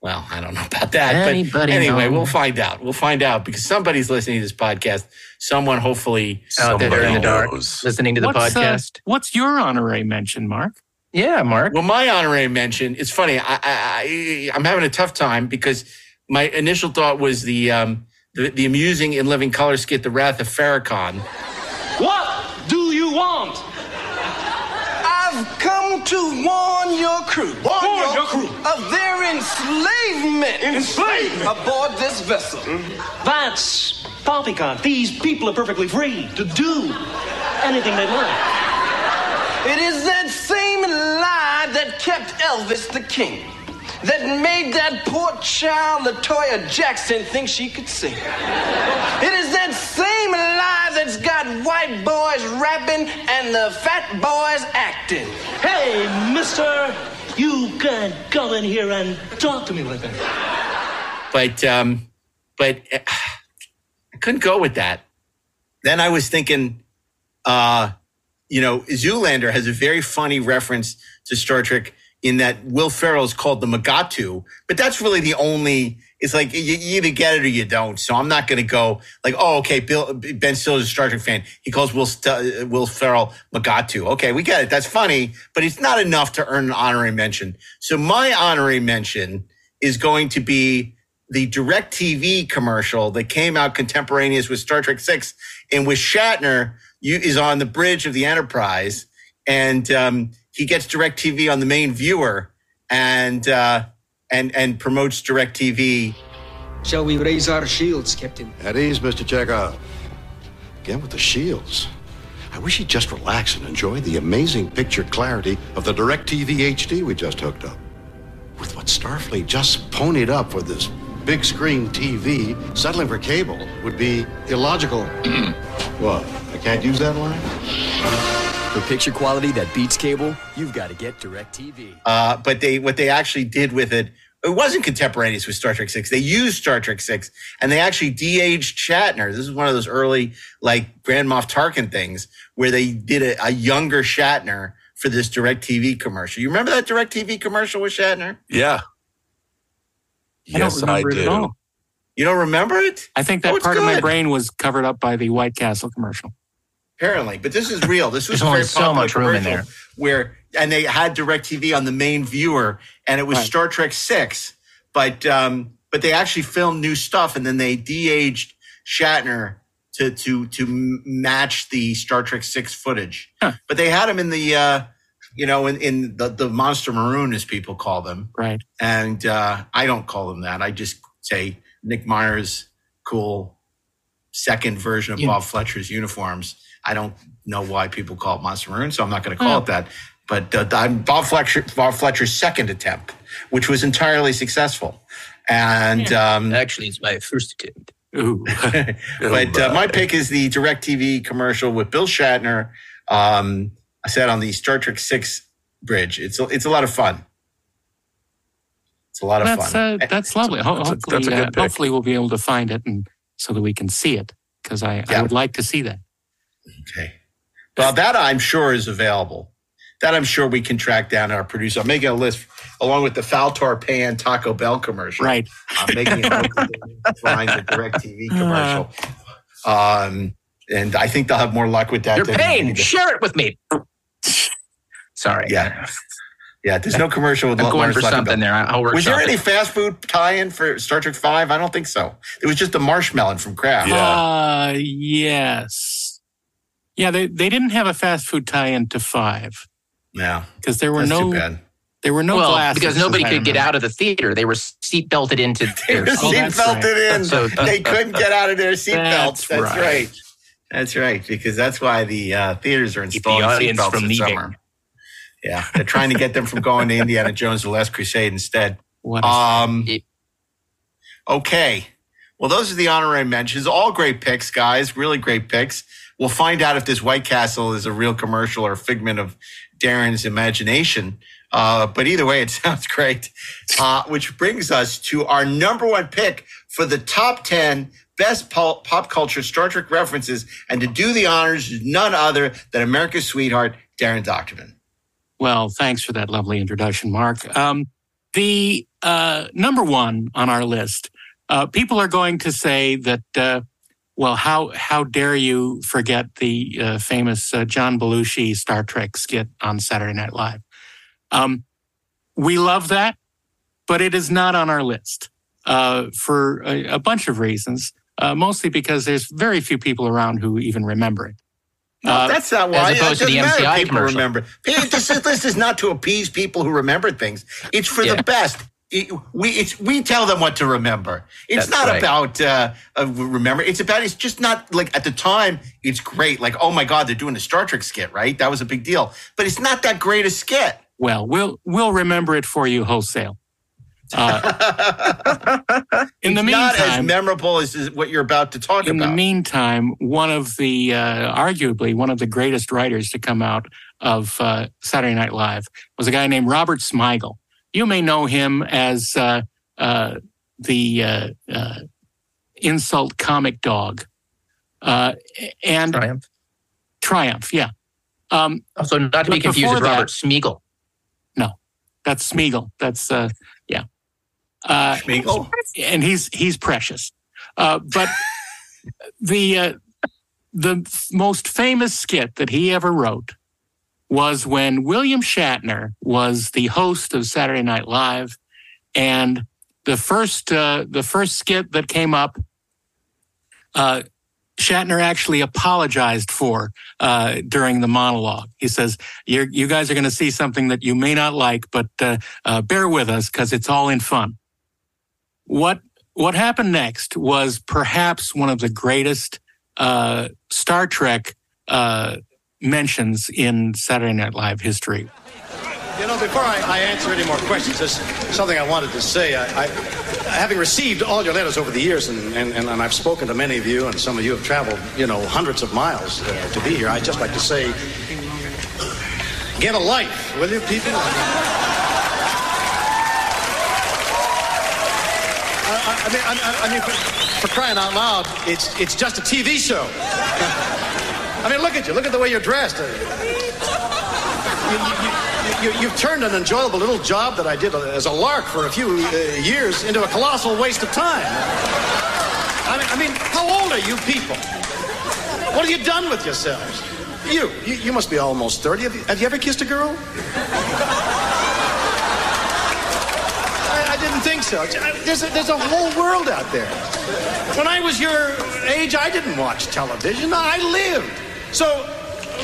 Well, I don't know about that. Anybody but anyway, knows? we'll find out. We'll find out because somebody's listening to this podcast. Someone, hopefully, Out there in the dark, knows. listening to the what's, uh, podcast. what's your honorary mention, Mark? yeah, Mark. Well, my honorary mention. It's funny. I, I, I I'm having a tough time because my initial thought was the um the, the amusing and living color skit, "The Wrath of Farrakhan." What do you want? I've come to warn your crew. Warn, your, crew of their enslavement. Enslavement aboard this vessel. Mm-hmm. That's poppycock. These people are perfectly free to do anything they like. It is that same lie that kept Elvis the king. That made that poor child, Latoya Jackson, think she could sing. It is that same lie that's got white boys rapping and the fat boys acting. Hey, mister, you can't come in here and talk to me like that. but um, but uh, I couldn't go with that. Then I was thinking, uh, you know, Zoolander has a very funny reference to Star Trek in that Will Ferrell is called the Mugatu, but that's really the only. It's like you, either get it or you don't. So I'm not going to go like, oh, okay, Bill Ben Stiller's a Star Trek fan. He calls Will St- Will Ferrell Mugatu. Okay, we get it. That's funny, but it's not enough to earn an honorary mention. So my honorary mention is going to be the direct TV commercial that came out contemporaneous with Star Trek Six, in which Shatner you, is on the bridge of the Enterprise, and um, he gets direct TV on the main viewer, and uh, and and promotes direct TV. Shall we raise our shields, Captain? At ease, Mr. Chekhov. Again with the shields. I wish he'd just relax and enjoy the amazing picture clarity of the DirecTV HD we just hooked up. With what Starfleet just ponied up for this big screen TV, settling for cable would be illogical. What? I can't use that line? For picture quality that beats cable, you've got to get DirecTV. Uh, but they what they actually did with it, it wasn't contemporaneous with Star Trek Six. They used Star Trek Six, and they actually de-aged Shatner. This is one of those early like Grand Moff Tarkin things where they did a, a younger Shatner for this Direct TV commercial. You remember that Direct TV commercial with Shatner? Yeah. I don't Yes, I remember it at do. all. You don't remember it? I think that Oh, it's part of my brain was covered up by the White Castle commercial. Apparently, but this is real. This was There's a only very so popular much room in commercial where, and they had Directv on the main viewer, and it was Right. Star Trek Six, but um, but they actually filmed new stuff, and then they de-aged Shatner to to to match the Star Trek Six footage. But they had him in the, uh, you know, in, in the the Monster Maroon, as people call them, Right. and uh, I don't call them that. I just say Nick Meyer's, cool second version of Yeah. Bob Fletcher's uniforms. I don't know why people call it Monster Maroon, so I'm not going to call it that. But uh, I'm Bob Fletcher, Bob Fletcher's second attempt, which was entirely successful, and um, Actually, it's my first attempt. Ooh. but uh, my pick is the Direct TV commercial with Bill Shatner. Um, I said on the Star Trek Six bridge. It's a, it's a lot of fun. It's a lot of that's fun. uh, that's lovely. Ho- That's a- hopefully, that's a good uh, pick. hopefully we'll be able to find it and so that we can see it because I, I would like to see that. Okay. Well, that I'm sure is available. That I'm sure we can track down our producer. I'm making a list along with the Fal-tor-pan Taco Bell commercial. Right. I'm making a list to find the Direct TV commercial. Um, and I think they'll have more luck with that. You're than- paying. Share it with me. Sorry. Yeah. Yeah, there's no commercial with I'm going Lawrence for something there. I'll Was there any fast food tie-in for Star Trek Five? I don't think so. It was just the marshmallow from Kraft. Uh, yes. Yeah, they, they didn't have a fast food tie-in to five Yeah, because there were that's too no bad. there were no well, glasses because nobody could get out of the theater. They were seat belted into They their were Oh, seat belted right. in. So- they couldn't get out of their seat belts. That's That's right. right. That's right. Because that's why the uh, theaters are Keep the installing seat belts from in summer. Yeah, they're trying to get them from going to Indiana Jones: The Last Crusade instead. What Um, It- okay. Well, those are the honorary mentions. All great picks, guys. Really great picks. We'll find out if this White Castle is a real commercial or a figment of Daren's imagination. Uh, but either way, it sounds great. Uh, which brings us to our number one pick for the top 10 best pop, pop culture Star Trek references. And to do the honors none other than America's sweetheart, Daren Dochterman. Well, thanks for that lovely introduction, Mark. Um, the uh, number one on our list, uh, people are going to say that, uh, well, how how dare you forget the uh, famous uh, John Belushi Star Trek skit on Saturday Night Live? Um, we love that, but it is not on our list uh, for a, a bunch of reasons. Uh, mostly because there's very few people around who even remember it. No, Uh, that's not why. as opposed it to the matter MCI people commercial. remember. This is, this is not to appease people who remember things. It's for Yeah. the best. It- we it's, we tell them what to remember. It's That's not right. about uh, uh, remember. It's about it's just not like at the time. It's great. Like oh my god, they're doing a Star Trek skit, right? That was a big deal. But it's not that great a skit. Well, we'll we'll remember it for you wholesale. Uh, in the It's not as memorable as, what you're about to talk about. in the meantime, one of the uh, arguably one of the greatest writers to come out of uh, Saturday Night Live was a guy named Robert Smigel. You may know him as uh, uh, the uh, uh, insult comic dog, uh, and Triumph. Triumph. Yeah, um, Also, not to be confused before with that- Robert Smeagol. that's Smeagol. That's uh, yeah. Uh, Schmeagol? and he's he's precious. Uh, but the uh, the most famous skit that he ever wrote was when William Shatner was the host of Saturday Night Live, and the first uh, the first skit that came up, uh, Shatner actually apologized for uh, during the monologue. He says, "You guys are going to see something that you may not like, but uh, uh, bear with us because it's all in fun." What what happened next was perhaps one of the greatest uh, Star Trek mentions in Saturday Night Live history. You know, before I, I answer any more questions, there's something I wanted to say. I, I, having received all your letters over the years, and, and, and, I've spoken to many of you, and some of you have traveled, you know, hundreds of miles uh, to be here, I'd just like to say, get a life, will you, people? I, mean, I, I mean for, for, crying out loud, it's, it's just a TV show. I mean, look at you. Look at the way you're dressed. You, you, you, have turned an enjoyable little job that I did as a lark for a few uh, years into a colossal waste of time. I mean, I mean, how old are you people? What have you done with yourselves? You, you, you must be almost 30. Have you, have you ever kissed a girl? I didn't think so. There's a, there's a whole world out there. When I was your age, I didn't watch television. I lived. So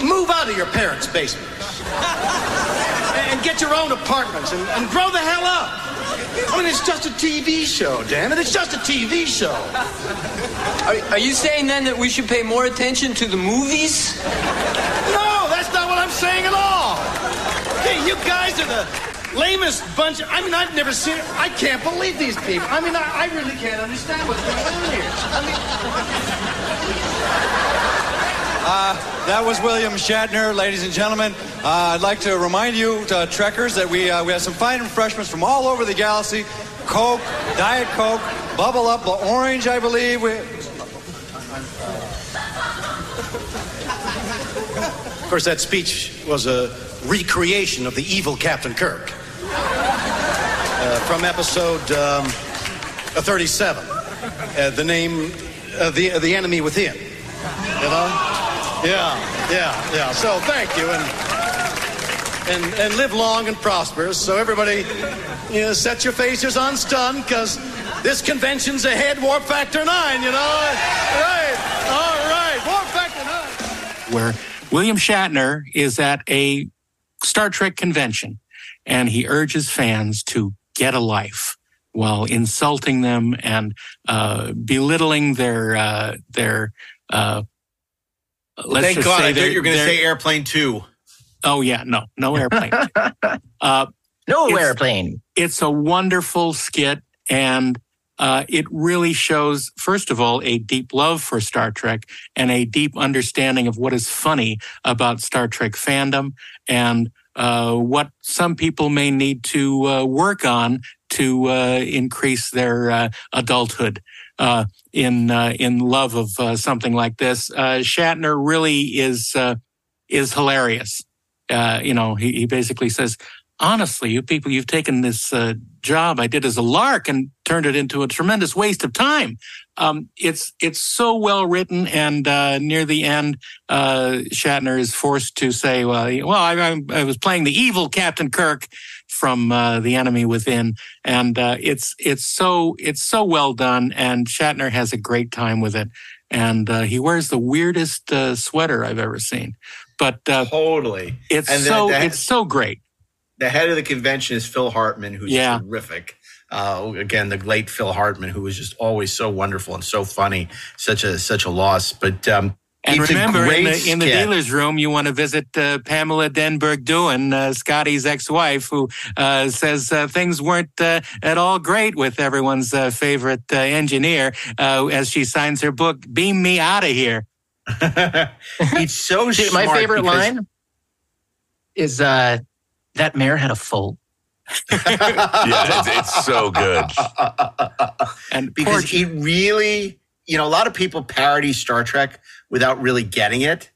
move out of your parents' basements and get your own apartments and, and grow the hell up. I mean, it's just a TV show, damn it. It's just a TV show. Are, are you saying then that we should pay more attention to the movies? No, that's not what I'm saying at all. Hey, you guys are the lamest bunch. Of, I mean, I've never seen. I can't believe these people. I mean, I, I really can't understand what's going on here. I mean. Uh, that was William Shatner, ladies and gentlemen. Uh, I'd like to remind you, uh, Trekkers, that we uh, we have some fine refreshments from all over the galaxy: Coke, Diet Coke, Bubble Up, Orange, I believe. We... Of course, that speech was a recreation of the evil Captain Kirk uh, from episode um, 37. Uh, the name, the the enemy within. You know? Yeah, yeah, yeah. So thank you, and and and live long and prosperous. So everybody, you know, set your faces on stun because this convention's ahead. Warp Factor Nine. You know? Right. All right. Warp Factor Nine. Where William Shatner is at a Star Trek convention and he urges fans to get a life while insulting them and uh, belittling their uh, their. Uh, let's Thank God! I thought you were going to say airplane two. Oh yeah, no, no airplane. uh, no it's, airplane. It's a wonderful skit, and uh, it really shows, first of all, a deep love for Star Trek and a deep understanding of what is funny about Star Trek fandom and uh, what some people may need to uh, work on to uh, increase their uh, adulthood uh, in in love of something like this. Shatner really is is hilarious. you know, he, he basically says, honestly, you people, you've taken this uh, job I did as a lark and turned it into a tremendous waste of time. Um, it's it's so well written, and uh, near the end, uh, Shatner is forced to say, "Well, well, I, I was playing the evil Captain Kirk from uh, The Enemy Within," and uh, it's it's so it's so well done, and Shatner has a great time with it, and uh, he wears the weirdest sweater I've ever seen. But totally, it's so it's so great the head of the convention is Phil Hartman, who's yeah. terrific. Uh, again, the late Phil Hartman, who was just always so wonderful and so funny. Such a such a loss, but. Um, and remember, in the, in the, dealer's room, you want to visit uh, Pamela Denberg Doohan, uh, Scotty's ex-wife, who uh, says uh, things weren't uh, at all great with everyone's uh, favorite engineer as she signs her book, "Beam Me Out of Here." it's so Dude, My favorite line is that mayor had a full. yeah, it's, it's, so good. and because it really, you know, a lot of people parody Star Trek without really getting it.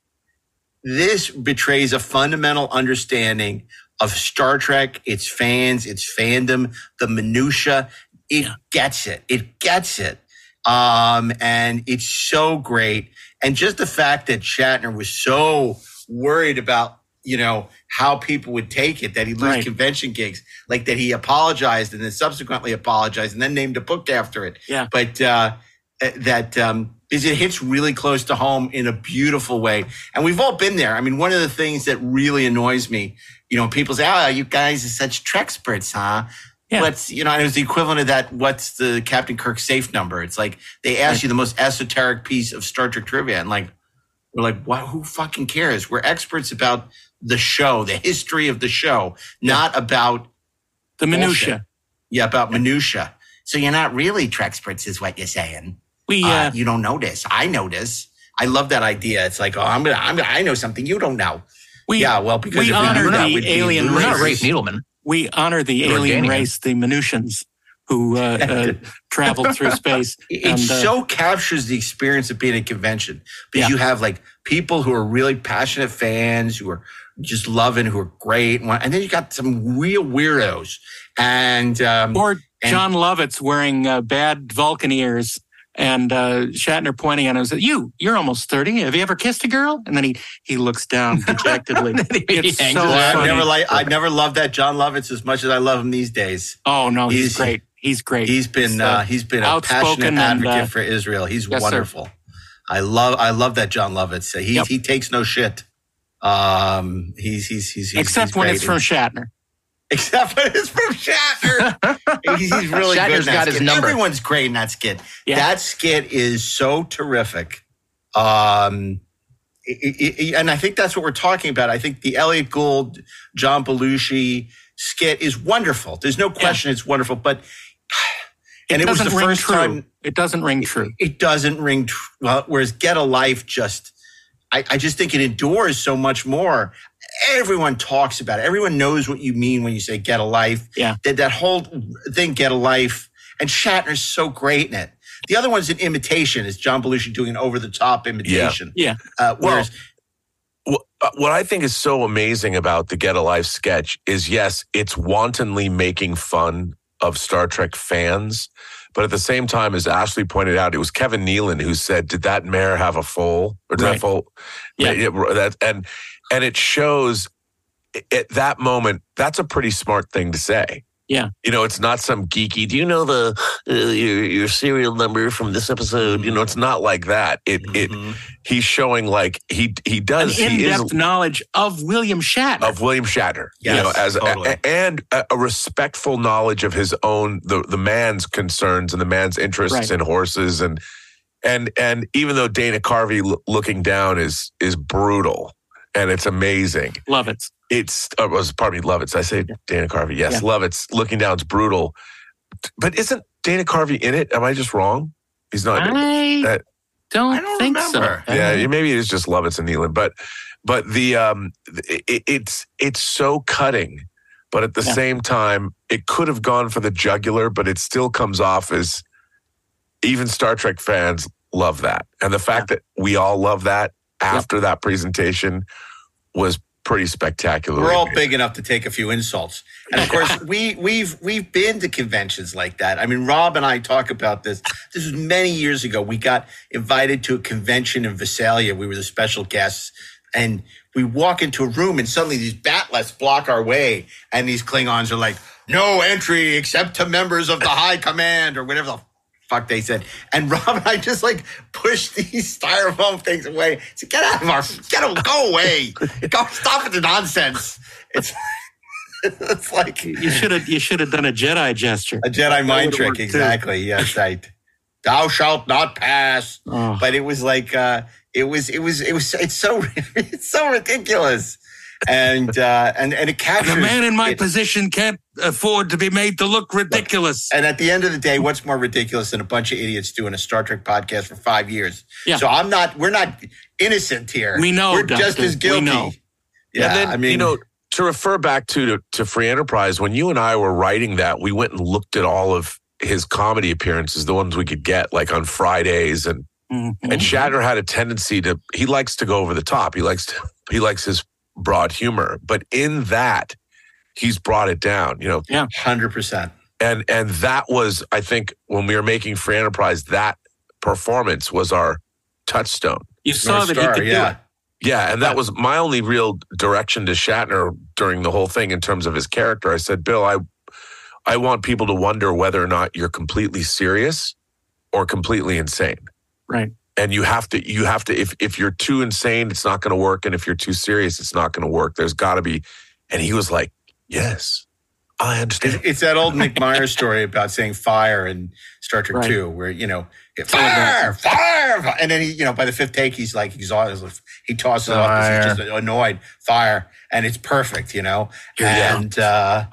This betrays a fundamental understanding of Star Trek, its fans, its fandom, the minutia. It yeah. gets it. It gets it. Um, and it's so great. And just the fact that Shatner was so worried about you know, how people would take it that he lose right. convention gigs, like that he apologized and then subsequently apologized and then named a book after it. Yeah. But uh, uh, that um, is it hits really close to home in a beautiful way. And we've all been there. I mean, one of the things that really annoys me, you know, people say, oh, you guys are such experts, huh? Yeah. What's, you know, it was the equivalent of that. What's the Captain Kirk safe number? It's like they ask right. you the most esoteric piece of Star Trek trivia. And like, we're like, wow, who fucking cares? We're experts about the show, the history of the show, not about the minutia. Yeah, about minutia. So you're not really Treksperts, is what you're saying. We, uh, you don't notice. I notice. I love that idea. It's like, oh, I'm gonna, I'm gonna, I know something you don't know. We, yeah, well, because we if honor we knew that, the we'd be alien losers. Rafe Needleman. We honor the Or alien race, the Minutions, who uh, uh, traveled through space. It and, uh, so captures the experience of being at a convention because you have like people who are really passionate fans who are just loving, who are great, and and then you got some real weirdos and um, or and- Jon Lovitz wearing uh, bad Vulcan ears and uh, Shatner pointing at him and said, "You, you're almost thirty. Have you ever kissed a girl?" And then he he looks down dejectedly. it's so Well, I funny. never like I never loved that Jon Lovitz as much as I love him these days. Oh no, he's, great. He's great. He's been He's, uh, uh, he's been a outspoken passionate and, advocate uh, for Israel. He's yes, sir. wonderful. I love I love that Jon Lovitz. He he takes no shit. Um, he's he's he's, he's except he's when it's from Shatner. Except when it's from Shatner. he's, he's really good. Shatner's that got his skit. number. Everyone's great in that skit. That skit is so terrific. Um, i- i- i- and I think that's what we're talking about. I think the Elliot Gould, John Belushi skit is wonderful. There's no question it's wonderful, but and it, was the first true. time It doesn't ring true. it doesn't ring true. well whereas get a life just I, I just think it endures so much more everyone talks about it. Everyone knows what you mean when you say get a life. Yeah. That that whole thing get a life. And shatner's so great in it. The other one's an imitation. Is john belushi doing an over-the-top imitation. Yeah. uh, whereas Wh- uh, what I think is so amazing about the Get a Life sketch is yes, it's wantonly making fun of Star Trek fans, but at the same time, as Ashley pointed out, it was Kevin Nealon who said, "Did that mare have a foal, or did Right. that foal?" Yeah. It- that and and it shows at that moment that's a pretty smart thing to say. Yeah. You know, it's not some geeky. Do you know the uh, your, your serial number from this episode? You know, it's not like that. It it he's showing like he he An does he is in-depth knowledge of William Shatner. of William Shatner. you know, as totally. a, and a, a respectful knowledge of his own the the man's concerns and the man's interests Right. in horses and and and even though Dana Carvey lo- looking down is is brutal and it's amazing. Love it. It's uh, was pardon me, Lovitz. I say Dana Carvey. Yes, Yeah. Lovitz looking down is brutal. But isn't Dana Carvey in it? Am I just wrong? He's not. I that- don't, think so. yeah, maybe it's just Lovitz and Nealon, but but the um, it, it's it's so cutting, but at the Yeah. same time, it could have gone for the jugular, but it still comes off as even Star Trek fans love that, and the fact that we all love that after that presentation was pretty spectacular. we're all big enough to take a few insults. And of course we we've we've been to conventions like that. I mean rob and i talk about this. This was many years ago. We got invited to a convention in visalia. We were the special guests. And we walk into a room and suddenly these bat'leths block our way. And these klingons are like no entry except to members of the high command or whatever the fuck they said. And Rob and I just like pushed these styrofoam things away. So get out of our, get out, go away. Go stop with the nonsense. It's, it's like You should have you should have done a Jedi gesture. a Jedi mind trick. worked too. Exactly. Yes, I. Thou shalt not pass. Oh. But it was like, uh, it was, it was, it was, it's so, it's so ridiculous. And, uh, and, and it captures. The man in my it- position can't afford to be made to look ridiculous. And at the end of the day, what's more ridiculous than a bunch of idiots doing a Star Trek podcast for five years? Yeah. So I'm not, we're not innocent here. We know, We're just Doctor. as We guilty. know. Yeah. and then, I mean, you know, to refer back to, to to Free Enterprise, when you and I were writing that, we went and looked at all of his comedy appearances, the ones we could get, like on Fridays, and Mm-hmm. and Shatner had a tendency to he likes to go over the top. He likes to he likes his broad humor, but in that, he's brought it down. You know, yeah, hundred percent. And and that was, I think, when we were making Free Enterprise, that performance was our touchstone. You saw that he could do it. Yeah, and that was my only real direction to Shatner during the whole thing in terms of his character. I said, Bill, I I want people to wonder whether or not you're completely serious or completely insane. Right. And you have to you have to if if you're too insane, it's not going to work and if you're too serious, it's not going to work. There's got to be and he was like, "Yes. I understand." It's, it's that old Nick Meyer's story about saying fire in Star Trek Right. 2, where, you know, fire, fire, fire. And then he, you know, by the fifth take, he's like, exhausted. He tosses it off 'cause he's just annoyed, fire. And it's perfect, you know? Yeah. And, uh,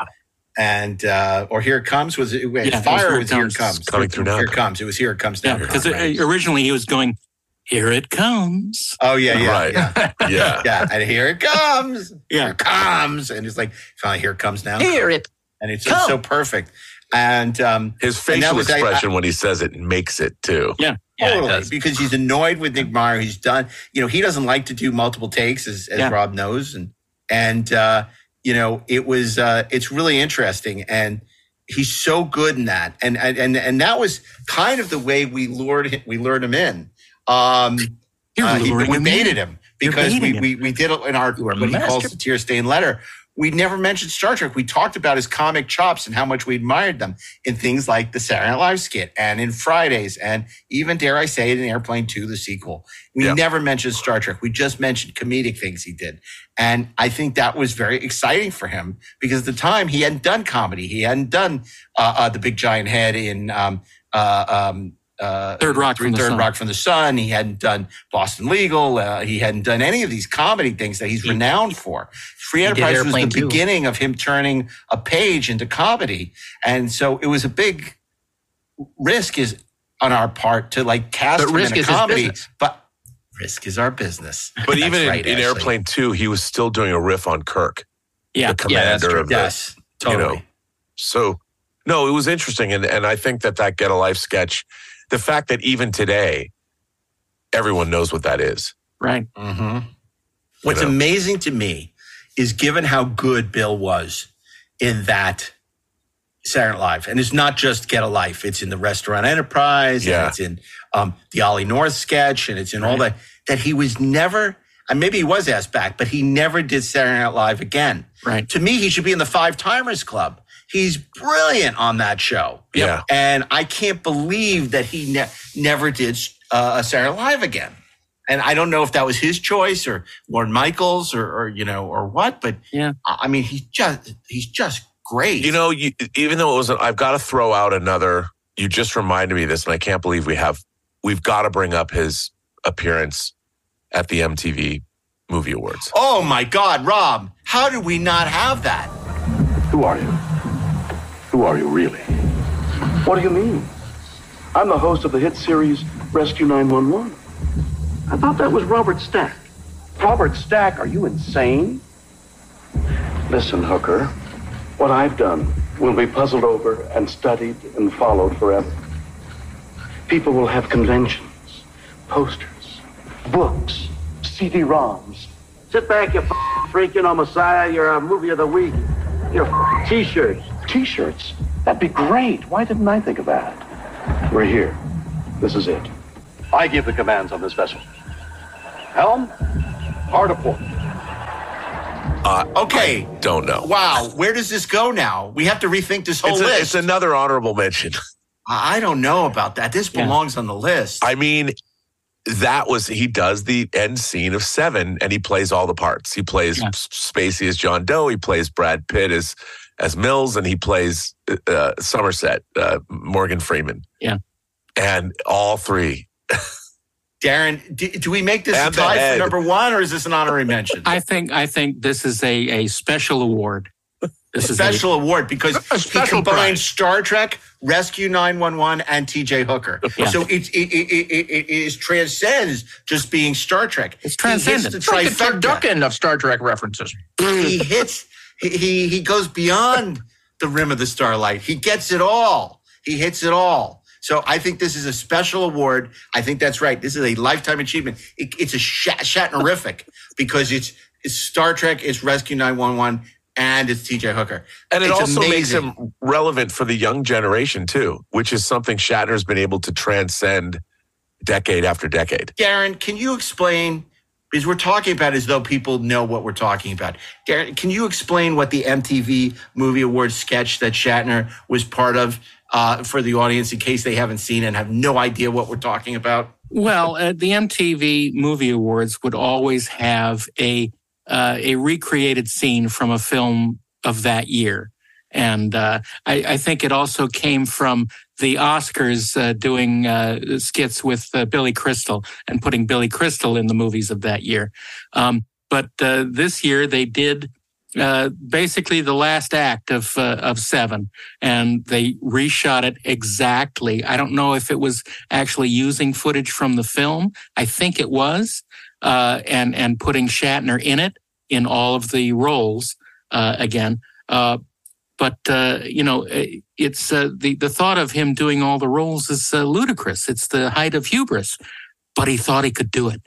and uh, or here it comes was it, wait, Yeah, was fire Here It was here it Comes. comes Coming through now. here it comes it was here it comes now Yeah, because originally he was going, "Here it comes." oh yeah yeah Right. yeah Yeah. yeah and here it comes Yeah. here it comes and it's like finally here it comes now Here it. and it's just so perfect and um His and that facial was- I- I- expression when he says it makes it too. Yeah. Yeah, it totally, does. because he's annoyed with Nick Meyer. He's done, you know, he doesn't like to do multiple takes, as, as Yeah. Rob knows, and and uh, you know, it was uh, it's really interesting, and he's so good in that, and and and, and that was kind of the way we lured him, we lured him in. Um, uh, he- we baited him because we, him. we we did it in our what he calls the tear stained letter. We never mentioned Star Trek. We talked about his comic chops and how much we admired them in things like the Saturday Night Live skit and in Fridays and even dare I say it in Airplane 2, the sequel. We Yeah. never mentioned Star Trek. We just mentioned comedic things he did. And I think that was very exciting for him because at the time he hadn't done comedy. He hadn't done uh, uh, the big giant head in um, uh, um, uh, Third Rock from the Third Sun. Rock from the Sun. He hadn't done Boston Legal. Uh, he hadn't done any of these comedy things that he's renowned for. Free Enterprise was the too. beginning of him turning a page into comedy, and so it was a big risk is on our part to like cast But him risk in a is his comedy, business. but risk is our business. But even in, right, in Airplane 2, he was still doing a riff on Kirk, Yeah. the Yeah, that's commander true. of the, yes, you totally. know. So, no, it was interesting. And, and I think that that Get a Life sketch, the fact that even today, everyone knows what that is. Right. hmm What's know. amazing to me is given how good Bill was in that Saturday Night Live, and it's not just Get a Life; it's in the Restaurant Enterprise, Yeah. and it's in um, the Ollie North sketch, and it's in all that. That he was never, and maybe he was asked back, but he never did Saturday Night Live again. Right. To me, he should be in the Five Timers Club. He's brilliant on that show. Yeah. And I can't believe that he ne- never did uh, a Saturday Night Live again. And I don't know if that was his choice or Lorne Michaels or, or you know, or what, but Yeah. I I mean, he's just, he's just great. You know, you, even though it wasn't, I've got to throw out another. You just reminded me of this, and I can't believe we have. We've got to bring up his appearance at the MTV Movie Awards. oh my God, Rob, how did we not have that? Who are you? Who are you really? What do you mean? I'm the host of the hit series Rescue 911. I thought that was Robert Stack. Robert Stack, are you insane? Listen, Hooker, what I've done will be puzzled over and studied and followed forever. People will have conventions, posters, books, CD-ROMs. Sit back, you f- freak, you know, Messiah. You're a movie of the week. Your t-shirts. T-shirts? That'd be great. Why didn't I think of that? We're here. This is it. I give the commands on this vessel. Helm, hard a port. Uh, Okay. don't know. Wow. Where does this go now? We have to rethink this whole It's, a- list. it's another honorable mention. I I don't know about that. This Yeah. belongs on the list. I mean, that was he does the end scene of Seven, and he plays all the parts. He plays Yeah. Spacey as John Doe. He plays Brad Pitt as as Mills, and he plays uh, Somerset, uh, Morgan Freeman. Yeah. and all three. Daren, do, do we make this And the tie for number one, or is this an honorary mention? I think I think this is a, a special award. This a is special award because a he special combined prize. Star Trek, Rescue 911, and TJ Hooker. Yeah. So it, it, it, it, it, it is transcends just being Star Trek. It's transcendent. It's like a trifecta. turducken of Star Trek references. he hits, he, he, goes beyond the rim of the starlight. He gets it all. He hits it all. So I think this is a special award. I think that's right. This is a lifetime achievement. It, it's a Shat- Shatnerific because it's, it's Star Trek, it's Rescue 911, and it's TJ Hooker. And it It's also makes him relevant for the young generation too, which is something Shatner's been able to transcend decade after decade. Daren, can you explain? Because we're talking about as though people know what we're talking about. Daren, can you explain what the MTV Movie Awards sketch that Shatner was part of uh, for the audience in case they haven't seen and have no idea what we're talking about? Well, uh, the MTV Movie Awards would always have a uh, a recreated scene from a film of that year, and uh, I, I think it also came from the Oscars uh, doing uh, skits with uh, Billy Crystal and putting Billy Crystal in the movies of that year. Um, but uh, this year they did uh, basically the last act of of Seven, and they reshot it exactly. I don't know if it was actually using footage from the film. I think it was, uh, and and putting Shatner in it in all of the roles uh, again. Uh, but uh, you know, it's uh, the the thought of him doing all the roles is uh, ludicrous. It's the height of hubris, but he thought he could do it.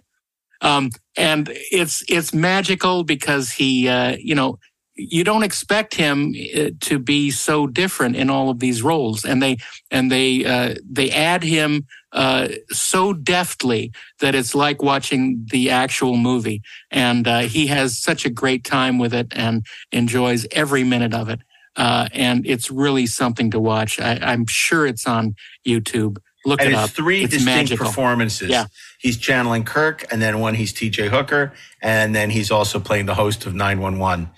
Um, and it's it's magical because he, uh, you know, you don't expect him uh, to be so different in all of these roles, and they and they uh, they add him uh, so deftly that it's like watching the actual movie, and he has such a great time with it and enjoys every minute of it. Uh, and it's really something to watch. I, I'm sure it's on YouTube. Look and it it's up. three it's distinct magical. performances. Yeah. He's channeling Kirk, and then one he's TJ Hooker, and then he's also playing the host of 911.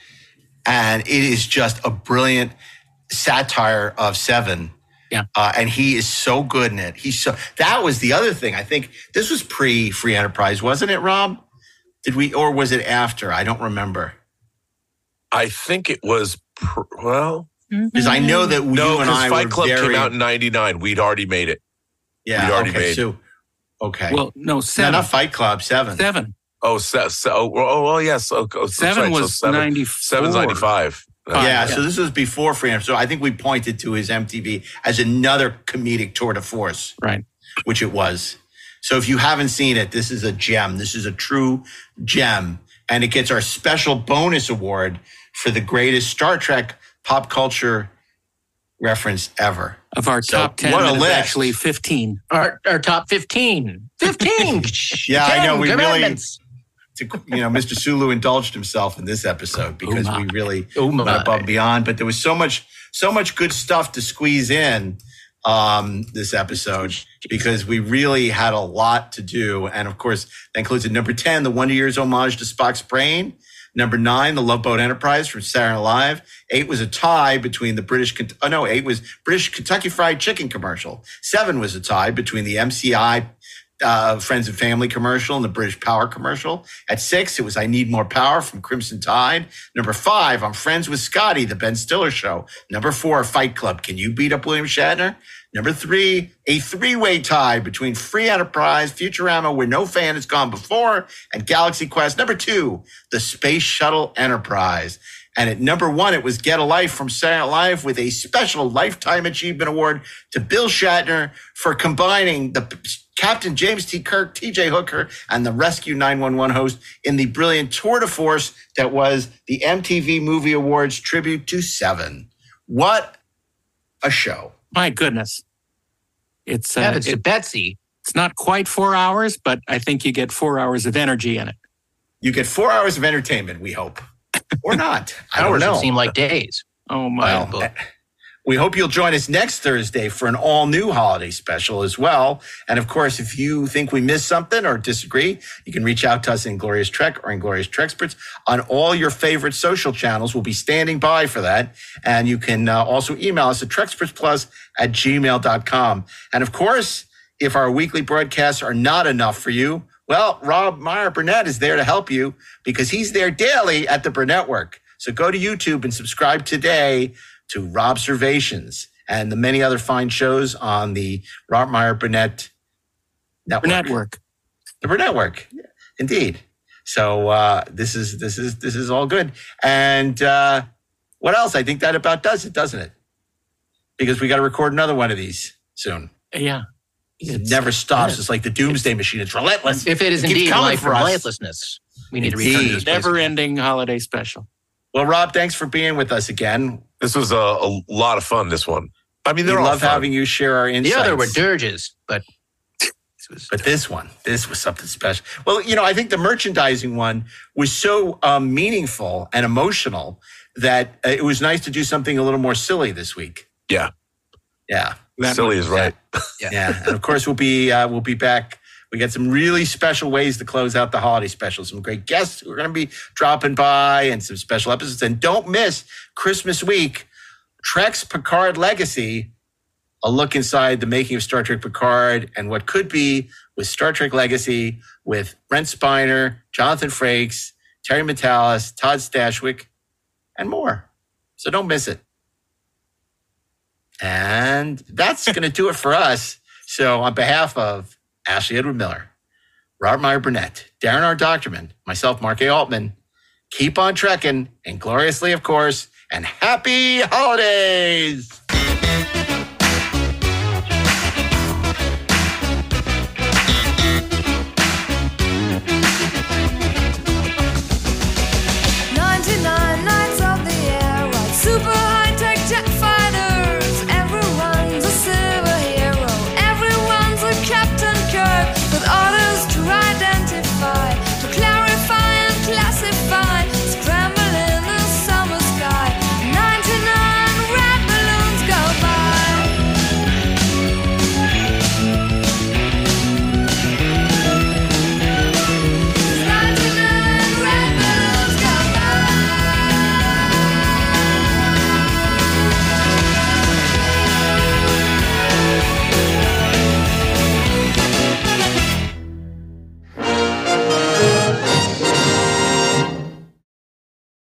And it is just a brilliant satire of Seven. Yeah. Uh, and he is so good in it. He's so that was the other thing. I think this was pre Free Enterprise, wasn't it, Rob? Did we, or was it after? I don't remember. I think it was pr- well Because I know that no, you and I Fight were Club very, came out in '99. We'd already made it. Yeah, we'd already okay, made. so- okay. Well, no, No, seven. not Fight Club. Seven. Seven. Oh, se- se- oh, oh, well, yes. Oh, oh, that's Seven. So was seven, 94. Seven's 95. yeah, yeah. so this was before Free Enterprise. So I think we pointed to his MTV as another comedic tour de force, Right. which it was. So if you haven't seen it, this is a gem. This is a true gem. And it gets our special bonus award for the greatest Star Trek pop culture reference ever. Of our So, top 10, what a list. actually 15. Our, our top 15. 15. Yeah, I know. We really, commandments. to, you know, Mr. Sulu indulged himself in this episode because Oh, we really Oh, went my. above and beyond. But there was so much, so much good stuff to squeeze in um, this episode because we really had a lot to do. And of course, that includes at number 10, the Wonder Years homage to Spock's brain. Number nine, the Love Boat Enterprise from Saturday Night Live. Eight was a tie between the British, oh no, eight was British Kentucky Fried Chicken commercial. Seven was a tie between the MCI uh, Friends and Family commercial and the British Power commercial. At six, it was I Need More Power from Crimson Tide. Number five, I'm Friends with Scotty, the Ben Stiller show. Number four, Fight Club. Can you beat up William Shatner? Number three, a three-way tie between Free Enterprise, Futurama, where no fan has gone before, and Galaxy Quest. Number two, the Space Shuttle Enterprise. And at number one, it was Get a Life from Saturday Night Live with a special Lifetime Achievement Award to Bill Shatner for combining the Captain James T. Kirk, TJ Hooker, and the Rescue 911 host in the brilliant tour de force that was the MTV Movie Awards tribute to Seven. What a show. My goodness. It's, uh, Heavens to it- Betsy. it's not quite four hours, but I think you get four hours of energy in it. You get four hours of entertainment, we hope. Or not. I don't Hours know. seem like days. Oh, my. Well, we hope you'll join us next Thursday for an all new holiday special as well. And of course, if you think we missed something or disagree, you can reach out to us Inglorious Trek or Inglorious Treksperts on all your favorite social channels. We'll be standing by for that. And you can uh, also email us at trekspertsplus at gmail.com. And of course, if our weekly broadcasts are not enough for you, well, Rob Meyer Burnett is there to help you because he's there daily at the Burnettwork. So go to YouTube and subscribe today to Robservations and the many other fine shows on the Rob Meyer Burnett network. Network. The Burnettwork, indeed. So uh, this is this is this is all good. And uh, what else? I think that about does it, doesn't it? Because we got to record another one of these soon. Yeah. It never stops. It's like the doomsday machine. It's relentless. If it is It keeps indeed coming life for from us. lifelessness, we need to return to Indeed. this place. Never ending holiday special. Well, Rob, thanks for being with us again. This was a, a lot of fun. This one. I mean, they're all love fun. having you share our insights. The insights. other were dirges, but But this one, this was something special. Well, you know, I think the merchandising one was so um, meaningful and emotional that uh, it was nice to do something a little more silly this week. Yeah. Yeah. Silly is right. Yeah. and of course, we'll be uh, we'll be back. We got some really special ways to close out the holiday special. Some great guests who are going to be dropping by and some special episodes. And don't miss Christmas week, Trek's Picard Legacy, a look inside the making of Star Trek Picard and what could be with Star Trek Legacy with Brent Spiner, Jonathan Frakes, Terry Matalas, Todd Stashwick, and more. So don't miss it. And that's going to do it for us. So, on behalf of Ashley Edward Miller, Robert Meyer Burnett, Daren R. Dochterman, myself, Mark A. Altman, keep on trekking, and gloriously, of course, and happy holidays!